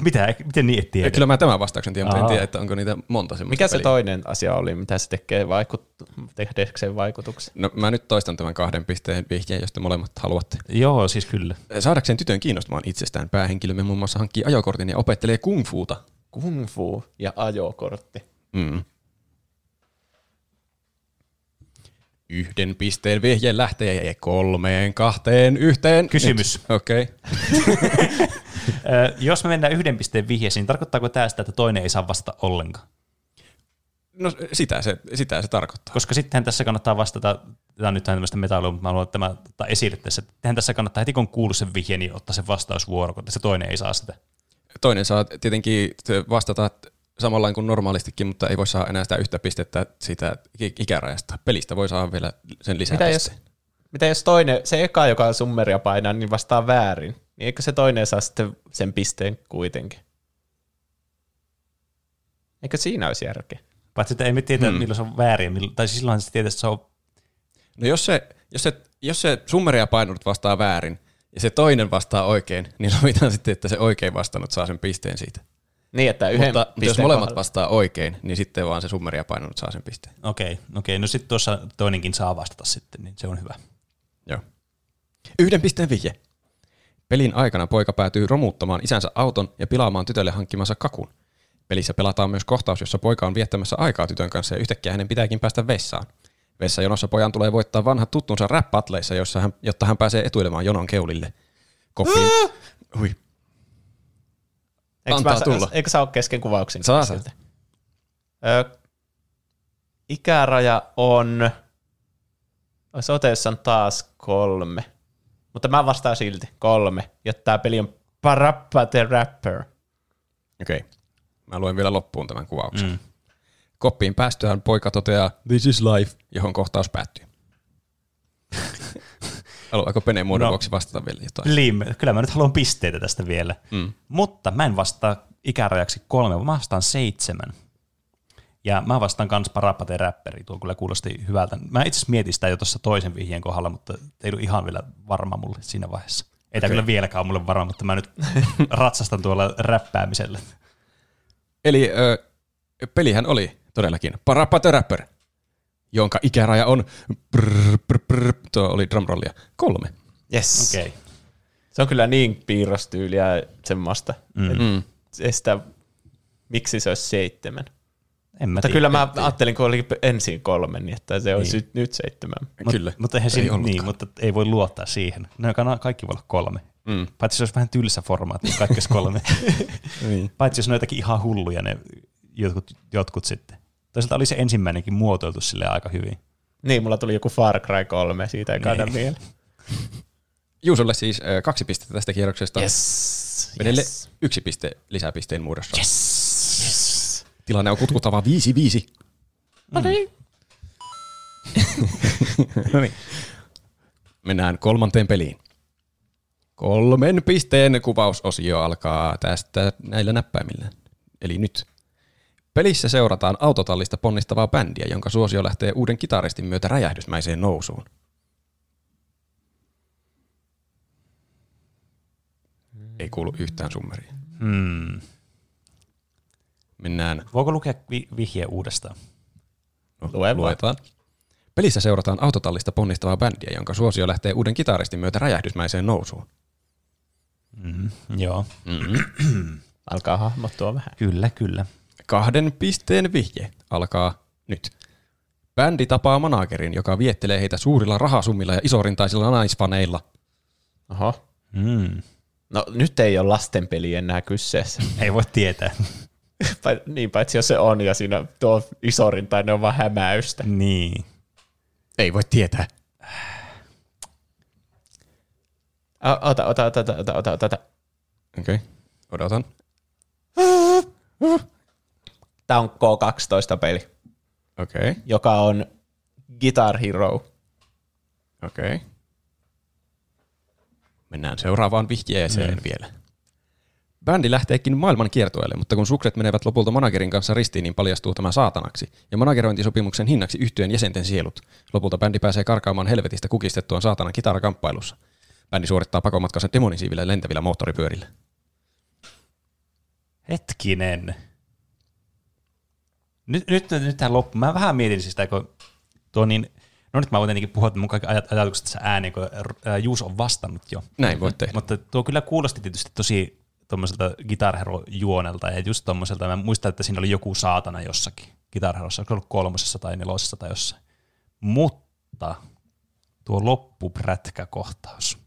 Mitä? Miten niin et Ja tiedä? kyllä mä tämän vastauksen tiedän, mutta en tiedä, että onko niitä monta semmoista Mikä se peliä. toinen asia oli, mitä se tekee vaikut, tehdäkseen vaikutuksen? No mä nyt toistan tämän kahden pisteen vihjeen, jos te molemmat haluatte. Joo, siis kyllä. Saadakseen tytön kiinnostumaan itsestään, päähenkilömme muun muassa hankkii ajokortin ja opettelee kungfuuta. Kung fu ja ajokortti. Mm. Yhden pisteen vihje lähtee ja kolmeen, kahteen, yhteen. Kysymys. Okei. Okay. Jos me mennään yhden pisteen vihjeisiin, niin tarkoittaako tämä sitä, että toinen ei saa vastata ollenkaan? No sitä se, sitä se tarkoittaa. Koska sittenhän tässä kannattaa vastata, tämä on nyt tämmöistä metallua, mutta mä haluan tämä ottaa esille tässä, että tässä kannattaa heti kun kuullut sen vihjeen, niin ottaa se vastausvuoro, kun se toinen ei saa sitä. Toinen saa tietenkin vastata samalla kuin normaalistikin, mutta ei voi saada enää sitä yhtä pistettä siitä ikärajasta. Pelistä voi saada vielä sen lisää Mitä jos, mitä jos toinen, se eka, joka summeria painaa, niin vastaa väärin? Niin eikö se toinen saa sitten sen pisteen kuitenkin? Eikö siinä olisi järkeä? Paitsi että ei me tiedä, hmm. milloin se on väärin, milloin, tai siis silloin se tietää, että se on No jos se, jos se, jos se summeria painunut vastaa väärin ja se toinen vastaa oikein, niin sovitaan sitten, että se oikein vastannut saa sen pisteen siitä. Niin, että yhden Mutta, mutta jos molemmat kohdalla- vastaa oikein, niin sitten vaan se summeria painunut saa sen pisteen. Okei, okay, okei. No sitten tuossa toinenkin saa vastata sitten, niin se on hyvä. Joo. Yhden pisteen vihje. Pelin aikana poika päätyy romuttamaan isänsä auton ja pilaamaan tytölle hankkimansa kakun. Pelissä pelataan myös kohtaus, jossa poika on viettämässä aikaa tytön kanssa ja yhtäkkiä hänen pitääkin päästä vessaan. Vessajonossa pojan tulee voittaa vanhat tuttunsa rap jossa hän, jotta hän pääsee etuilemaan jonon keulille. Koppiin... Hui. Eikö, Antaa mä, tulla. eikö sä ole kesken kuvauksen? Saa sä. Ö, ikäraja on, soteessa on taas kolme, mutta mä vastaan silti kolme, jotta tämä peli on Parappa the Rapper. Okei. Okay. Mä luen vielä loppuun tämän kuvauksen. Mm. Koppiin päästyään poika toteaa, this is life, johon kohtaus päättyy. Haluaako Pene muodon No. vuoksi vastata vielä jotain? Lim, kyllä mä nyt haluan pisteitä tästä vielä. Mm. Mutta mä en vastaa ikärajaksi kolme, vaan mä vastaan seitsemän. Ja mä vastaan kans Parapate räpperi, tuo kyllä kuulosti hyvältä. Mä itse asiassa mietin sitä jo tuossa toisen vihjeen kohdalla, mutta ei ollut ihan vielä varma mulle siinä vaiheessa. Ei tämä kyllä vieläkään ole mulle varma, mutta mä nyt ratsastan tuolla räppäämisellä. Eli ö, pelihän oli todellakin Parappa the Rapper, jonka ikäraja on brr, brr, brr, tuo oli drumrollia, kolme. Yes. Okei. Okay. Se on kyllä niin piirrostyyliä semmoista. Mm. Mm. Sitä, miksi se olisi seitsemän? En mä Mutta tiedä. kyllä mä ajattelin, kun oli ensin kolme, niin että se olisi niin. nyt seitsemän. Mut, Kyllä. Mutta eihän Ei siinä, ollutkaan. niin, mutta ei voi luottaa siihen. Ne kaikki voi olla kolme. Mm. Paitsi se olisi vähän tylsä formaatti, kaikki olisi kolme. Niin. Paitsi jos ne on jotakin ihan hulluja ne jotkut, jotkut sitten. Toisaalta oli se ensimmäinenkin muotoiltu sille aika hyvin. Niin, mulla tuli joku Far Cry 3, siitä ei Niin. mieleen. Juusolle siis kaksi pistettä tästä kierroksesta. Yes. Venelle yes. yksi piste lisäpisteen muodossa. Yes. yes. Tilanne on kutkutava 5-5. No niin. No niin. Mennään kolmanteen peliin. Kolmen pisteen kuvausosio alkaa tästä näillä näppäimillä. Eli nyt. Pelissä seurataan autotallista ponnistavaa bändiä, jonka suosio lähtee uuden kitaristin myötä räjähdysmäiseen nousuun. Ei kuulu yhtään summeria. Hmm. Mennään Voiko lukea vi- vihje uudestaan? No, Lue luetaan. Pelissä seurataan autotallista ponnistavaa bändiä, jonka suosio lähtee uuden kitaristin myötä räjähdysmäiseen nousuun. Mm, joo, Alkaa hahmottua vähän. kyllä, kyllä. Kahden pisteen vihje alkaa nyt. Bändi tapaa managerin, joka viettelee heitä suurilla rahasummilla ja isorintaisilla naisfaneilla. Oho. Mm. No nyt ei ole lastenpeli enää kyseessä. Ei voi tietää. Pai- niin, paitsi jos se on ja siinä tuo isorin tai ne on vaan hämäystä. niin. Ei voi tietää. O- Ota, ota, ota, ota, ota, ota, ota, ota. Okei, okay. odotan. Tämä on K12-peli, Okei, okay. joka on Guitar Hero. okei. Okay. Mennään seuraavaan vihjeeseen mm. vielä. Bändi lähteekin maailman kiertueelle, mutta kun sukset menevät lopulta managerin kanssa ristiin, niin paljastuu tämä saatanaksi. Ja managerointisopimuksen hinnaksi yhtyön jäsenten sielut. Lopulta bändi pääsee karkaamaan helvetistä kukistettuaan saatanan kitarakamppailussa. Bändi suorittaa pakomatkansa demonisiivillä lentävillä moottoripyörillä. Hetkinen. Nyt, nyt, nyt tämä loppu. Mä vähän mietin siis sitä, kun tuo niin, no nyt mä voin tietenkin puhua, mun kaikki aj- ajatukset tässä ääneen, kun ää, Juus on vastannut jo. Näin voit tehdä. Mutta tuo kyllä kuulosti tietysti tosi tuommoiselta Guitar juonelta, ja just tuommoiselta, mä muistan, että siinä oli joku saatana jossakin Guitar Herossa, ollut kolmosessa tai nelosessa tai jossain. Mutta tuo loppuprätkäkohtaus,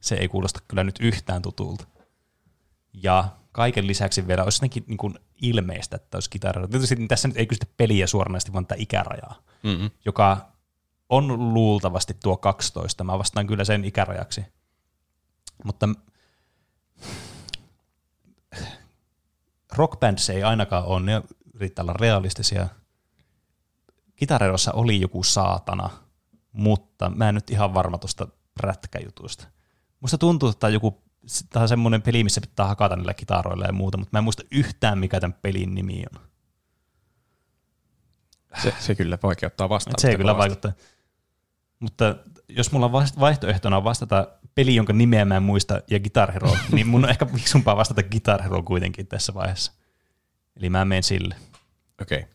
se ei kuulosta kyllä nyt yhtään tutulta. Ja kaiken lisäksi vielä olisi jotenkin niin kuin ilmeistä, että olisi Hero. Tietysti tässä nyt ei kysytä peliä suoranaisesti, vaan tätä ikärajaa, Mm-hmm. joka on luultavasti tuo 12. Mä vastaan kyllä sen ikärajaksi. Mutta rockbands ei ainakaan ole, ne yrittää olla realistisia. Kitarerossa oli joku saatana, mutta mä en nyt ihan varma tuosta prätkäjutusta. Musta tuntuu, että joku tämä on semmoinen peli, missä pitää hakata niillä kitaroilla ja muuta, mutta mä en muista yhtään, mikä tämän pelin nimi on. Se, se kyllä vaikeuttaa vastaan. Se kyllä vaikuttaa. Mutta jos mulla on vaihtoehtona vastata peli, jonka nimeä mä en muista, ja Guitar Hero, niin mun on ehkä fiksumpaa vastata Guitar Hero kuitenkin tässä vaiheessa. Eli mä menen sille. Okei. Okay.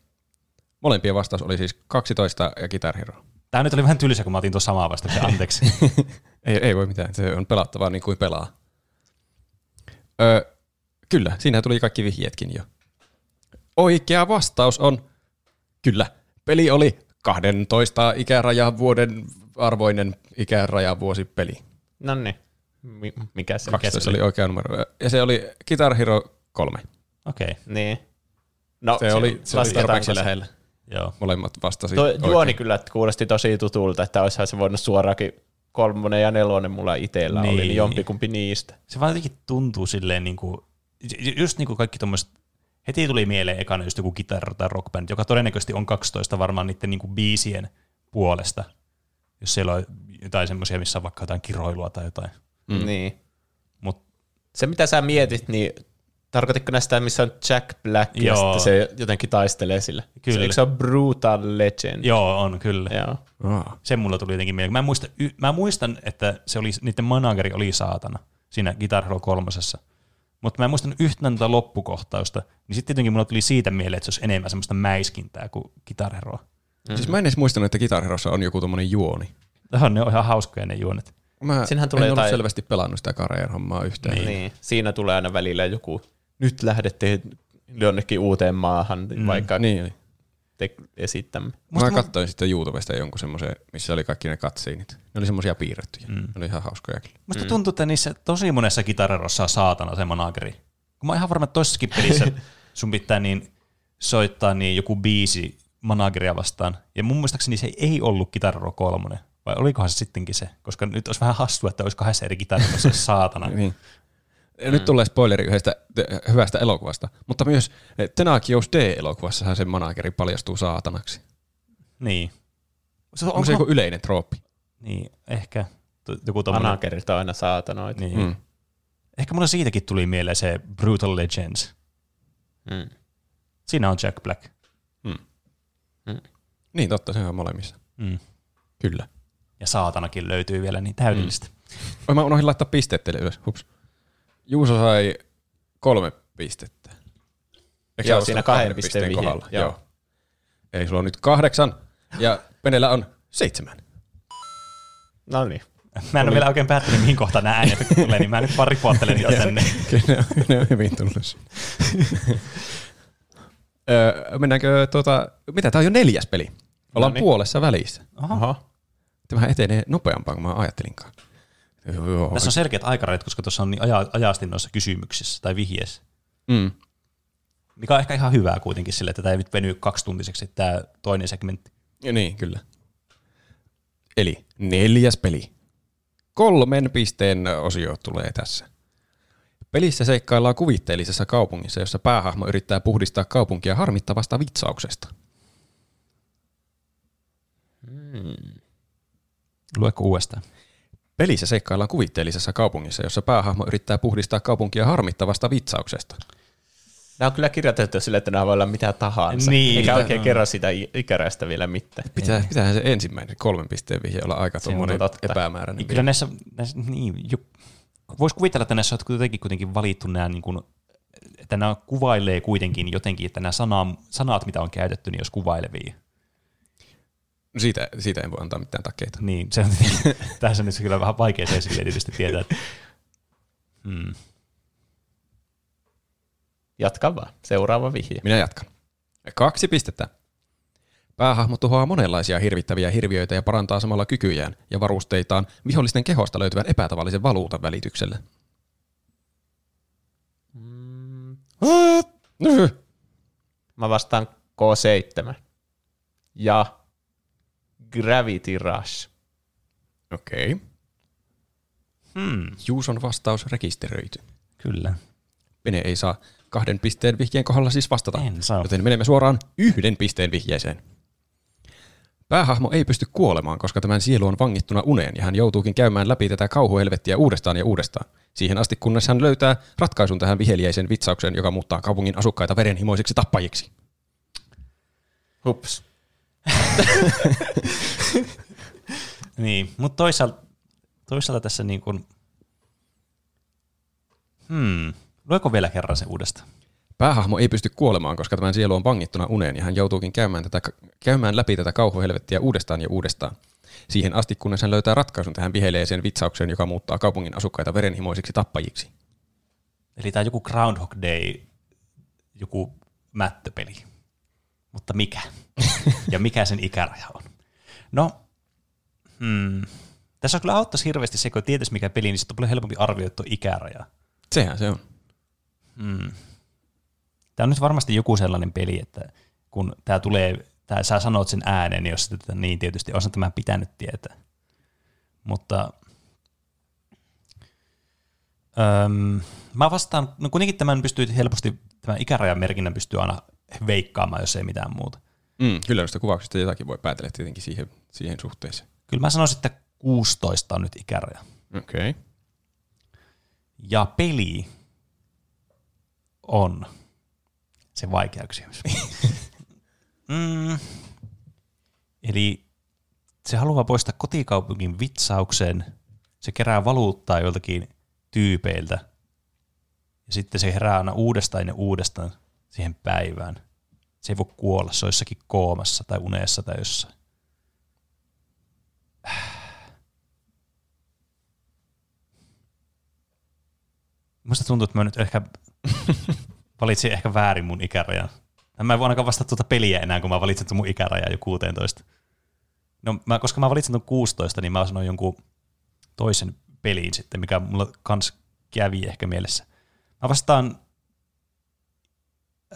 Molempien vastaus oli siis 12 ja Guitar Hero. Tää nyt oli vähän tylsä, kun mä otin tuossa samaa vastauksen, anteeksi. Ei, ei voi mitään, se on pelattavaa niin kuin pelaa. Öö, kyllä, siinä tuli kaikki vihjeetkin jo. Oikea vastaus on, kyllä, peli oli 12 ikärajavuoden arvoinen ikärajavuosi peli. No niin. Mi- mikä se 12 oli oikea numero. Ja se oli Guitar Hero 3. Okei, okay, Niin. No, Se, oli, se oli tarpeeksi se? lähellä. joo. Molemmat vastasi Tuo juoni kyllä kuulosti tosi tutulta, että olisihan se voinut suoraankin kolmonen ja nelonen mulla itsellä niin. oli, Niin. jompikumpi niistä. Se vaan jotenkin tuntuu silleen niin kuin, just niin kuin kaikki tuommoiset, heti tuli mieleen ekana just joku Guitar tai rockband, joka todennäköisesti on 12 varmaan niiden niin kuin biisien puolesta, jos siellä on jotain semmoisia, missä on vaikka jotain kiroilua tai jotain. Mm. Niin. Mut, Se mitä sä mietit, niin tarkoititko näistä, missä on Jack Black ja sitten se jotenkin taistelee sillä? Kyllä. Se, eikö se ole Brutal Legend? joo, on kyllä. Joo. Aa. Se mulla tuli jotenkin mieleen. Mä, en muista, y- mä muistan, että se oli, niiden manageri oli saatana siinä Guitar Hero kolmosessa. Mutta mä en muistanut yhtään tätä loppukohtausta, niin sitten tietenkin mulla tuli siitä mieleen, että se olisi enemmän semmoista mäiskintää kuin Guitar Hero. Mm. Siis mä en edes muistanut, että Guitar Herossa on joku tommonen juoni. Tähän ne on ihan hauskoja ne juonet. Mä Siinähän en tulee ollut jotain- selvästi pelannut sitä Carrier-hommaa yhtään. Niin. niin. Siinä tulee aina välillä joku, nyt lähdette jonnekin uuteen maahan, mm. vaikka niin. Niin. te esittämme. Mä katsoin sitten YouTubesta jonkun semmoisen, missä oli kaikki ne katsiinit. Ne oli semmoisia piirrettyjä. Mm. Ne oli ihan hauskoja kyllä. Musta mm. tuntuu, että niissä tosi monessa kitarerossa on saatana se manageri. Kun mä oon ihan varma, että toisessakin pelissä sun pitää niin soittaa niin joku biisi manageria vastaan. Ja mun muistaakseni se ei ollut Kitarero kolmonen. Vai olikohan se sittenkin se? Koska nyt olisi vähän hassua, että olisi kahdessa eri kitarerossa se saatana. Niin. Ja Nyt tulee spoileri yhdestä hyvästä elokuvasta, mutta myös eh, Tenakious D-elokuvassahan se manageri paljastuu saatanaksi. niin. Se, Onko se joku yleinen trooppi? Niin, ehkä joku tommonen. Managerit on aina saatanoita. Niin. Mm. Mm. Ehkä mulla siitäkin tuli mieleen se Brutal Legends. Mm. Siinä on Jack Black. Niin totta, se on molemmissa. Mm. Kyllä. Ja saatanakin löytyy vielä niin täydellistä. Oi, mä unohdin laittaa pisteet teille ylös. Hups. Juuso sai kolme pistettä. Eikö Joo, siinä kahden pisteen vihje. kohdalla? Joo. Joo. Eli sulla on nyt kahdeksan ja Penellä on seitsemän. No niin. Mä en ole vielä oikein päättänyt, mihin kohtaan nämä äänet tulee, niin mä nyt vaan ripottelen niitä tänne. Kyllä ne on, hyvin tullut. Öö, mennäänkö tuota, mitä tää on jo neljäs peli? Ollaan Noniin. puolessa välissä. Oho. Tämä etenee nopeampaa kuin mä ajattelinkaan. Joo, Tässä on selkeät aikarajat, koska tuossa on niin aja, ajasti noissa kysymyksissä tai vihjeissä. mm. Mikä on ehkä ihan hyvää kuitenkin sille, että tämä ei nyt veny kaksituntiseksi tämä toinen segmentti. Ja Niin, kyllä. Eli neljäs peli. Kolmen pisteen osio tulee tässä. Pelissä seikkaillaan kuvitteellisessa kaupungissa, jossa päähahmo yrittää puhdistaa kaupunkia harmittavasta vitsauksesta. Lueko uudestaan? Pelissä seikkaillaan kuvitteellisessa kaupungissa, jossa päähahmo yrittää puhdistaa kaupunkia harmittavasta vitsauksesta. Nämä on kyllä kirjoitettu sille, että nämä voi olla mitä tahansa. Niin. Eikä oikein kerro sitä ikäräistä vielä mitään. Pitää, pitäähän se ensimmäinen kolmen pisteen vihje olla aika tuommoinen epämääräinen. Niin kyllä näissä, näissä niin, voisi kuvitella, että näissä on kuitenkin, kuitenkin valittu nämä niin kuin, että nämä kuvailee kuitenkin jotenkin, että nämä sana, sanat, mitä on käytetty, niin jos kuvailevia. Siitä, siitä en voi antaa mitään takeita. Niin, se on, tässä on nyt kyllä vähän vaikea se esille erityisesti tietää. Että, hmm. Jatka vaan. Seuraava vihje. Minä jatkan. Kaksi pistettä. Päähahmo tuhoaa monenlaisia hirvittäviä hirviöitä ja parantaa samalla kykyjään ja varusteitaan vihollisten kehosta löytyvän epätavallisen valuutan välityksellä. Mä vastaan K7. Ja Gravity Rush. Okei. Okay. Hmm. Juuson vastaus rekisteröity. Kyllä. Pene ei saa kahden pisteen vihjeen kohdalla siis vastata. En saa. Joten menemme suoraan yhden pisteen vihjeeseen. Päähahmo ei pysty kuolemaan, koska tämän sielu on vangittuna uneen ja hän joutuukin käymään läpi tätä kauhuhelvettiä uudestaan ja uudestaan. Siihen asti, kunnes hän löytää ratkaisun tähän viheliäisen vitsaukseen, joka muuttaa kaupungin asukkaita verenhimoisiksi tappajiksi. Hups. Niin, mutta toisaalta, toisaalta tässä niin kuin, hmm, lueko vielä kerran se uudestaan? Päähahmo ei pysty kuolemaan, koska tämän sielu on vangittuna uneen ja hän joutuukin käymään, tätä, käymään läpi tätä kauhuhelvettiä uudestaan ja uudestaan. Siihen asti, kunnes hän löytää ratkaisun tähän viheliäiseen vitsaukseen, joka muuttaa kaupungin asukkaita verenhimoisiksi tappajiksi. Eli tämä on joku Groundhog Day, joku mättöpeli. Mutta mikä? ja mikä sen ikäraja on? No, hmm. tässä kyllä auttaisi hirveästi se, kun tietäisi mikä peli, niin sitten on paljon helpompi arvioida tuo ikäraja. Sehän se on. Hmm. Tämä on nyt varmasti joku sellainen peli, että kun tämä tulee, tää, sä sanot sen äänen, niin jos sitä, niin tietysti on tämä pitänyt tietää. Mutta öm, mä vastaan, no kuitenkin tämän pystyy helposti, tämän ikärajan merkinnän pystyy aina veikkaamaan, jos ei mitään muuta. Mm, kyllä noista kuvauksista jotakin voi päätellä tietenkin siihen, siihen suhteeseen. Kyllä mä sanoisin, että 16 on nyt ikäraja. Okei. Okay. Ja peli on se vaikea kysymys. mm. Eli se haluaa poistaa kotikaupungin vitsauksen, se kerää valuuttaa joltakin tyypeiltä, ja sitten se herää aina uudestaan ja uudestaan siihen päivään. Se ei voi kuolla, se on jossakin koomassa tai unessa tai jossain. Musta tuntuu, että mä nyt ehkä valitsin ehkä väärin mun ikärajan. Mä en voi ainakaan vastata tuota peliä enää, kun mä valitsin tuon mun ikärajan jo 16. No, mä, koska mä valitsin tuon 16, niin mä sanoin jonkun toisen peliin sitten, mikä mulla kans kävi ehkä mielessä. Mä vastaan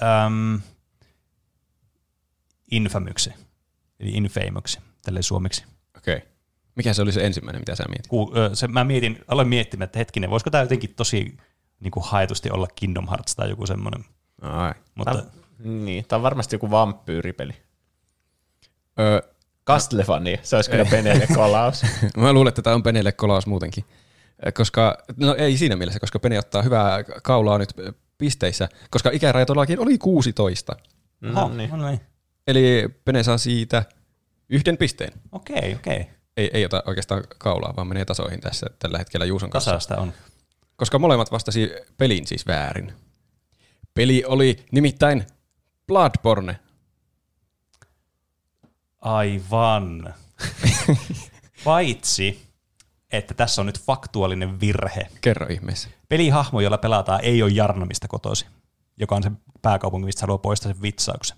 äm, Infamyksi, eli Infamyksi, tälleen suomeksi. Okei. Okay. Mikä se oli se ensimmäinen, mitä sä mietit? Ku, ö, se, mä mietin, aloin miettimään, että hetkinen, voisiko tämä jotenkin tosi niin kuin haetusti olla Kingdom Hearts tai joku semmoinen. Ai. Mutta Tää, niin, tämä on varmasti joku vampyyripeli. Öö, Castlevania, se olisi kyllä Penelle kolaus. mä luulen, että tämä on Penelle kolaus muutenkin. Koska, no ei siinä mielessä, koska Pene ottaa hyvää kaulaa nyt pisteissä, koska ikäraja todellakin oli 16. Oho, No niin. no niin. Eli Pene saa siitä yhden pisteen. Okei, okei. Ei, ei ota oikeastaan kaulaa, vaan menee tasoihin tässä tällä hetkellä Juuson kanssa. Tasasta on. Koska molemmat vastasi pelin siis väärin. Peli oli nimittäin Bloodborne. Aivan. Paitsi, että tässä on nyt faktuaalinen virhe. Kerro ihmeessä. Pelihahmo, jolla pelataan, ei ole Jarnamista kotosi, joka on se pääkaupunki, mistä haluaa poistaa sen vitsauksen.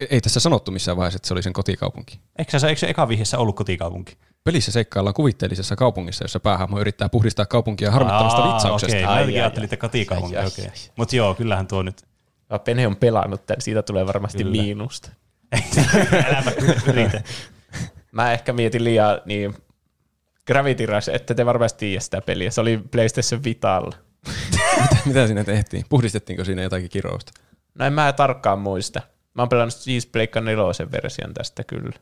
Ei, ei tässä sanottu missään vaiheessa, että se oli sen kotikaupunki. Eikö se, eikö se eka vihjessä ollut kotikaupunki? Pelissä seikkaillaan kuvitteellisessa kaupungissa, jossa päähahmo yrittää puhdistaa kaupunkia harmittavasta Aa, vitsauksesta. Okei, Ai, mä ajattelin, että kotikaupunki, Ai, ai. Mutta joo, kyllähän tuo nyt, Ja Pene on pelannut tämän, siitä tulee varmasti Kyllä. miinusta. äläpä yritä. Mä ehkä mietin liian niin Gravity Rush, että te varmasti tiedä sitä peliä. Se oli PlayStation Vitalla. Mitä siinä tehtiin? Puhdistettiinko siinä jotakin kirousta? No en mä tarkkaan muista. Mä oon pelannut siis Pleikka nelosen version tästä kyllä.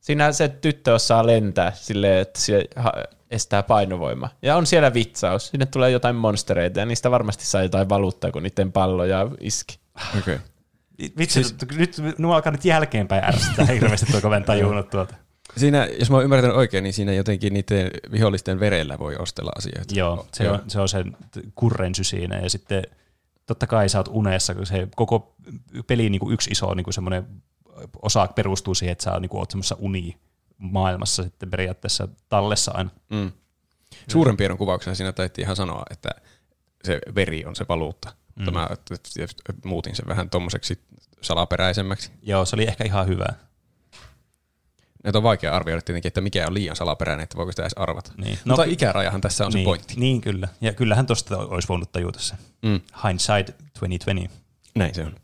Siinä se tyttö osaa lentää silleen, että se estää painovoima. Ja on siellä vitsaus. Sinne tulee jotain monstereita ja niistä varmasti saa jotain valuuttaa, kun niiden palloja iski. Okei. Okay. Vitsi, siis, nyt minua alkaa nyt jälkeenpäin ärsyttää hirveästi tuo, kun mä en tajunnut tuolta. Siinä, jos mä oon ymmärtänyt oikein, niin siinä jotenkin niiden vihollisten verellä voi ostella asioita. Joo, se, Joo. On, se on sen kurrensy siinä ja sitten totta kai sä oot unessa, kun se koko peli niin kuin yksi iso niin kuin semmoinen osa perustuu siihen, että sä niin kuin, oot semmoisessa uni maailmassa sitten periaatteessa tallessa aina. Mm. Suuren piirron kuvauksessa siinä taittiin ihan sanoa, että se veri on se valuutta. Mm. Mä muutin sen vähän tommoseksi salaperäisemmäksi. Joo, se oli ehkä ihan hyvä. Näitä on vaikea arvioida tietenkin, että mikä on liian salaperäinen, että voiko sitä edes arvata. Niin. Mutta ky- ikärajahan tässä on niin, se pointti. Niin, kyllä. Ja kyllähän tuosta olisi voinut tajuta se. Mm. Hindsight 2020. Näin se on.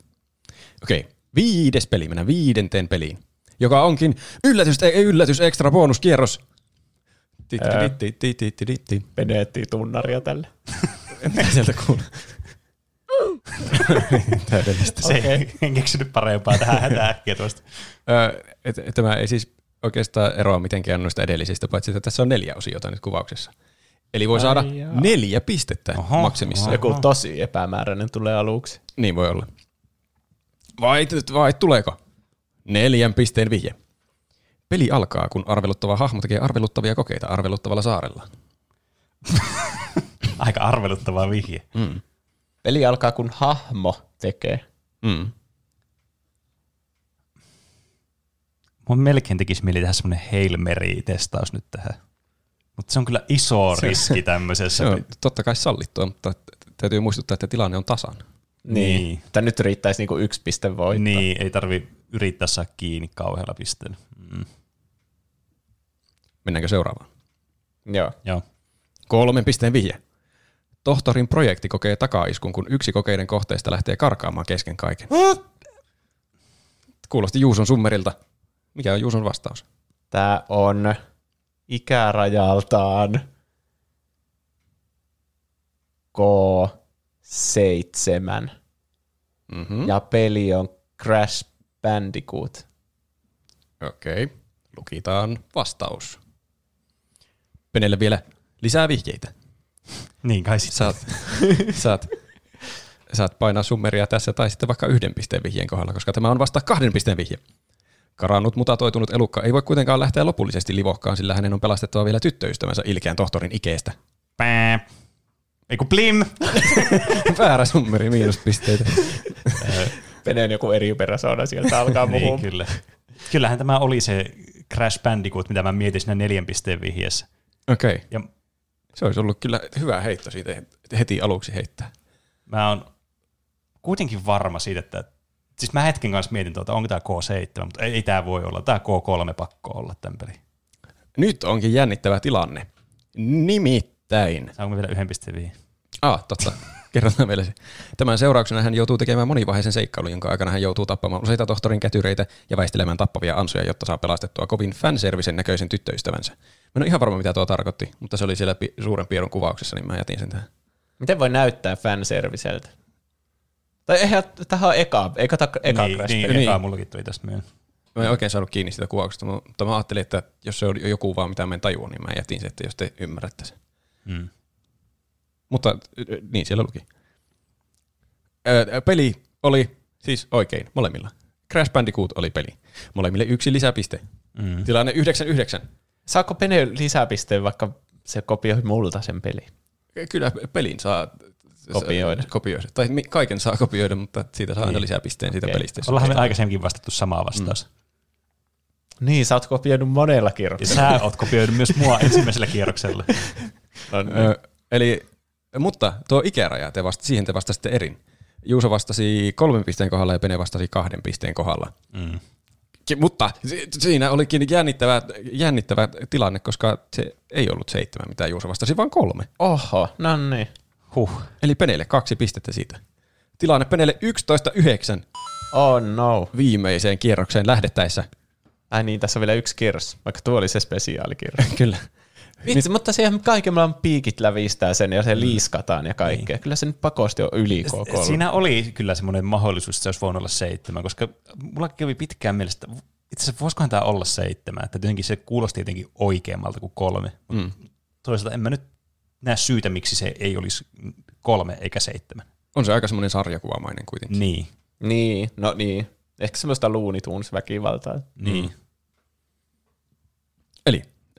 Okei, viides peli, mennään viidenteen peliin, joka onkin yllätys, ei yllätys, ekstra bonuskierros. Peneettiin tunnaria tälle. Mitä sieltä kuuluu? Täydellistä. Se okay. en keksinyt parempaa tähän hätää äkkiä tuosta. Tämä ei siis oikeastaan eroa mitenkään noista edellisistä, paitsi että tässä on neljä osiota nyt kuvauksessa. Eli voi saada Ai jaa. neljä pistettä Oho, maksimissa. oho. Joku tosi epämääräinen tulee aluksi. Niin voi olla. Vai, vai tuleeko? Neljän pisteen vihje. Peli alkaa, kun arveluttava hahmo tekee arveluttavia kokeita arveluttavalla saarella. Aika arveluttava vihje. Mm. Peli alkaa, kun hahmo tekee. Mm. Mun melkein tekisi mieli tehdä semmoinen Hail Mary-testaus nyt tähän. Mutta se on kyllä iso riski tämmöisessä. Se on totta kai sallittua, mutta täytyy muistuttaa, että tilanne on tasan. Niin. Niin. Että nyt riittäisi niinku yksi piste voittaa. Niin, ei tarvi yrittää saa kiinni kauhealla pisteellä. Mm. Mennäänkö seuraavaan? Joo. Joo. Kolmen pisteen vihje. Tohtorin projekti kokee takaiskun, kun yksi kokeiden kohteista lähtee karkaamaan kesken kaiken. Kuulosti Juuson summerilta. Mikä on Juuson vastaus? Tää on ikärajaltaan K7 Mm-hmm. ja peli on Crash Bandicoot. Okei, okay. lukitaan vastaus. Penelle vielä lisää vihjeitä. Niin kai sitten. Saat, saat, saat painaa summeria tässä tai sitten vaikka yhden pisteen vihjeen kohdalla, koska tämä on vasta kahden pisteen vihje. Karannut mutatoitunut elukka ei voi kuitenkaan lähteä lopullisesti livohkaan, sillä hänen on pelastettava vielä tyttöystävänsä ilkeän tohtorin ikeestä. Pää. Ei kun blim! Väärä summeri, miinuspisteitä. Peneen joku eri peräsauna sieltä alkaa niin, puhua. kyllä. Kyllähän tämä oli se Crash Bandicoot, mitä mä mietin siinä neljän pisteen vihjeessä. Okei. Okay. Ja Se olisi ollut kyllä hyvä heitto siitä heti aluksi heittää. mä oon kuitenkin varma siitä, että siis mä hetken kanssa mietin tuota, onko tämä K7, mutta ei, ei tämä voi olla. Tämä K3 pakko olla tämän peli. Nyt onkin jännittävä tilanne. Nimittäin. Saanko me vielä yhden pisteen? Ah, totta. Kerrotaan meille se. Tämän seurauksena hän joutuu tekemään monivaiheisen seikkailun, jonka aikana hän joutuu tappamaan useita tohtorin kätyreitä ja väistelemään tappavia ansoja, jotta saa pelastettua kovin fanservisen näköisen tyttöystävänsä. Mä en ole ihan varma, mitä tuo tarkoitti, mutta se oli siellä pi- suuren piirron kuvauksessa, niin mä jätin sen tähän. Miten voi näyttää fanserviseltä? Tai eihän, tähän on eka, eikö tämä eka niin, Crash niin? Niin. eka mullakin tuli tästä myöhemmin. Mä en oikein saanut kiinni sitä kuvauksesta, mutta mä ajattelin, että jos se on joku vaan mitä mä en tajua, niin mä jätin sen, että jos te ymmärrätte sen. Mm. Mutta niin siellä luki. Peli oli siis oikein molemmilla. Crash Bandicoot oli peli. Molemmille yksi lisäpiste. Mm. Tilanne 9-9. Saako Pene lisäpisteen, vaikka se kopioi multa sen peli? Kyllä pelin saa Kopioida. kopioida. Tai kaiken saa kopioida, mutta siitä saa aina lisäpisteen siitä Okei. pelistä. Ollaan me aikaisemminkin vastattu samaa vastaus. Niin, sä oot kopioinut monella Ja kierroksella. sä oot kopioinut myös mua ensimmäisellä kierroksella. Ö, eli, mutta tuo ikäraja, te vasta, siihen te vastasitte erin. Juuso vastasi kolmen pisteen kohdalla ja Pene vastasi kahden pisteen kohdalla. Mm. Ki- Mutta si- siinä olikin jännittävä, jännittävä tilanne, koska se ei ollut seitsemän, mitä Juuso vastasi, vaan kolme. Oho, no niin. Huh. Eli Peneille kaksi pistettä siitä. Tilanne Peneille 11-9 Oh no. viimeiseen kierrokseen lähdettäessä. Ai niin, tässä on vielä yksi kierros, vaikka tuo oli se spesiaalikierros. Kyllä. Vitsi, mutta siihen kaikilla piikit lävistää sen ja se liiskataan ja kaikkea. Kyllä se nyt pakosti on yli K3. Siinä oli kyllä semmoinen mahdollisuus, että se olisi voinut olla seitsemän, koska mulla kävi pitkään mielestä, itse asiassa voisikohan tämä olla seitsemän, että jotenkin se kuulosti jotenkin oikeammalta kuin kolme. Mm. Toisaalta en mä nyt näe syytä, miksi se ei olisi kolme eikä seitsemän. On se aika semmoinen sarjakuvamainen kuitenkin. Niin, Niin, no niin. Ehkä semmoista Looney Tunes väkivaltaa. niin.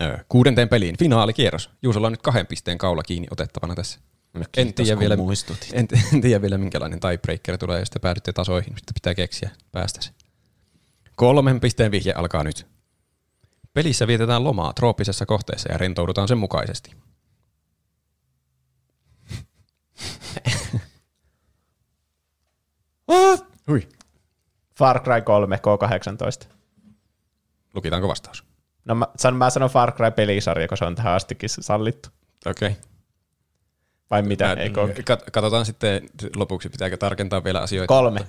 Ö, kuudenteen peliin, finaalikierros. Juusolla on nyt kahden pisteen kaula kiinni otettavana tässä. en, tiedä vielä, en, en tiedä vielä, minkälainen tiebreaker tulee, jos te päädytte tasoihin. Sitten pitää keksiä päästä se. Kolmen pisteen vihje alkaa nyt. Pelissä vietetään lomaa trooppisessa kohteessa ja rentoudutaan sen mukaisesti. Hui. Far Cry 3 K18. Lukitaanko vastaus? No mä, san, mä sanon Far Cry pelisarja, kun se on tähän astikin sallittu. Okei. Okay. Vai mitä? Eikö? Kat- katsotaan sitten lopuksi, pitääkö tarkentaa vielä asioita. Kolme.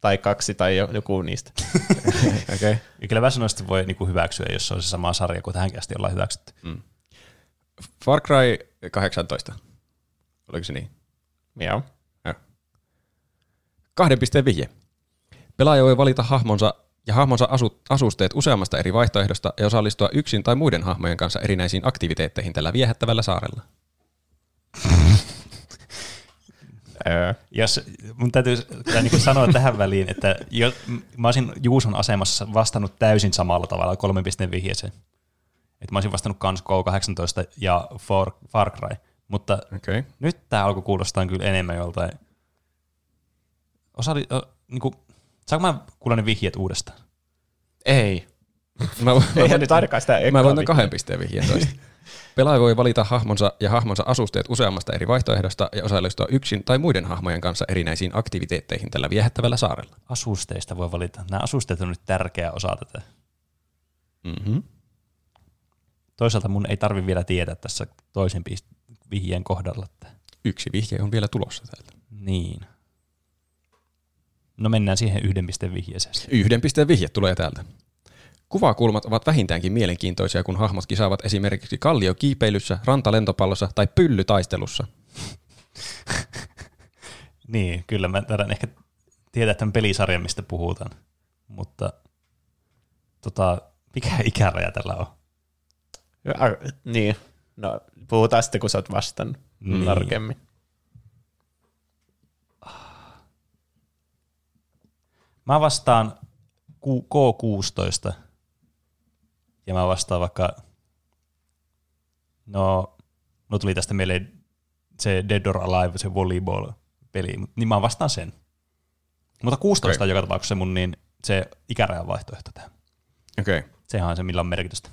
Tai kaksi tai joku niistä. Okei. Okay. Ja kyllä mä sanoisin, että voi niinku hyväksyä, jos se on se sama sarja kuin tähänkin asti ollaan hyväksytty. Mm. Far Cry 18. Oliko se niin? Joo. Kahden pisteen vihje. Pelaaja voi valita hahmonsa ja hahmonsa asu, asusteet useammasta eri vaihtoehdosta ja osallistua yksin tai muiden hahmojen kanssa erinäisiin aktiviteetteihin tällä viehättävällä saarella. Jos mun täytyy niin sanoa tähän väliin, että jo, mä olisin Juuson asemassa vastannut täysin samalla tavalla kolmen pisteen vihjeeseen. Että mä olisin vastannut kans K18 ja Far, Far Cry. Mutta okay. nyt tämä alkoi kuulostaa kyllä enemmän joltain. Osa oli, o, niin kuin, saanko mä kuulla ne vihjeet uudestaan? Ei. Mä, mä, Eihän nyt ainakaan sitä Mä voin kahden pisteen vihjeen toista. Pelaaja voi valita hahmonsa ja hahmonsa asusteet useammasta eri vaihtoehdosta ja osallistua yksin tai muiden hahmojen kanssa erinäisiin aktiviteetteihin tällä viehättävällä saarella. Asusteista voi valita. Nämä asusteet on nyt tärkeä osa tätä. Mm-hmm. Toisaalta mun ei tarvi vielä tietää tässä toisen vihjeen kohdalla. Että... Yksi vihje on vielä tulossa täältä. Niin. No mennään siihen yhden pisteen vihjeeseen. Yhden pisteen vihje tulee täältä. Kuvakulmat ovat vähintäänkin mielenkiintoisia, kun hahmot kisaavat esimerkiksi kalliokiipeilyssä, rantalentopallossa tai pyllytaistelussa. niin, kyllä mä taidan ehkä tietää tämän pelisarjan, mistä puhutaan. Mutta tota, mikä ikäraja tällä on? Ja, niin, no puhutaan sitten, kun sä oot vastannut niin. tarkemmin. Mä vastaan K16 ja mä vastaan vaikka, no, no tuli tästä meille se Dead or Alive, se volleyball-peli, niin mä vastaan sen. Mutta 16 okay. on joka tapauksessa mun niin se ikärajan vaihtoehto tähän. Okei. Okay. Sehän on se, millä on merkitystä.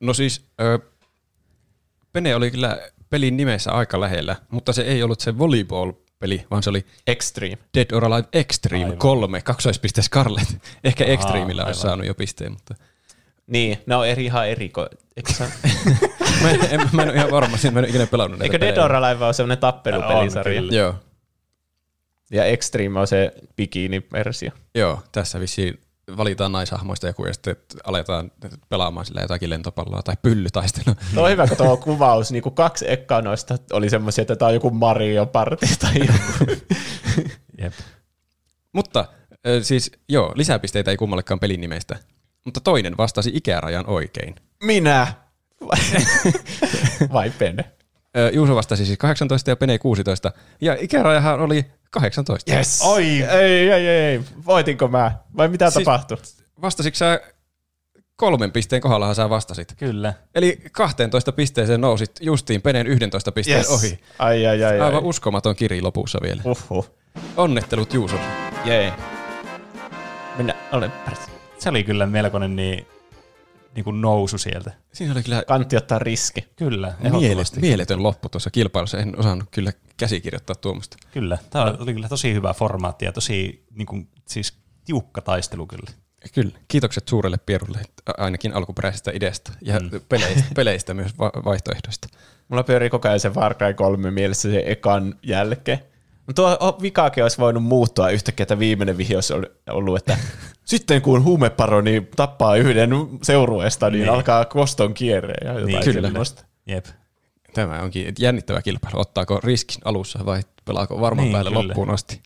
No siis, ö, Pene oli kyllä pelin nimessä aika lähellä, mutta se ei ollut se volleyball-peli, vaan se oli Extreme. Dead or Alive Extreme aivan. 3, kaksoispiste Scarlet. Ehkä Aha, Extremeillä olisi saanut jo pisteen, mutta... Niin, ne on eri, ihan eri. Eikö sä... mä, en, en, mä en ole ihan varma, mä en ole ikinä pelannut näitä Eikö Dead or Alive ole semmoinen tappelupelisarja? Joo. Ja Extreme on se bikini-versio. Joo, tässä vissiin valitaan naishahmoista joku ja sitten aletaan pelaamaan sillä jotakin lentopalloa tai pyllytaistelua. Tuo on hyvä, kun tuo kuvaus, niin kuin kaksi ekkaa noista oli semmoisia, että tämä on joku Mario Party tai joku. Jep. Mutta siis joo, lisäpisteitä ei kummallekaan pelin nimestä mutta toinen vastasi ikärajan oikein. Minä! Vai Pene? Juuso vastasi siis 18 ja Pene 16. Ja ikärajahan oli 18. Yes. Oi. Ei, ei, ei. Voitinko mä? Vai mitä siis tapahtui? Vastasitko sä kolmen pisteen kohdallahan sä vastasit. Kyllä. Eli 12 pisteeseen nousit justiin Penen 11 pisteen yes. ohi. Ai, ai, ai, Aivan ai. uskomaton kiri lopussa vielä. Uhuh. Onnettelut Juuso. Jee. Minä olen se oli kyllä melkoinen niin, niin kuin nousu sieltä. Siinä oli kyllä... Kantti ottaa riski. Kyllä, Mieletön, mieletön loppu tuossa kilpailussa. En osannut kyllä käsikirjoittaa tuommoista. Kyllä, tämä oli kyllä tosi hyvä formaatti ja tosi niin kuin, siis tiukka taistelu kyllä. Kyllä. Kiitokset suurelle Pierulle ainakin alkuperäisestä ideasta ja mm. peleistä, peleistä myös va- vaihtoehdoista. Mulla pyörii koko ajan se Far Cry 3 mielessä se ekan jälkeen. No tuo vikaakin olisi voinut muuttua yhtäkkiä, että viimeinen vihje olisi ollut, että sitten kun huumeparoni tappaa yhden seurueesta, niin, niin. alkaa koston kierre ja jotain niin, kyllä. Semmoista. Jep. Tämä onkin jännittävä kilpailu. Ottaako riskin alussa vai pelaako varmaan niin, päälle kyllä. loppuun asti?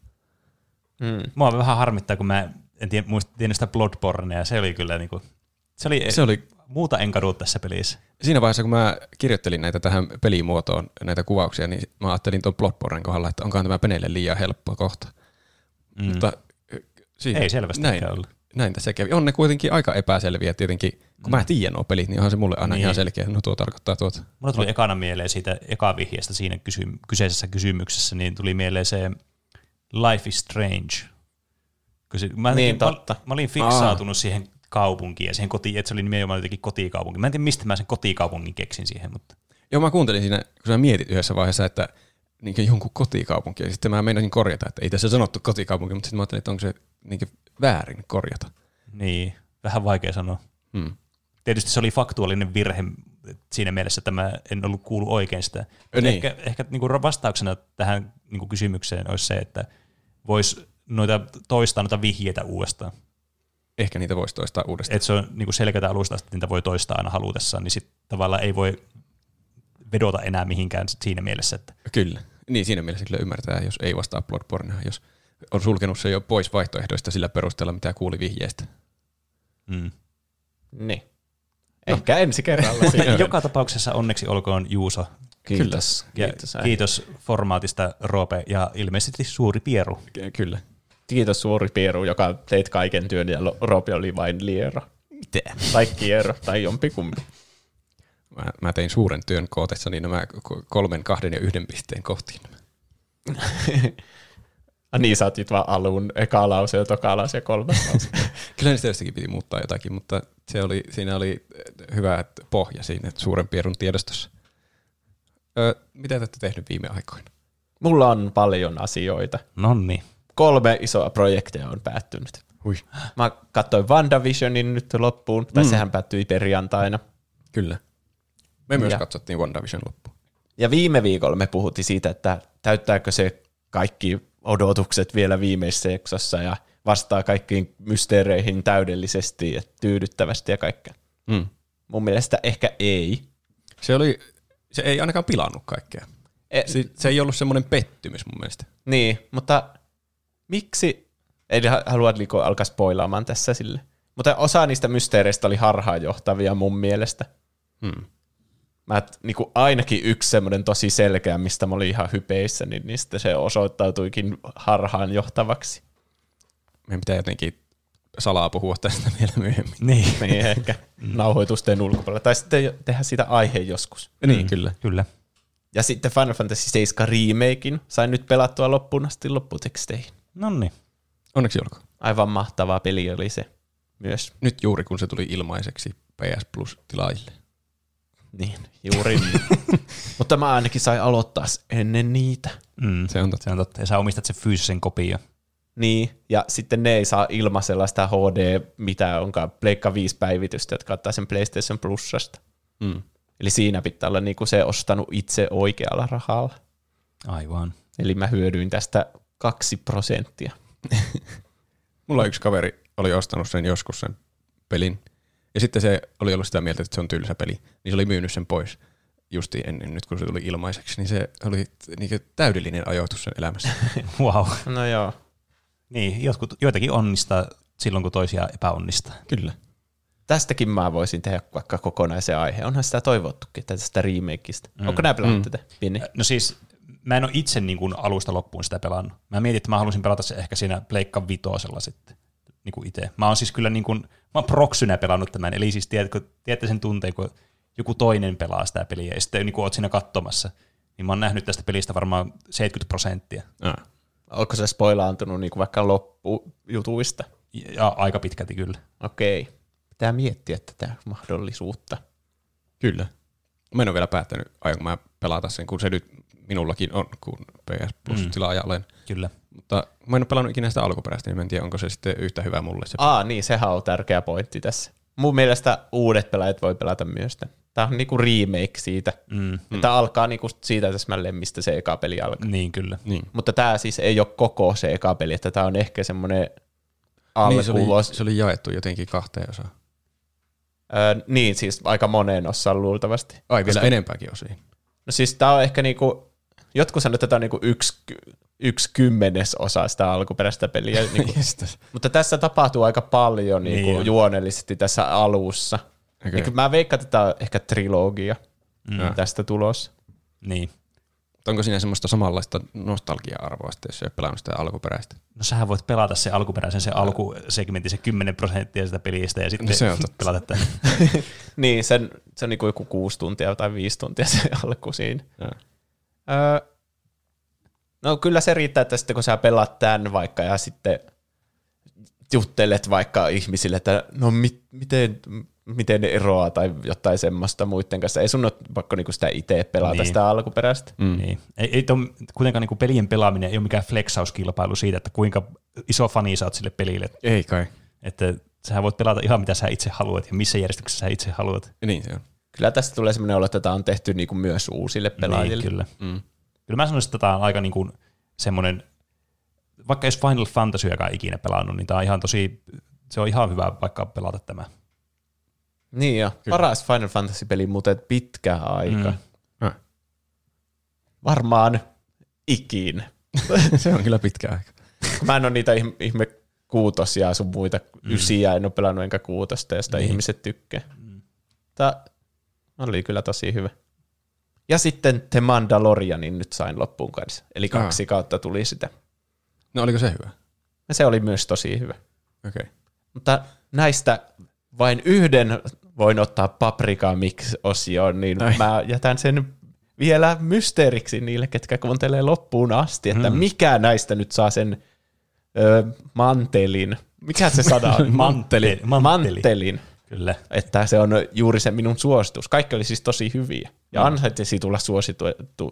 Mm. Mua vähän harmittaa, kun mä en tiedä, muista, tiedä sitä Bloodbornea, ja se oli kyllä niinku, se oli, se oli muuta en kadu tässä pelissä. Siinä vaiheessa, kun mä kirjoittelin näitä tähän pelimuotoon, näitä kuvauksia, niin mä ajattelin tuon Bloodbornen kohdalla, että onkaan tämä Peneille liian helppo kohta. Mm. Mutta siitä, Ei selvästi näin. ollut. näin tässä kävi. On ne kuitenkin aika epäselviä tietenkin. Kun mä tiedän nuo pelit, niin onhan se mulle aina Niin. ihan selkeä. No tuo tarkoittaa tuota. Mulla tuli ekana mieleen siitä eka vihjeestä siinä kysy- kyseisessä kysymyksessä, niin tuli mieleen se Life is Strange. Se, mä, Niin, mä, totta. Mä, olin fiksaatunut siihen kaupunkiin ja siihen kotiin, että se oli nimenomaan jotenkin kotikaupunki. Mä en tiedä, mistä mä sen kotikaupungin keksin siihen, mutta Joo, mä kuuntelin siinä, kun sä mietit yhdessä vaiheessa, että niin jonkun kotikaupunki. Ja sitten mä meinasin korjata, että ei tässä sanottu kotikaupunki, mutta sitten mä ajattelin, että onko se niin väärin korjata. niin, vähän vaikea sanoa. Hmm. Tietysti se oli faktuaalinen virhe siinä mielessä, että mä en ollut kuullut oikein sitä. Niin. Ehkä, ehkä niin kuin vastauksena tähän niin kuin kysymykseen olisi se, että voisi noita toistaa noita vihjeitä uudestaan. Ehkä niitä voisi toistaa uudestaan. Että se on niin selkeätä alusta, että niitä voi toistaa aina halutessaan, niin sitten tavallaan ei voi vedota enää mihinkään siinä mielessä. Että, Kyllä. Niin siinä mielessä kyllä ymmärtää, jos ei vastaa Bloodbornea, jos on sulkenut se jo pois vaihtoehdoista sillä perusteella, mitä kuuli vihjeestä. mm. Niin. Ehkä ensi kerralla siinä. Joka tapauksessa onneksi olkoon Juuso. Kiitos. Ja Kiitos, kiitos formaatista Roope ja ilmeisesti suuri pieru. Ky- Kyllä. Kiitos suuri Pieru, joka teit kaiken työn ja Roopi oli vain liero. Mitä? Tai kierro, tai jompikumpi. Mä, mä tein suuren työn kootessani nämä ko- kolmen, kahden ja yhden pisteen kohtiin. Ah, niin, sä otit vaan alun eka lause ja toka lause ja kolmas lause. Kyllä niistä jostakin piti muuttaa jotakin, mutta se oli, siinä oli eh, hyvä pohja siinä suuren pierun tiedostossa. Ö, mitä te olette tehnyt viime aikoina? Mulla on paljon asioita. Nonni. Kolme isoa projektia on päättynyt. Hui. Mä katsoin WandaVisionin nyt loppuun, tai Mm. sehän päättyi perjantaina. Kyllä. Me myös Ja- katsottiin WandaVision loppuun. Ja viime viikolla me puhuttiin siitä, että täyttääkö se kaikki odotukset vielä viimeisessä jaksossa ja vastaa kaikkiin mysteereihin täydellisesti ja tyydyttävästi ja kaikkea. Mm. Mun mielestä ehkä ei. Se, oli, se ei ainakaan pilannut kaikkea. E, Se, se ei ollut semmoinen pettymys mun mielestä. Niin, mutta miksi, ei ha- halua niinku alkaa spoilaamaan tässä sille, mutta osa niistä mysteereistä oli harhaanjohtavia mun mielestä. Hmm. Mä niinku ainakin yksi semmoinen tosi selkeä, mistä mä olin ihan hypeissä, niin niistä se osoittautuikin harhaanjohtavaksi. Meidän pitää jotenkin salaa puhua tästä vielä myöhemmin. Niin. Niin ehkä nauhoitusten ulkopuolella. Tai sitten tehdä sitä aihe joskus. Niin, kyllä. Kyllä. Ja sitten Final Fantasy 7 remakein sain nyt pelattua loppuun asti lopputeksteihin. Nonni. Onneksi olkoon. Aivan mahtava peli oli se myös. Nyt juuri kun se tuli ilmaiseksi PS Plus-tilaajille. Niin, juuri niin. Mutta mä ainakin sain aloittaa ennen niitä. Mm. Se on totta. Se on totta. Ja sä omistat sen fyysisen kopion. Niin, ja sitten ne ei saa ilmaisella sitä HD, mitä onkaan Pleikka 5 päivitystä, jotka ottaa sen PlayStation Plusasta. Mm. Eli siinä pitää olla niinku se ostanut itse oikealla rahalla. Aivan. Eli mä hyödyin tästä kaksi prosenttia. Mulla yksi kaveri oli ostanut sen joskus sen pelin. Ja sitten se oli ollut sitä mieltä, että se on tylsä peli. Niin se oli myynyt sen pois justi ennen nyt, kun se tuli ilmaiseksi. Niin se oli niin täydellinen ajoitus sen elämässä. Wow. No joo. Niin, jotkut, joitakin onnistaa silloin, kun toisia epäonnistaa. Kyllä. Tästäkin mä voisin tehdä vaikka kokonaisen aiheen. Onhan sitä toivottukin tästä remakeista. Mm. Onko nää pelannut Mm. tätä, Pinni? No siis, mä en ole itse niin kuin alusta loppuun sitä pelannut. Mä mietin, että mä halusin pelata se ehkä siinä Pleikka vitosella sitten niin kuin itse. Mä oon siis kyllä niin kuin, mä oon proksynä pelannut tämän, eli siis tiedätkö, tiedätte sen tunteen, kun joku toinen pelaa sitä peliä ja sitten niin kuin oot siinä katsomassa. Niin mä oon nähnyt tästä pelistä varmaan 70 prosenttia. Ah. Onko se spoilaantunut niinku vaikka loppujutuista? Ja aika pitkälti kyllä. Okei. Pitää miettiä tätä mahdollisuutta. Kyllä. Mä en ole vielä päättänyt, aion mä pelata sen, kun se nyt minullakin on, kun PS Plus-tilaaja olen. Kyllä. Mutta mä en ole pelannut ikinä sitä alkuperäistä, niin mä en tiedä, onko se sitten yhtä hyvä mulle se. Aa, niin, sehän on tärkeä pointti tässä. Mun mielestä uudet pelaajat voi pelata myös sitä. Tää on niinku remake siitä. Mm. Mm. Tämä alkaa niinku siitä täsmälleen, mistä se eka peli alkaa. Niin kyllä. Niin. Mutta tämä siis ei ole koko se eka peli, että tämä on ehkä semmoinen Niin, se, oli, se oli jaettu jotenkin kahteen osaan. Öö, niin, siis aika moneen osaan luultavasti. Ai, vielä enempääkin osiin. No siis tämä on ehkä niinku, jotkut sanoo, että tämä on niinku yksi, yksi kymmenes osa sitä alkuperäistä peliä. Niinku. Jestas. Mutta tässä tapahtuu aika paljon niinku Niin on. juonellisesti tässä alussa. Okei. Niin mä veikkaan, että tämä on ehkä trilogia Mm. tästä tulossa. Niin. Onko siinä semmoista samanlaista nostalgia-arvoa, sitten, jos ei ole pelannut sitä alkuperäistä? No sähän voit pelata se alkuperäisen, se alkusegmentti, se 10 prosenttia sitä pelistä ja sitten No se on totta. pelata tämän. Niin, sen, se on niin kuin joku kuusi tuntia tai viisi tuntia se alku siinä. Joo. Öö, no kyllä se riittää, että sitten kun sä pelaat tämän vaikka ja sitten juttelet vaikka ihmisille, että no mit, miten, miten ne eroaa tai jotain semmoista muiden kanssa. Ei sun ole pakko niinku sitä itse pelata Niin. sitä alkuperäistä. Mm. Niin. Ei, ei ton, kuitenkaan niin pelien pelaaminen ei ole mikään flexauskilpailu siitä, että kuinka iso fani sä oot sille pelille. Ei kai. Että sä voit pelata ihan mitä sä itse haluat ja missä järjestyksessä sä itse haluat. Niin se on. Kyllä tästä tulee semmoinen olo, että tämä on tehty niinku myös uusille pelaajille. Niin, kyllä. Mm. Kyllä mä sanoisin, että tämä on aika niin kuin semmoinen, vaikka jos Final Fantasyakaan ikinä pelannut, niin tämä on ihan tosi, se on ihan hyvä vaikka pelata tämä. Niin jo. Paras Final Fantasy-peli muuten pitkä aika. Mm. Varmaan ikin. se on kyllä pitkä aika. Mä en ole niitä ihm- ihme kuutosia ja sun muita mm. ysiä, en ole pelannut enkä kuutosta, josta niin. ihmiset tykkää. Mm. Tämä oli kyllä tosi hyvä. Ja sitten The Mandalorianin nyt sain loppuun kanssa. Eli kaksi kautta tuli sitä. No oliko se hyvä? Ja se oli myös tosi hyvä. Okei. Okay. Mutta näistä vain yhden voin ottaa Paprika Mix-osioon, niin Ai. mä jätän sen vielä mysteeriksi niille, ketkä kuuntelee loppuun asti, että mm. mikä näistä nyt saa sen ö, mantelin. Mikä se sana on? Mantteli. Mantelin. Kyllä. Että se on juuri se minun suositus. Kaikki oli siis tosi hyviä. Ja ansaitsisi tulla suositu-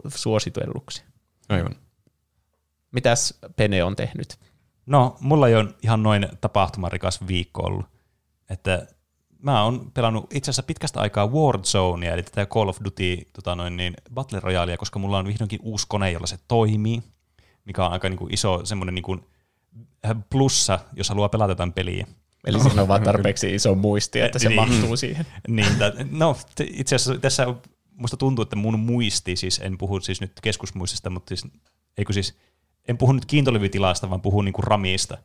suosituelluksi. Aivan. Mitäs Pene on tehnyt? No, mulla ei ole ihan noin tapahtumarikas viikko ollut. Että mä oon pelannut itse asiassa pitkästä aikaa Warzonea, eli tätä Call of Duty tota noin, niin Battle Royalea, koska mulla on vihdoinkin uusi kone, jolla se toimii, mikä on aika niin kuin iso semmoinen niin kuin plussa, jos haluaa pelata jotain peliä. Eli siinä on vaan tarpeeksi iso muisti, että se Niin. mahtuu siihen. Niin, no itse asiassa tässä on, musta tuntuu, että mun muisti, siis en puhu siis nyt keskusmuistista, mutta siis, eikö siis, en puhu nyt kiintolivytilasta, vaan puhun niinku ramista.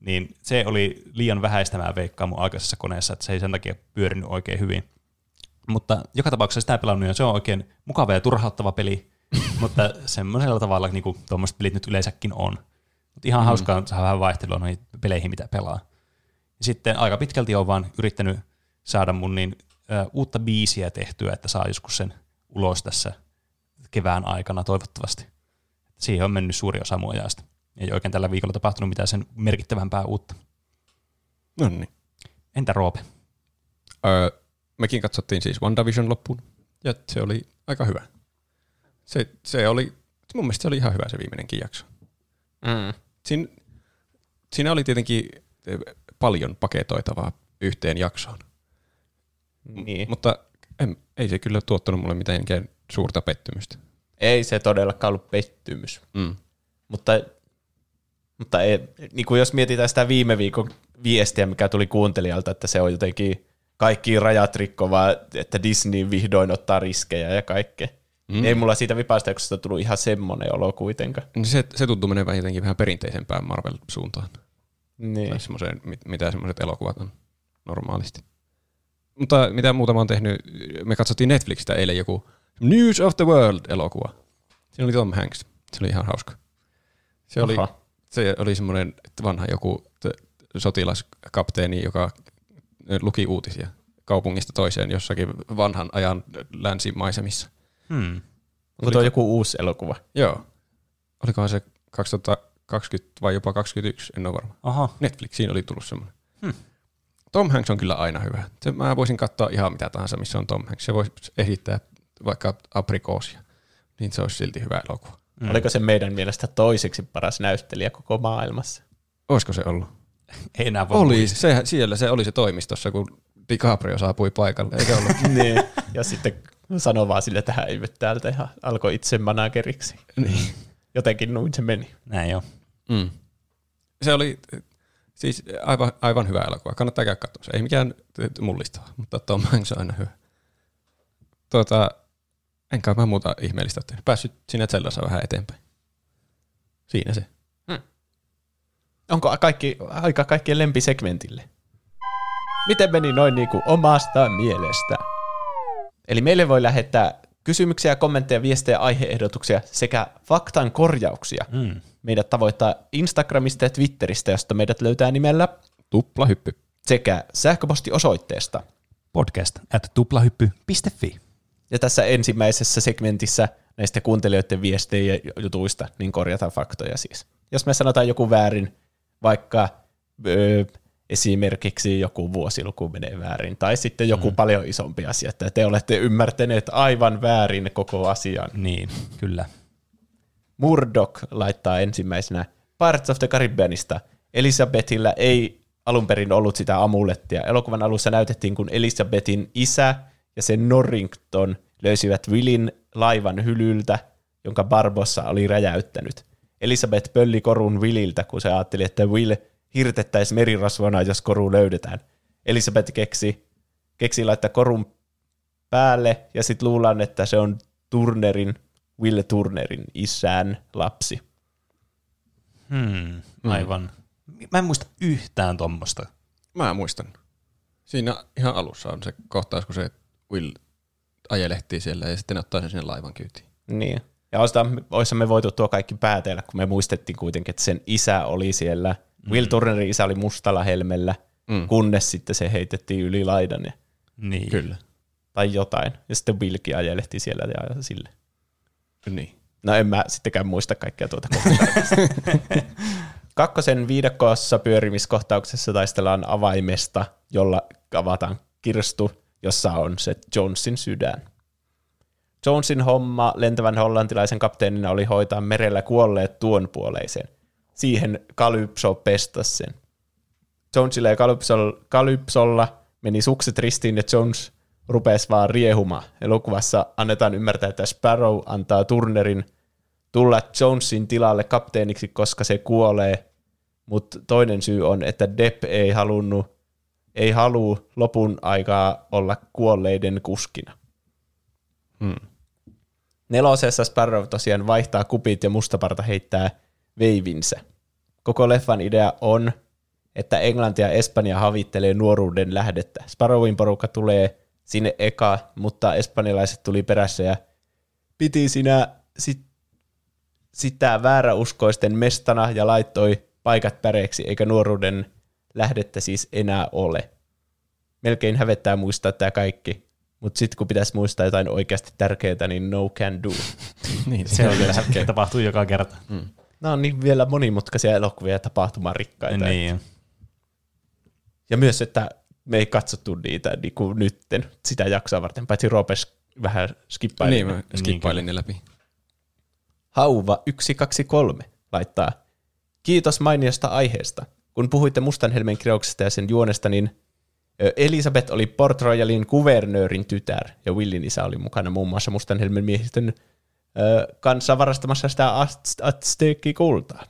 Niin se oli liian vähäistä mä veikkaan mun aikaisessa koneessa, että se ei sen takia pyörinyt oikein hyvin. Mutta joka tapauksessa sitä pelannut ja se on oikein mukava ja turhauttava peli, mutta semmoisella tavalla niin kuin tuommoiset pelit nyt yleensäkin on. Mutta ihan mm. hauskaa saada vähän vaihtelua noihin peleihin, mitä pelaa. Ja sitten aika pitkälti on vaan yrittänyt saada mun niin, ö, uutta biisiä tehtyä, että saa joskus sen ulos tässä kevään aikana toivottavasti. Siihen on mennyt suuri osa mun ajasta. Ei oikein tällä viikolla tapahtunut mitään sen merkittävämpää uutta. No niin. Entä Roope? Öö, mekin katsottiin siis WandaVision loppuun, ja se oli aika hyvä. Se, se oli, mun mielestä se oli ihan hyvä se viimeinenkin jakso. Mm. Siin, siinä oli tietenkin paljon paketoitavaa yhteen jaksoon, Niin. mutta en, ei se kyllä tuottanut mulle mitenkään suurta pettymystä. Ei se todellakaan ollut pettymys. Mm. Mutta, mutta ei, niin kuin jos mietitään sitä viime viikon viestiä, mikä tuli kuuntelijalta, että se on jotenkin kaikki rajat rikkovaa, että Disney vihdoin ottaa riskejä ja kaikkea. Mm. Ei mulla siitä vipastauksesta tullut ihan semmoinen olo kuitenkaan. Se, se tuntuu menevän jotenkin vähän perinteisempään Marvel-suuntaan. Niin. Tai semmoiseen, mit- mitä semmoiset elokuvat on normaalisti. Mutta mitä muuta mä oon tehnyt, me katsottiin Netflixistä eilen joku News of the World-elokuva. Siinä oli Tom Hanks. Se oli ihan hauska. Se oli, se oli semmoinen vanha joku sotilaskapteeni, joka luki uutisia kaupungista toiseen jossakin vanhan ajan länsimaisemissa. Hmm. Onko tuo joku uusi elokuva? Joo. Olikohan se 2020 vai jopa 2021, en ole varma. Aha. Netflixiin oli tullut semmoinen. Hmm. Tom Hanks on kyllä aina hyvä. Se, mä voisin katsoa ihan mitä tahansa, missä on Tom Hanks. Se voisi esittää vaikka aprikoosia, niin se olisi silti hyvä elokuva. Mm. Oliko se meidän mielestä toiseksi paras näyttelijä koko maailmassa? Olisiko se ollut? Ei enää voi Oli, se, siellä se oli se toimistossa, kun DiCaprio saapui paikalle, eikö ollut? niin. Ja sitten sanoi vaan sille, että hän ei täältä ja alkoi itse manageriksi. niin. Jotenkin noin se meni. Näin jo. Mm. Se oli siis aivan, aivan hyvä elokuva. Kannattaa käydä katsoa. Se ei mikään mullistava, mutta Tom Hanks on aina hyvä. Tuota, enkä mä muuta ihmeellistä ole tehnyt. Päässyt siinä Zellassa vähän eteenpäin. Siinä se. Onko kaikki, aika kaikkien lempisegmentille? Miten meni noin niin kuin omasta mielestä? Eli meille voi lähettää Kysymyksiä, kommentteja, viestejä, aiheehdotuksia sekä faktan korjauksia. Mm. Meidät tavoittaa Instagramista ja Twitteristä, josta meidät löytää nimellä Tuplahyppy. sekä sähköpostiosoitteesta. Podcast at tuplahyppy.fi. Ja tässä ensimmäisessä segmentissä näistä kuuntelijoiden viestejä ja jutuista, niin korjataan faktoja siis. Jos me sanotaan joku väärin, vaikka öö, esimerkiksi joku vuosiluku menee väärin, tai sitten joku mm. paljon isompi asia, että te olette ymmärtäneet aivan väärin koko asian. Niin, kyllä. Murdoch laittaa ensimmäisenä Pirates of the Caribbeanista. Elisabethillä ei alun perin ollut sitä amulettia. Elokuvan alussa näytettiin, kun Elisabetin isä ja sen Norrington löysivät Willin laivan hylyltä, jonka Barbossa oli räjäyttänyt. Elisabeth pölli korun Williltä, kun se ajatteli, että Will hirtettäisi merirasvona, jos koru löydetään. Elisabeth keksi, keksi laittaa korun päälle, ja sitten luullaan, että se on Turnerin, Will Turnerin isän lapsi. Hmm, aivan. Mä en muista yhtään tuommoista. Mä muistan. Siinä ihan alussa on se kohtaus, kun se Will ajelehtii siellä ja sitten ottaa sen sinne laivan kyytiin. Niin. Ja olisimme me voitu tuo kaikki päätellä, kun me muistettiin kuitenkin, että sen isä oli siellä. Mm. Will Turnerin isä oli mustalla helmellä, mm. kunnes sitten se heitettiin yli laidan. Ja, Niin. Kyllä. tai jotain. Ja sitten Willkin ajelehti siellä ja sille. Niin. No en mä sittenkään muista kaikkea tuota kohtaa. Kakkosen viidakossa pyörimiskohtauksessa taistellaan avaimesta, jolla avataan kirstu, jossa on se Jonesin sydän. Jonesin homma lentävän hollantilaisen kapteenina oli hoitaa merellä kuolleet tuon puoleisen. Siihen Calypso pestas sen. Jonesilla ja Calypsol- Calypsolla meni sukset ristiin ja Jones rupesi vaan riehumaan. Elokuvassa annetaan ymmärtää, että Sparrow antaa Turnerin tulla Jonesin tilalle kapteeniksi, koska se kuolee, mutta toinen syy on, että Depp ei halunnut, ei halua lopun aikaa olla kuolleiden kuskina. Hmm. Nelosessa Sparrow tosiaan vaihtaa kupit ja mustaparta heittää veivinsä. Koko leffan idea on, että Englanti ja Espanja havittelee nuoruuden lähdettä. Sparrowin porukka tulee sinne eka, mutta espanjalaiset tuli perässä ja piti sinä sit, sitä vääräuskoisten mestana ja laittoi paikat päreiksi, eikä nuoruuden lähdettä siis enää ole. Melkein hävettää muistaa tämä kaikki, mutta sitten kun pitäisi muistaa jotain oikeasti tärkeää, niin no can do. niin Se on kyllä, se tapahtuu joka kerta. Mm. Nämä on niin vielä monimutkaisia elokuvia ja tapahtumarikkaita. Niin. Ja myös, että me ei katsottu niitä niin kuin nytten sitä jaksoa varten, paitsi Ropes vähän skippaili. Niin, mä skippailin ne läpi. Hauva 123 laittaa, kiitos mainiosta aiheesta. Kun puhuitte Mustanhelmen kirjauksesta ja sen juonesta, niin Elisabeth oli Port Royalin kuvernöörin tytär, ja Willin isä oli mukana muun muassa Mustanhelmen miehistön kanssa varastamassa sitä Azteekki-kultaa.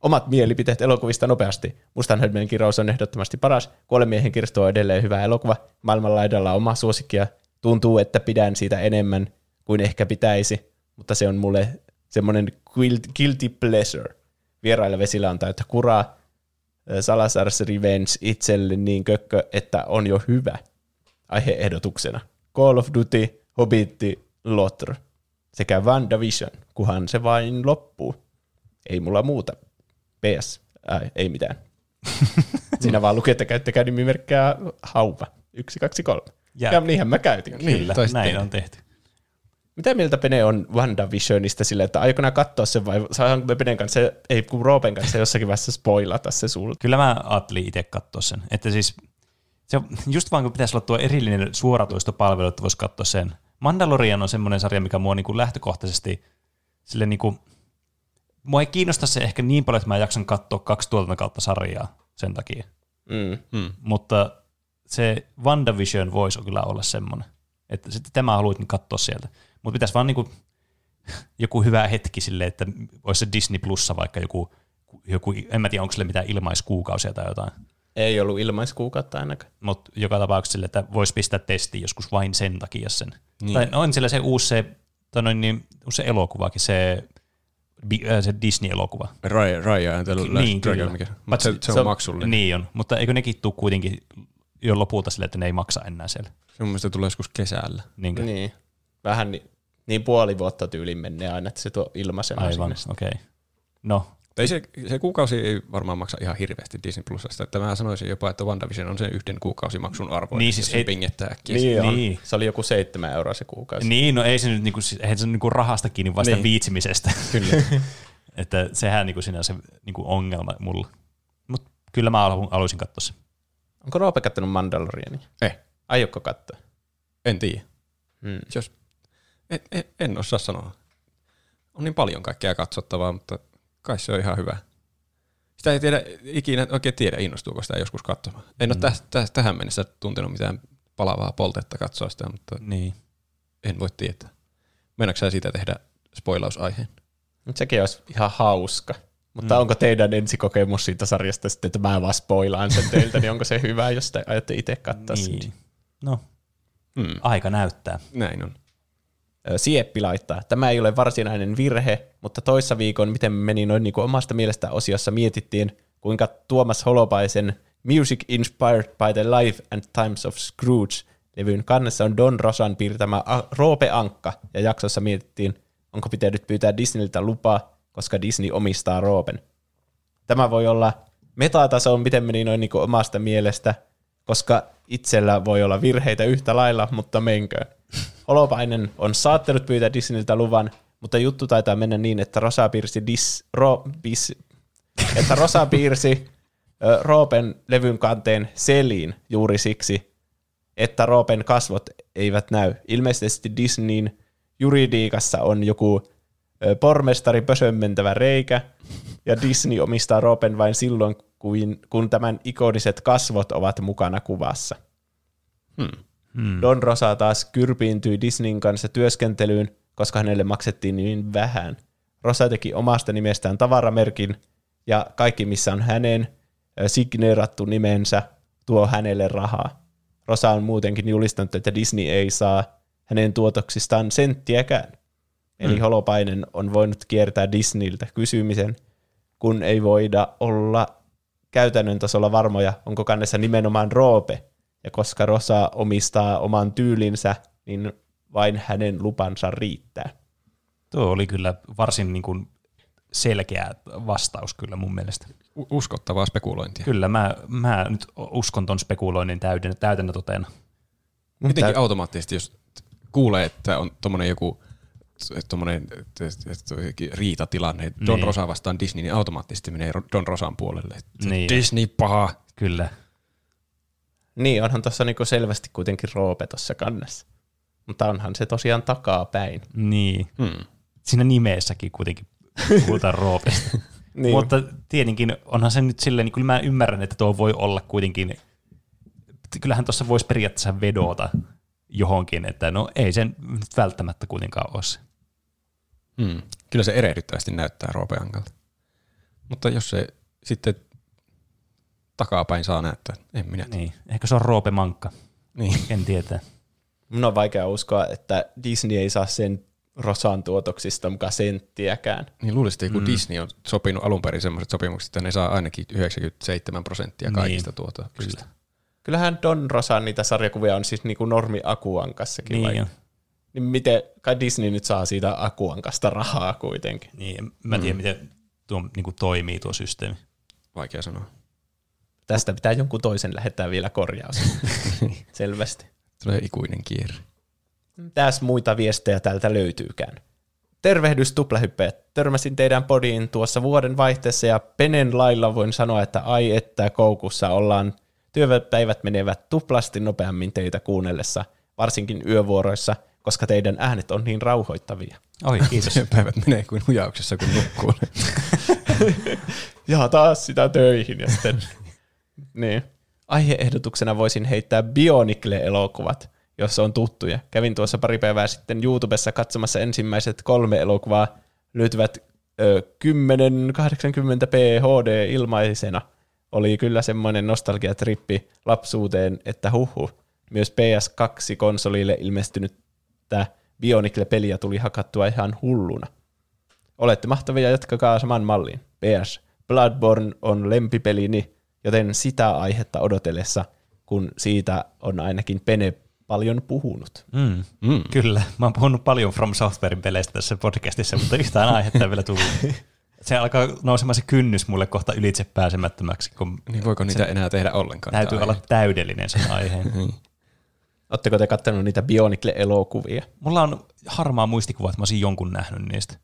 Omat mielipiteet elokuvista nopeasti. Mustanhelmen kirjaus on ehdottomasti paras. Kuolemiehen kirstu on edelleen hyvä elokuva. Maailmanlaidalla on oma suosikki ja tuntuu, että pidän siitä enemmän kuin ehkä pitäisi, mutta se on mulle semmoinen guilt- guilty pleasure. Vierailla vesillä on täyttä kuraa. Salazar's Revenge itselle niin kökkö, että on jo hyvä. Aiheehdotuksena. Call of Duty, Hobbitti, Lotr sekä WandaVision, kuhan se vain loppuu. Ei mulla muuta. PS. Äh, ei mitään. Siinä vaan lukee, että käyttäkää nimimerkkää hauva. Yksi, kaksi, kolme. Ja- Ja, niinhän mä käytin. Kyllä, toiset näin tehdä. on tehty. Mitä mieltä Pene on WandaVisionista sille, että aikonaan katsoa sen vai saadaanko me Penen kanssa, ei kun Roopen kanssa jossakin vaiheessa spoilata se sulta? Kyllä mä ajattelin itse katsoa sen. Että siis, se just vaan kun pitäisi olla tuo erillinen suoratoistopalvelu, että voisi katsoa sen. Mandalorian on semmoinen sarja, mikä mua niinku lähtökohtaisesti sille niinku, mua ei kiinnosta se ehkä niin paljon, että mä jaksan katsoa kaksi tuotanto kautta sarjaa sen takia. Mm. Mm. Mutta se WandaVision voisi kyllä olla semmoinen. Että sitten tämä haluat katsoa sieltä. Mutta pitäisi vaan niinku joku hyvä hetki silleen, että olisi se Disney Plussa vaikka joku, joku en mä tiedä, onko sille mitään ilmaiskuukausia tai jotain. Ei ollut ilmaiskuukautta ainakaan. Mutta joka tapauksessa sille, että voisi pistää testiin joskus vain sen takia sen. Niin. Tai on siellä se uusi se, tai noin, niin, uusi se elokuvakin, se, äh, se Disney-elokuva. Raya, Raya and the Last Niin, Dragon, kyllä. mikä. Mutta But se, se- on on- maksullinen. Niin on, mutta eikö nekin tule kuitenkin jo lopulta sille, että ne ei maksa enää siellä. Se mun mielestä tulee joskus kesällä. Niinkö? Niin. vähän niin, niin puoli vuotta tyyliin menee aina, että se tuo ilmaisena Aivan, sinne. okei. Okay. No, Ei se, se kuukausi ei varmaan maksa ihan hirveästi Disney Plusasta. Että mä sanoisin jopa, että WandaVision on sen yhden kuukausimaksun arvo. Niin, siis ei- pingettää äkkiä. Niin, on. Niin. Se oli joku seitsemän euroa se kuukausi. niin, no ei se nyt niinku, eihän se niinku rahasta kiinni, vaan sitä Niin. viitsimisestä. Kyllä. että sehän niinku sinä se niinku ongelma mulla. Mutta kyllä mä haluaisin katsoa se. Onko Roope kattonut Mandaloriania? Eh, Aiotko katsoa? en tiedä. Hmm. Jos, en, en, en osaa sanoa. On niin paljon kaikkea katsottavaa, mutta kai se on ihan hyvä. Sitä ei tiedä, ikinä oikein tiedä, innostuuko sitä joskus katsomaan. En ole täh, täh, tähän mennessä tuntenut mitään palavaa poltetta katsoa sitä, mutta Niin. en voi tietää. Meinaatko sä siitä tehdä spoilausaiheen? Mut sekin olisi ihan hauska. Mutta mm. onko teidän ensikokemus siitä sarjasta sitten, että mä vaan spoilaan sen teiltä, niin onko se hyvä, jos te aiotte itse katsoa niin. niin. No, Hmm. aika näyttää. Näin on. Sieppi laittaa. Tämä ei ole varsinainen virhe, mutta toissa viikon, miten meni noin niin kuin omasta mielestä osiossa mietittiin, kuinka Tuomas Holopaisen Music Inspired by the Life and Times of Scrooge levyn kannessa on Don Rosan piirtämä Roope Ankka, ja jaksossa mietittiin, onko pitänyt pyytää Disneyltä lupaa, koska Disney omistaa Roopen. Tämä voi olla metataso, miten meni noin niin kuin omasta mielestä, koska itsellä voi olla virheitä yhtä lailla, mutta menköön. Holopainen on saattanut pyytää Disneyltä luvan, mutta juttu taitaa mennä niin, että Rosa piirsi, dis, ro, bis, että Rosa piirsi Roopen levyn kanteen seliin juuri siksi, että Roopen kasvot eivät näy. Ilmeisesti Disneyn juridiikassa on joku pormestari pösömmentävä reikä, ja Disney omistaa Roopen vain silloin, kun tämän ikoniset kasvot ovat mukana kuvassa. Hmm. Don Rosa taas kyrpiintyi Disneyn kanssa työskentelyyn, koska hänelle maksettiin niin vähän. Rosa teki omasta nimestään tavaramerkin, ja kaikki missä on hänen signeerattu nimensä tuo hänelle rahaa. Rosa on muutenkin julistanut, että Disney ei saa hänen tuotoksistaan senttiäkään. Eli Holopainen on voinut kiertää Disneyltä kysymisen, kun ei voida olla käytännön tasolla varmoja, onko kannessa nimenomaan Roope, ja koska Rosa omistaa oman tyylinsä, niin vain hänen lupansa riittää. Tuo oli kyllä varsin niin kuin selkeä vastaus kyllä mun mielestä. Uskottavaa spekulointia. Kyllä mä, mä nyt uskon ton spekuloinnin täyden, täytänä totena. Jotenkin automaattisesti, jos kuulee, että on tommonen joku tommonen riitatilanne, että Don Niin. Rosa vastaan Disney, niin automaattisesti menee Don Rosan puolelle. Niin. Disney paha. Kyllä. Niin, onhan tuossa niinku selvästi kuitenkin Roope tuossa kannessa. Mutta onhan se tosiaan takaa päin. Niin. Hmm. Siinä nimessäkin kuitenkin puhutaan Roopesta. Niin. Mutta tietenkin onhan se nyt silleen, niin kyllä mä ymmärrän, että tuo voi olla kuitenkin, kyllähän tuossa voisi periaatteessa vedota johonkin, että no ei sen nyt välttämättä kuitenkaan ole se. Hmm. Kyllä se erehdyttävästi näyttää Roope Ankalta. Mutta jos se sitten takapäin saa näyttää, en minä tiedä. Niin. Ehkä se on Roope Mankka, Niin. en tietää. Mun on vaikea uskoa, että Disney ei saa sen Rosan tuotoksista mukaan senttiäkään. Niin luulisin, että kun Disney on sopinut alun perin semmoiset sopimukset, että ne saa ainakin 97 prosenttia kaikista Niin, tuotoksista. Kyllähän Don Rosan niitä sarjakuvia on siis niinku normi Akuankassakin. Niin, niin miten, kai Disney nyt saa siitä Akuankasta rahaa kuitenkin. niin en mä tiedä, miten tuo niin kuin toimii tuo systeemi. Vaikea sanoa. Tästä pitää jonkun toisen lähettää vielä korjaus. Selvästi. Tulee ikuinen kierre. Mitäs muita viestejä täältä löytyykään? Tervehdys tuplahyppeet. Törmäsin teidän podiin tuossa vuoden vaihteessa ja penen lailla voin sanoa, että ai että koukussa ollaan. Työpäivät menevät tuplasti nopeammin teitä kuunnellessa, varsinkin yövuoroissa, koska teidän äänet on niin rauhoittavia. Oi, kiitos. Päivät menee kuin hujauksessa, kun nukkuu. Ja taas sitä töihin ja sitten... niin. Aiheehdotuksena voisin heittää Bionicle-elokuvat, jos on tuttuja. Kävin tuossa pari päivää sitten YouTubessa katsomassa ensimmäiset kolme elokuvaa. Löytyvät ö, 1080p HD ilmaisena. Oli kyllä semmoinen nostalgiatrippi lapsuuteen, että huhu. Myös PS2-konsolille ilmestynyttä Bionicle-peliä tuli hakattua ihan hulluna. Olette mahtavia, jatkakaa saman malliin. PS. Bloodborne on lempipelini, joten sitä aihetta odotellessa, kun siitä on ainakin Pene paljon puhunut. Mm. Mm. Kyllä, mä oon puhunut paljon From Softwarein peleistä tässä podcastissa, mutta yhtään aihetta ei vielä tullut. Se alkaa nousemaan se kynnys mulle kohta ylitse pääsemättömäksi, kun Niin voiko niitä enää tehdä ollenkaan? täytyy olla täydellinen sen aiheen. Oletteko te katsoneet niitä Bionicle-elokuvia? Mulla on harmaa muistikuva, että mä olisin jonkun nähnyt niistä.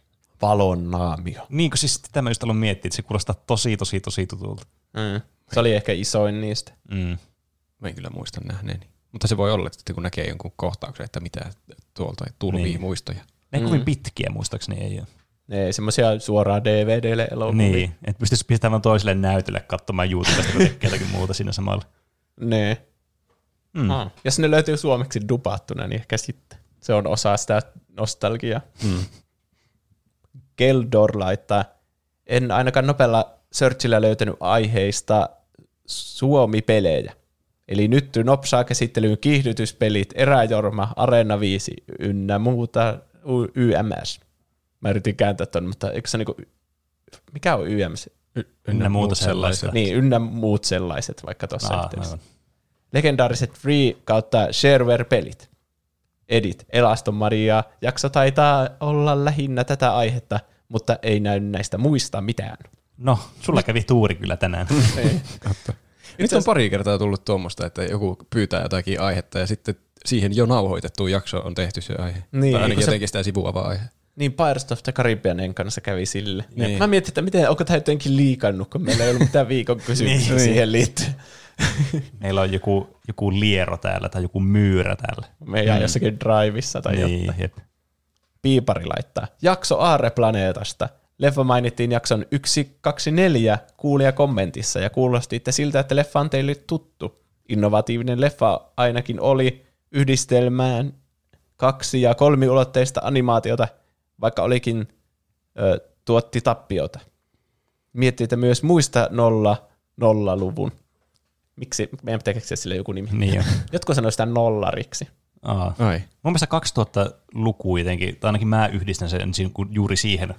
Valon naamio. Niin kuin siis sitä mä just aloin miettiä, että se kuulostaa tosi, tosi, tosi tutulta. Mm. Se oli ehkä isoin niistä. Mm. Mä en kyllä muista nähneeni. Mutta se voi olla, että kun näkee jonkun kohtauksen, että mitä tuolta tulvii Niin. muistoja. Ne mm. kovin pitkiä muistaakseni ei ole. Ne ei semmoisia suoraan DVDlle elokuvia. Niin, että pystyisi pistämään toiselle näytölle katsomaan YouTubesta, kun tekee jotakin muuta siinä samalla. Ne. Mm. Ah. Jos ne löytyy suomeksi dupattuna, niin ehkä sitten. Se on osa sitä nostalgiaa. Mm. Geldor laittaa, en ainakaan nopealla searchillä löytänyt aiheista Suomi-pelejä. Eli nyt nopsaa käsittelyyn kiihdytyspelit, Eräjorma, Arena 5 ynnä muuta YMS. Mä yritin kääntää ton, mutta eikö se niinku, mikä on YMS? Ynnä muuta sellaista. Niin, ynnä muut sellaiset, vaikka tuossa Aa, yhteydessä. aivan. Legendaariset free kautta shareware-pelit. Edit, Elaston Maria, jakso taitaa olla lähinnä tätä aihetta, mutta ei näy näistä muista mitään. No, sulla kävi tuuri kyllä tänään. Katso. Nyt on pari kertaa tullut tuommoista, että joku pyytää jotakin aihetta ja sitten siihen jo nauhoitettu jakso on tehty se aihe. Niin, tai ainakin se- jotenkin sitä sivuava aihe. Niin Pirates of the Caribbeanin kanssa kävi sille. Niin. Niin. Mä mietin, että miten, onko tämä jotenkin liikannut, kun meillä ei ollut mitään viikon kysymyksiä Niin. siihen liittyen. Meillä on joku, joku liero täällä tai joku myyrä täällä. Me jää jossakin drivissa tai niin, jotain. Piipari laittaa. Jakso Aare-planeetasta. Leffa mainittiin jakson 124 kuulija kommentissa ja kuulostitte siltä, että leffa on teille tuttu. Innovatiivinen leffa ainakin oli yhdistelmään kaksi- ja kolmiulotteista animaatiota, vaikka olikin ö, tuotti tappiota. Miettii myös muista nolla, nolla-luvun. Miksi meidän pitää keksiä sille joku nimi? Niin on. Jotkut sanoo sitä nollariksi. Aa. Mun mielestä 2000-luku jotenkin, tai ainakin mä yhdistän sen juuri siihen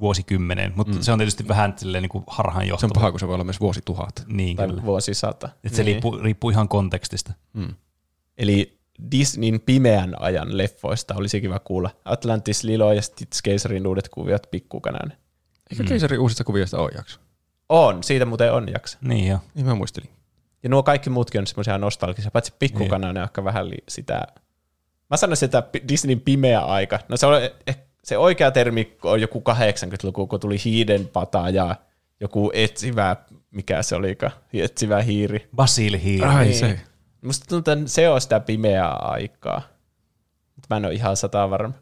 vuosikymmeneen, mutta mm. se on tietysti vähän silleen niin kuin Se on harhaanjohtava. paha, kun se voi olla myös vuosituhat. Niin, Tai kyllä. vuosisata. Et se riippuu, riippuu ihan kontekstista. Eli Disneyn pimeän ajan leffoista olisi kiva kuulla. Atlantis, Lilo ja Stitch Keisarin uudet kuviot pikkukanainen. Eikö mm. keisarin uusista kuvioista ole jakso? On, siitä muuten on jakso. Niin jo. Niin mä muistelin. Ja nuo kaikki muutkin on semmoisia nostalgisia, paitsi pikkukanainen on ehkä vähän li- sitä... Mä sanoisin, että Disneyn pimeä aika. No se, on, eh, se oikea termi on joku 80-luku, kun tuli hiidenpata ja joku etsivä, mikä se olikaan, etsivä hiiri. Basil Hiiri. Ai Niin. se. Musta tuntuu, että se on sitä pimeää aikaa. Mutta mä en ole ihan sata varma.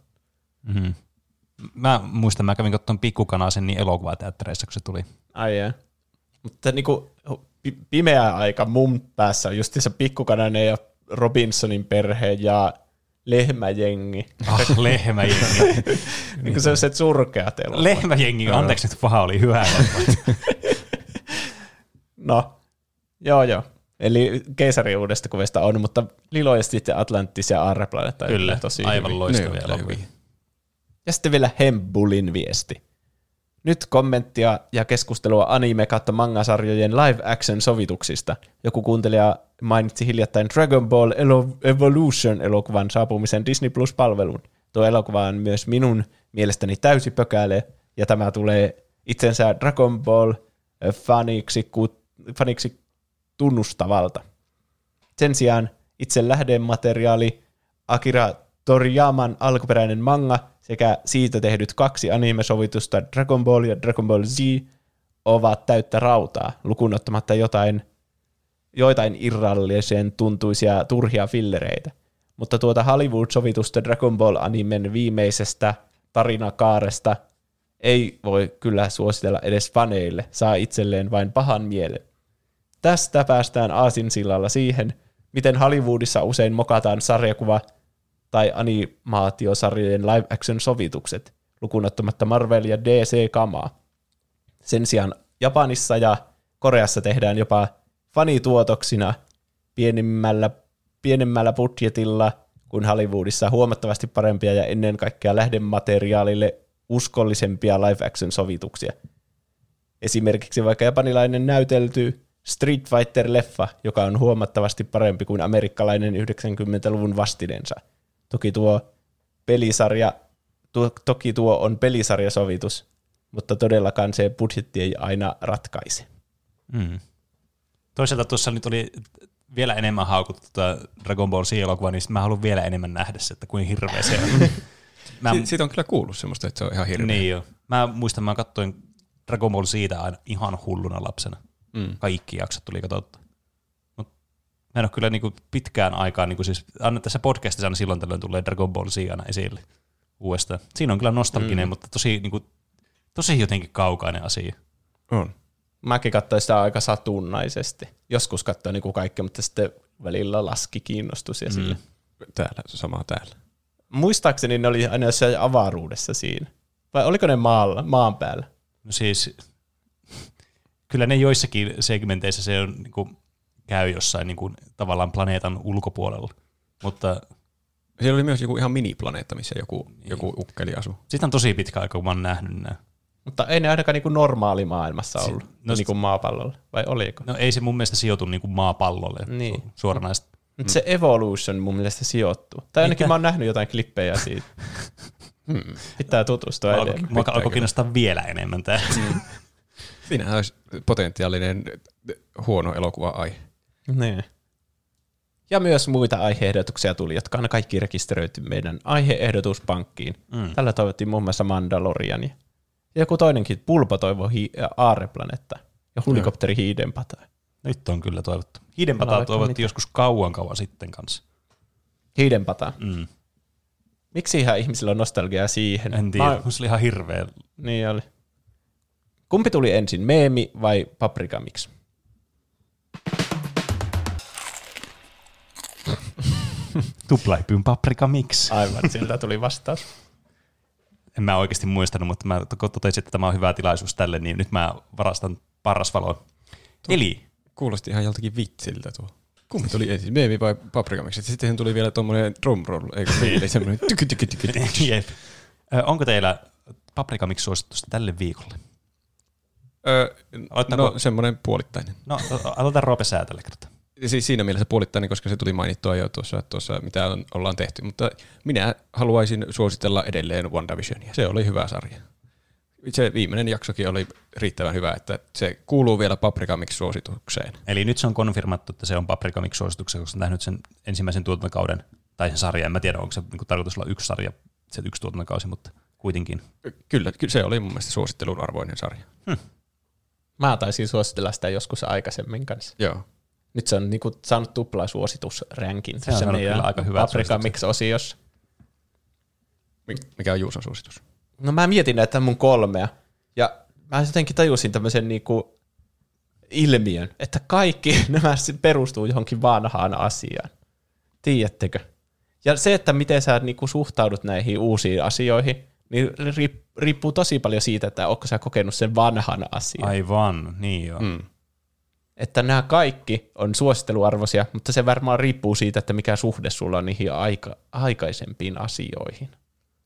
Mm-hmm. Mä muistan, mä kävin katsomaan pikkukanasen niin elokuvateattereissa, kun se tuli. Ai jaa. Mutta niinku, pi- pimeä aika mun päässä on just se pikkukanainen ja Robinsonin perhe ja lehmäjengi. Ah, lehmäjengi. niin kuin sellaiset surkeat elokuvat. lehmäjengi, anteeksi nyt paha oli hyvä no, joo joo. Eli keisarin uudesta kuvista on, mutta Lilo ja sitten Atlantis ja Aarreplaneetta on Kyllä, tosi aivan hyvin. loistavia kyllä elokuvia. Ja sitten vielä Hembulin viesti. Nyt kommenttia ja keskustelua anime kautta mangasarjojen live action sovituksista. Joku kuuntelija mainitsi hiljattain Dragon Ball Evolution elokuvan saapumisen Disney Plus-palveluun. Tuo elokuva on myös minun mielestäni täysi pökäle, ja tämä tulee itsensä Dragon Ball eh, faniksi, faniksi tunnustavalta. Sen sijaan itse lähdemateriaali Akira Toriyaman alkuperäinen manga sekä siitä tehdyt kaksi anime-sovitusta Dragon Ball ja Dragon Ball Z ovat täyttä rautaa, lukuun ottamatta jotain, joitain irrallisen tuntuisia turhia fillereitä. Mutta tuota Hollywood-sovitusta Dragon Ball-animen viimeisestä tarinakaaresta ei voi kyllä suositella edes faneille, saa itselleen vain pahan mielen. Tästä päästään aasinsillalla siihen, miten Hollywoodissa usein mokataan sarjakuva tai animaatiosarjojen live action sovitukset, lukunottamatta Marvel ja DC-kamaa. Sen sijaan Japanissa ja Koreassa tehdään jopa fanituotoksina pienemmällä, pienemmällä budjetilla kuin Hollywoodissa huomattavasti parempia ja ennen kaikkea lähdemateriaalille uskollisempia live action sovituksia. Esimerkiksi vaikka japanilainen näytelty Street Fighter-leffa, joka on huomattavasti parempi kuin amerikkalainen 90-luvun vastinensa. Toki tuo pelisarja, tuo, toki tuo on pelisarjasovitus, mutta todellakaan se budjetti ei aina ratkaise. Mm. Toisaalta tuossa nyt oli vielä enemmän haukuttu tuota Dragon Ball Z-elokuva, niin mä haluan vielä enemmän nähdä se, että kuin hirveä se on. mä, Si- siitä on kyllä kuullut semmoista, että se on ihan hirveä. niin jo. Mä muistan, mä katsoin Dragon Ball siitä aina ihan hulluna lapsena. Mm. Kaikki jaksot tuli katsottu. Mä en ole kyllä niinku pitkään aikaan, niinku siis aina tässä podcastissa aina silloin tällöin tulee Dragon Ball Z aina esille uudestaan. Siinä on kyllä nostalginen, mm. mutta tosi, niinku, tosi jotenkin kaukainen asia. On. Mäkin katsoin sitä aika satunnaisesti. Joskus katsoin niin kaikkea, mutta sitten välillä laski kiinnostus ja mm. sille. Täällä, sama täällä. Muistaakseni ne oli aina jossain avaruudessa siinä. Vai oliko ne maalla, maan päällä? No siis, kyllä ne joissakin segmenteissä se on, niin kuin, käy jossain niin kuin, tavallaan planeetan ulkopuolella. Mutta Siellä oli myös joku ihan miniplaneetta, missä joku, joku ukkeli asuu. siitä on tosi pitkä aika, kun mä oon nähnyt nämä. Mutta ei ne ainakaan niin kuin normaali maailmassa Si- ollut, no no, niin kuin maapallolla, vai oliko? No ei se mun mielestä sijoitu niin kuin maapallolle Niin. su- suoranaisesti. Mutta se Evolution mun mielestä sijoittuu. Tai ainakin Mitä? mä oon nähnyt jotain klippejä siitä. Hmm. Pitää tutustua Mua edelleen. alkoi- Mua alkoi kiinnostaa vielä enemmän tämä. Siinähän olisi potentiaalinen huono elokuva-aihe. Niin. Ja myös muita aiheehdotuksia tuli, jotka on kaikki rekisteröity meidän aiheehdotuspankkiin. Mm. Tällä toivottiin muun muassa Mandaloriania. Ja joku toinenkin, Pulpo toivoi hi- Aareplanetta ja helikopteri hiidenpata. Nyt on kyllä toivottu. Hiidenpataa vaikka toivottiin joskus kauan kauan sitten kanssa. Hiidenpata. Mm. Miksi ihan ihmisillä on nostalgiaa siihen? En tiedä, Mä- se oli ihan hirveä. Niin oli. Kumpi tuli ensin, meemi vai paprika mix? Tuplahypyn paprika mix. Aivan, sieltä tuli vastaus. En mä oikeasti muistanut, mutta mä to- totesin, että tämä on hyvä tilaisuus tälle, niin nyt mä varastan parrasvaloa. Eli Kuulosti ihan joltakin vitsiltä tuo. Kumpi tuli ensin, meemi vai paprika mix? Sitten tuli vielä tuommoinen drumroll, eikö niin? Eli semmoinen tyky tyky tyky tyky. Jep. Onko teillä paprika mix suositusta tälle viikolle? Öö, Aloittaako- no semmoinen puolittainen. No, aloitetaan Roope Säätälle kertaa. Siis siinä mielessä puolittainen, koska se tuli mainittua jo tuossa, tuossa mitä on, ollaan tehty. Mutta minä haluaisin suositella edelleen WandaVisionia. Se oli hyvä sarja. Se viimeinen jaksokin oli riittävän hyvä, että se kuuluu vielä Paprika Mix-suositukseen. Eli nyt se on konfirmattu, että se on Paprika Mix suosituksessa, koska olen nähnyt sen ensimmäisen tuotantokauden, tai sen sarjan, en mä tiedä, onko se niin tarkoitus olla yksi sarja, se yksi tuotantokausi, mutta kuitenkin. Kyllä, kyllä se oli mun mielestä suosittelun arvoinen sarja. Mä taisin suositella sitä joskus aikaisemmin kanssa. Joo. Nyt se on niinku saanut tuplasuositusränkin. Se on saanut meidän kyllä aika Paprika suositukset. Mix-osiossa. Mik- Mikä on Juuson suositus? No mä mietin näitä mun kolmea, ja mä jotenkin tajusin tämmöisen niinku ilmiön, että kaikki nämä perustuu johonkin vanhaan asiaan. Tiedättekö? Ja se, että miten sä niinku suhtaudut näihin uusiin asioihin, niin riip- riippuu tosi paljon siitä, että onko sä kokenut sen vanhan asian. Aivan, niin joo. Mm. Että nämä kaikki on suositteluarvoisia, mutta se varmaan riippuu siitä, että mikä suhde sulla on niihin aika, aikaisempiin asioihin.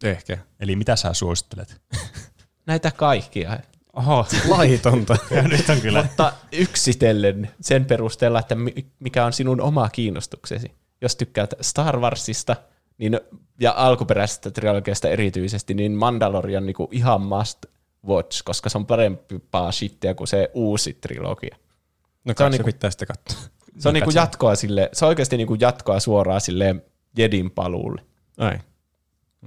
Ehkä. Eli mitä sä suosittelet? Näitä kaikkia. Oho, Laitonta. ja nyt on kyllä. Mutta yksitellen sen perusteella, että mi- mikä on sinun oma kiinnostuksesi. Jos tykkäät Star Warsista niin, ja alkuperäisestä trilogiasta erityisesti, niin Mandalorian on niinku ihan must watch, koska se on parempaa shittiä kuin se uusi trilogia. No Se on niinku- pitää sitten katsoa. Se on niinku jatkoa sille, se on oikeasti niinku jatkoa suoraan sille Jedin paluulle. Ai.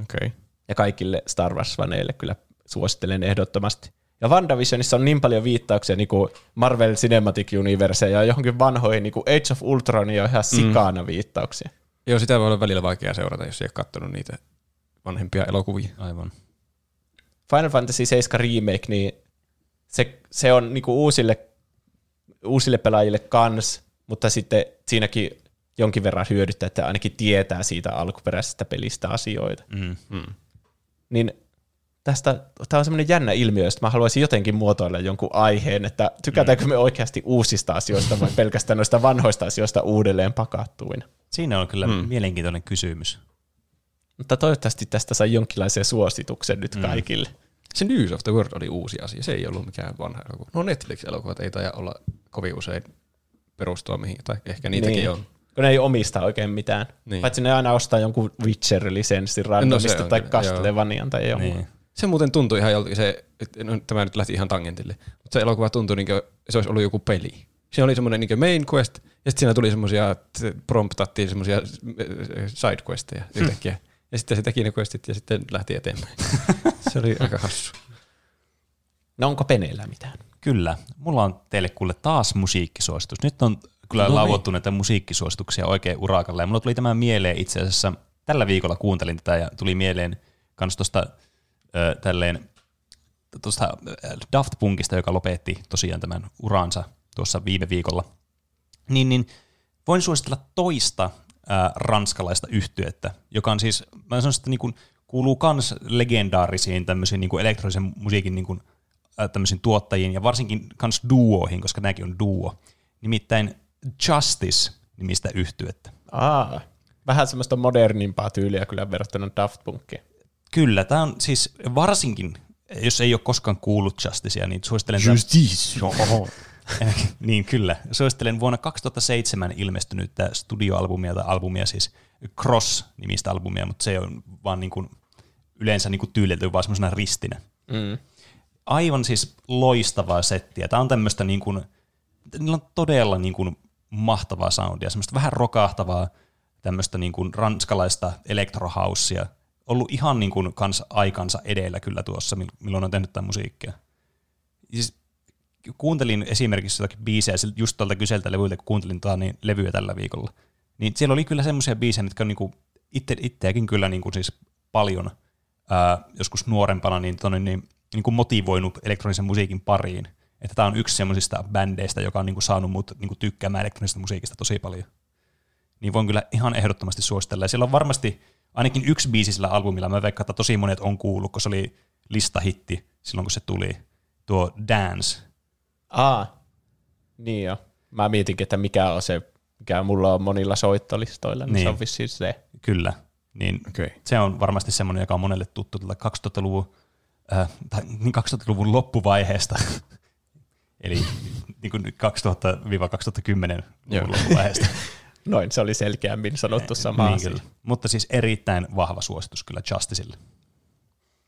Okei. Okay. ja kaikille Star Wars-faneille kyllä suosittelen ehdottomasti. Ja WandaVisionissa on niin paljon viittauksia niin kuin Marvel Cinematic Universe ja johonkin vanhoihin niin kuin Age of Ultron ja ihan sikana mm. viittauksia. Joo, sitä voi olla välillä vaikea seurata, jos ei ole katsonut niitä vanhempia elokuvia. Aivan. Final Fantasy 7 Remake, niin se, se on niin kuin uusille, uusille pelaajille kans, mutta sitten siinäkin jonkin verran hyödyttää, että ainakin tietää siitä alkuperäisestä pelistä asioita. Mm. niin tästä, tämä on semmoinen jännä ilmiö, josta mä haluaisin jotenkin muotoilla jonkun aiheen, että tykätäänkö me oikeasti uusista asioista vai pelkästään noista vanhoista asioista uudelleen pakattuina. Siinä on kyllä mm. mielenkiintoinen kysymys. Mutta toivottavasti tästä sai jonkinlaisen suosituksen nyt mm. kaikille. Se News of the World oli uusi asia, se ei ollut mikään vanha elokuva. No Netflix-elokuvat ei taida olla kovin usein perustua mihin, tai ehkä niitäkin Niin. on. Kun ne ei omista oikein mitään. Niin. Paitsi ne aina ostaa jonkun Witcher-lisenssin randomista No tai Castlevanian tai jonkun. Niin. Se muuten tuntui ihan joltakin se, no, tämä nyt lähti ihan tangentille, mutta se elokuva tuntui niin kuin se olisi ollut joku peli. Se oli semmoinen niin main quest, ja sitten siinä tuli semmoisia, promptattiin semmoisia side questeja yhtäkkiä. Ja sitten se teki ne questit ja sitten lähti eteenpäin. se oli aika hassu. No onko Peneillä mitään? Kyllä. Mulla on teille kuule taas musiikkisuositus. Nyt on kyllä No niin. lauottu näitä musiikkisuosituksia oikein urakalle. Ja mulla tuli tämä mieleen itse asiassa, tällä viikolla kuuntelin tätä ja tuli mieleen kans tuosta tälleen tuosta Daft Punkista, joka lopetti tosiaan tämän uransa tuossa viime viikolla. Niin, niin voin suositella toista ää, ranskalaista yhtyettä, joka on siis, mä sanoisin, että niin kuin, kuuluu kans legendaarisiin tämmöisiin niin kuin elektronisen musiikin niin kuin, tämmöisiin tuottajiin ja varsinkin kans duoihin, koska nämäkin on duo. Nimittäin Justice-nimistä yhtyettä. Aa, vähän semmoista modernimpaa tyyliä kyllä verrattuna Daft Punkiin. Kyllä, tämä on siis varsinkin, jos ei ole koskaan kuullut Justicea, niin suosittelen... tämän- Justice. niin kyllä. Suosittelen vuonna 2007 ilmestynyttä studioalbumia tai albumia, siis Cross-nimistä albumia, mutta se on vaan niin kuin yleensä niin kuin tyylilty vaan semmoisena ristinä. Mm. Aivan siis loistavaa settiä. Tämä on tämmöistä niin kuin, niillä on todella niin kuin mahtavaa soundia, semmoista vähän rokahtavaa tämmöistä niin kuin ranskalaista elektrohaussia. Ollut ihan niin kuin kans aikansa edellä kyllä tuossa, mil- milloin on tehnyt tätä musiikkia. Siis kuuntelin esimerkiksi jotakin biisejä just tuolta kyseltä levyltä, kun kuuntelin tuota, niin levyä tällä viikolla. Niin siellä oli kyllä semmoisia biisejä, mitkä on niinku itse, itseäkin kyllä niinku siis paljon ää, joskus nuorempana niin, tonne, niin, niinku motivoinut elektronisen musiikin pariin. Että tämä on yksi semmoisista bändeistä, joka on niinku saanut mut niinku tykkäämään elektronisesta musiikista tosi paljon. Niin voin kyllä ihan ehdottomasti suositella. Ja siellä on varmasti ainakin yksi biisi sillä albumilla. Mä veikkaan, että tosi monet on kuullut, kun se oli listahitti silloin, kun se tuli. Tuo Dance. Aa, niin jo. Mä mietinkin, että mikä on se, mikä mulla on monilla soittolistoilla, niin, niin. se Niin. on vissiin se. Kyllä. Niin Okei. se on varmasti semmoinen, joka on monelle tuttu tuolta 2000-luvun, äh, tai niin 2000-luvun loppuvaiheesta. Eli niin kuin 2000-2010 Joo. luvun loppuvaiheesta. Noin, se oli selkeämmin sanottu sama niin, asia. kyllä. Mutta siis erittäin vahva suositus kyllä Justicelle.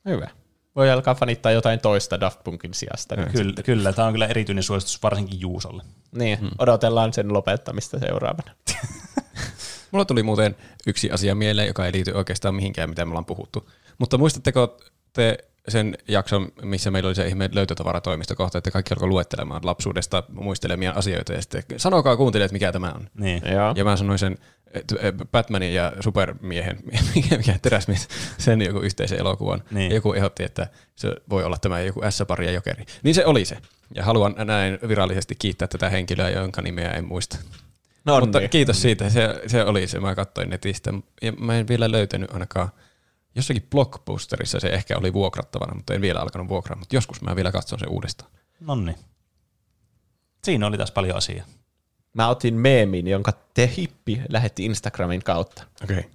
Hyvä. Voi alkaa fanittaa jotain toista Daft Punkin sijasta. Niin, Kyllä, kyllä, tämä on kyllä erityinen suositus varsinkin Juusolle. niin odotellaan sen lopettamista seuraavana. Mulla tuli muuten yksi asia mieleen, joka ei liity oikeastaan mihinkään, mitä me ollaan puhuttu. Mutta muistatteko te sen jakson, missä meillä oli se ihme löytötavaratoimisto kohta, että kaikki alkoi luettelemaan lapsuudesta muistelemia asioita ja sitten sanokaa kuuntelijat, mikä tämä on. Niin. Joo. Ja mä sanoin sen että Batmanin ja Supermiehen, mikä, mikä teräsmies, sen joku yhteisen elokuvan. Niin. Ja joku ehdotti, että se voi olla tämä joku S-pari ja jokeri. Niin se oli se. Ja haluan näin virallisesti kiittää tätä henkilöä, jonka nimeä en muista. No Mutta niin. kiitos siitä, se, se oli se, mä katsoin netistä. Ja mä en vielä löytänyt ainakaan, jossakin blockbusterissa se ehkä oli vuokrattavana, mutta en vielä alkanut vuokraa, mutta joskus mä vielä katson sen uudestaan. Nonni. Siinä oli taas paljon asiaa. Mä otin meemin, jonka te hippi lähetti Instagramin kautta. Okei. Okay.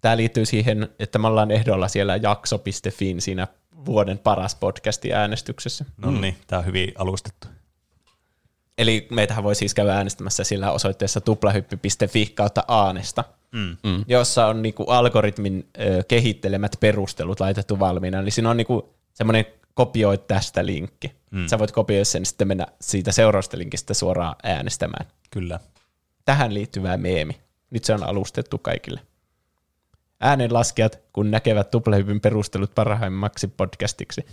Tämä liittyy siihen, että me ollaan ehdolla siellä jakso.fin siinä vuoden paras podcasti äänestyksessä. Nonni, mm. tämä on hyvin alustettu. Eli meitähän voi siis käydä äänestämässä sillä osoitteessa tuplahyppy.fi kautta aanesta, Mm. mm. jossa on niinku algoritmin ö, kehittelemät perustelut laitettu valmiina. Eli siinä on niinku semmoinen kopioi tästä linkki. Mm. Sä voit kopioida sen sitten mennä siitä seuraavasta linkistä suoraan äänestämään. Kyllä. Tähän liittyvä meemi. Nyt se on alustettu kaikille. Äänenlaskijat, kun näkevät tuplahypyn perustelut parhaimmaksi podcastiksi.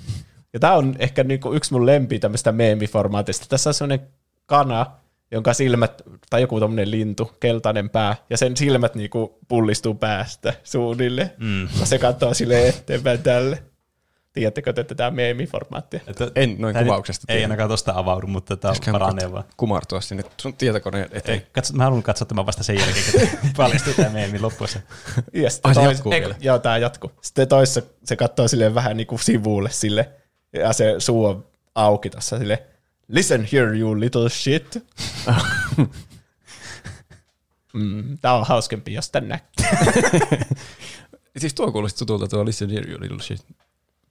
Ja tämä on ehkä niinku yksi mun lempi tämmöistä meemiformaatista. Tässä on semmoinen kana, jonka silmät, tai joku tommonen lintu, keltainen pää, ja sen silmät niinku pullistuu päästä suunnille. Mm. Ja se katsoo sille eteenpäin tälle. Tiedättekö te tätä meemiformaattia? Että, En noin tää kuvauksesta Ei tiedä. ainakaan tuosta avaudu, mutta tämä Pitäisiköhän paranee vaan. kumartua sinne sun tietokoneen eteen. Ei, katso, mä haluan katsoa tämän vasta sen jälkeen, kun paljastuu tämä meemi loppuessa. Ja sitten Ai, se tois, jatkuu ei, vielä? Joo, tämä jatkuu. Sitten toisessa se katsoo silleen vähän niin kuin sivulle sille, ja se suu on auki tässä sille. Listen here, you little shit. mm, tämä on hauskempi, jos tän näkee. Siis tuo kuulosti tutulta tuo Listen Here You Little Shit.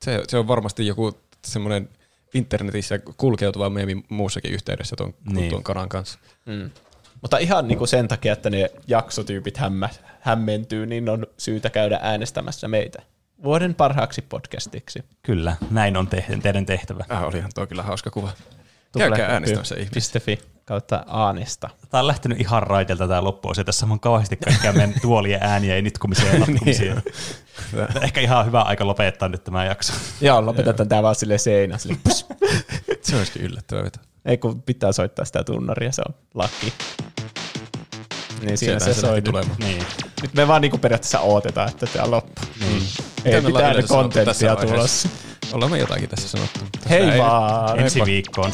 Se, se on varmasti joku semmoinen internetissä kulkeutuva meemi muussakin yhteydessä tuon, niin. Niin. tuon kanan kanssa. Mm. Mutta ihan niinku sen takia, että ne jaksotyypit hämmä, hämmentyy, niin on syytä käydä äänestämässä meitä vuoden parhaaksi podcastiksi. Kyllä, näin on te- teidän tehtävä. Ah, olihan tuo kyllä hauska kuva. Käykää äänestämässä ihmisiä. .fi kautta Aanista. Tämä on lähtenyt ihan raiteilta tämä loppuosa. Tässä on kauheasti kaikkea meidän tuolien ääniä ja nitkumisia ja natkumisia. Ehkä ihan hyvä aika lopettaa nyt tämä jakso. Joo, lopetetaan tää vaan sille seinä. Sille. Se olisikin yllättävää veto. Ei kun pitää soittaa sitä tunnaria, se on laki. Niin siinä Sieltähän se, se soi. Niin. Nyt me vaan niinku periaatteessa odotetaan, että tämä loppuu. niin. Ei mitään kontenttia tulossa. Ollaan me jotakin tässä sanottu. Hei ei- vaan! Ensi viikkoon.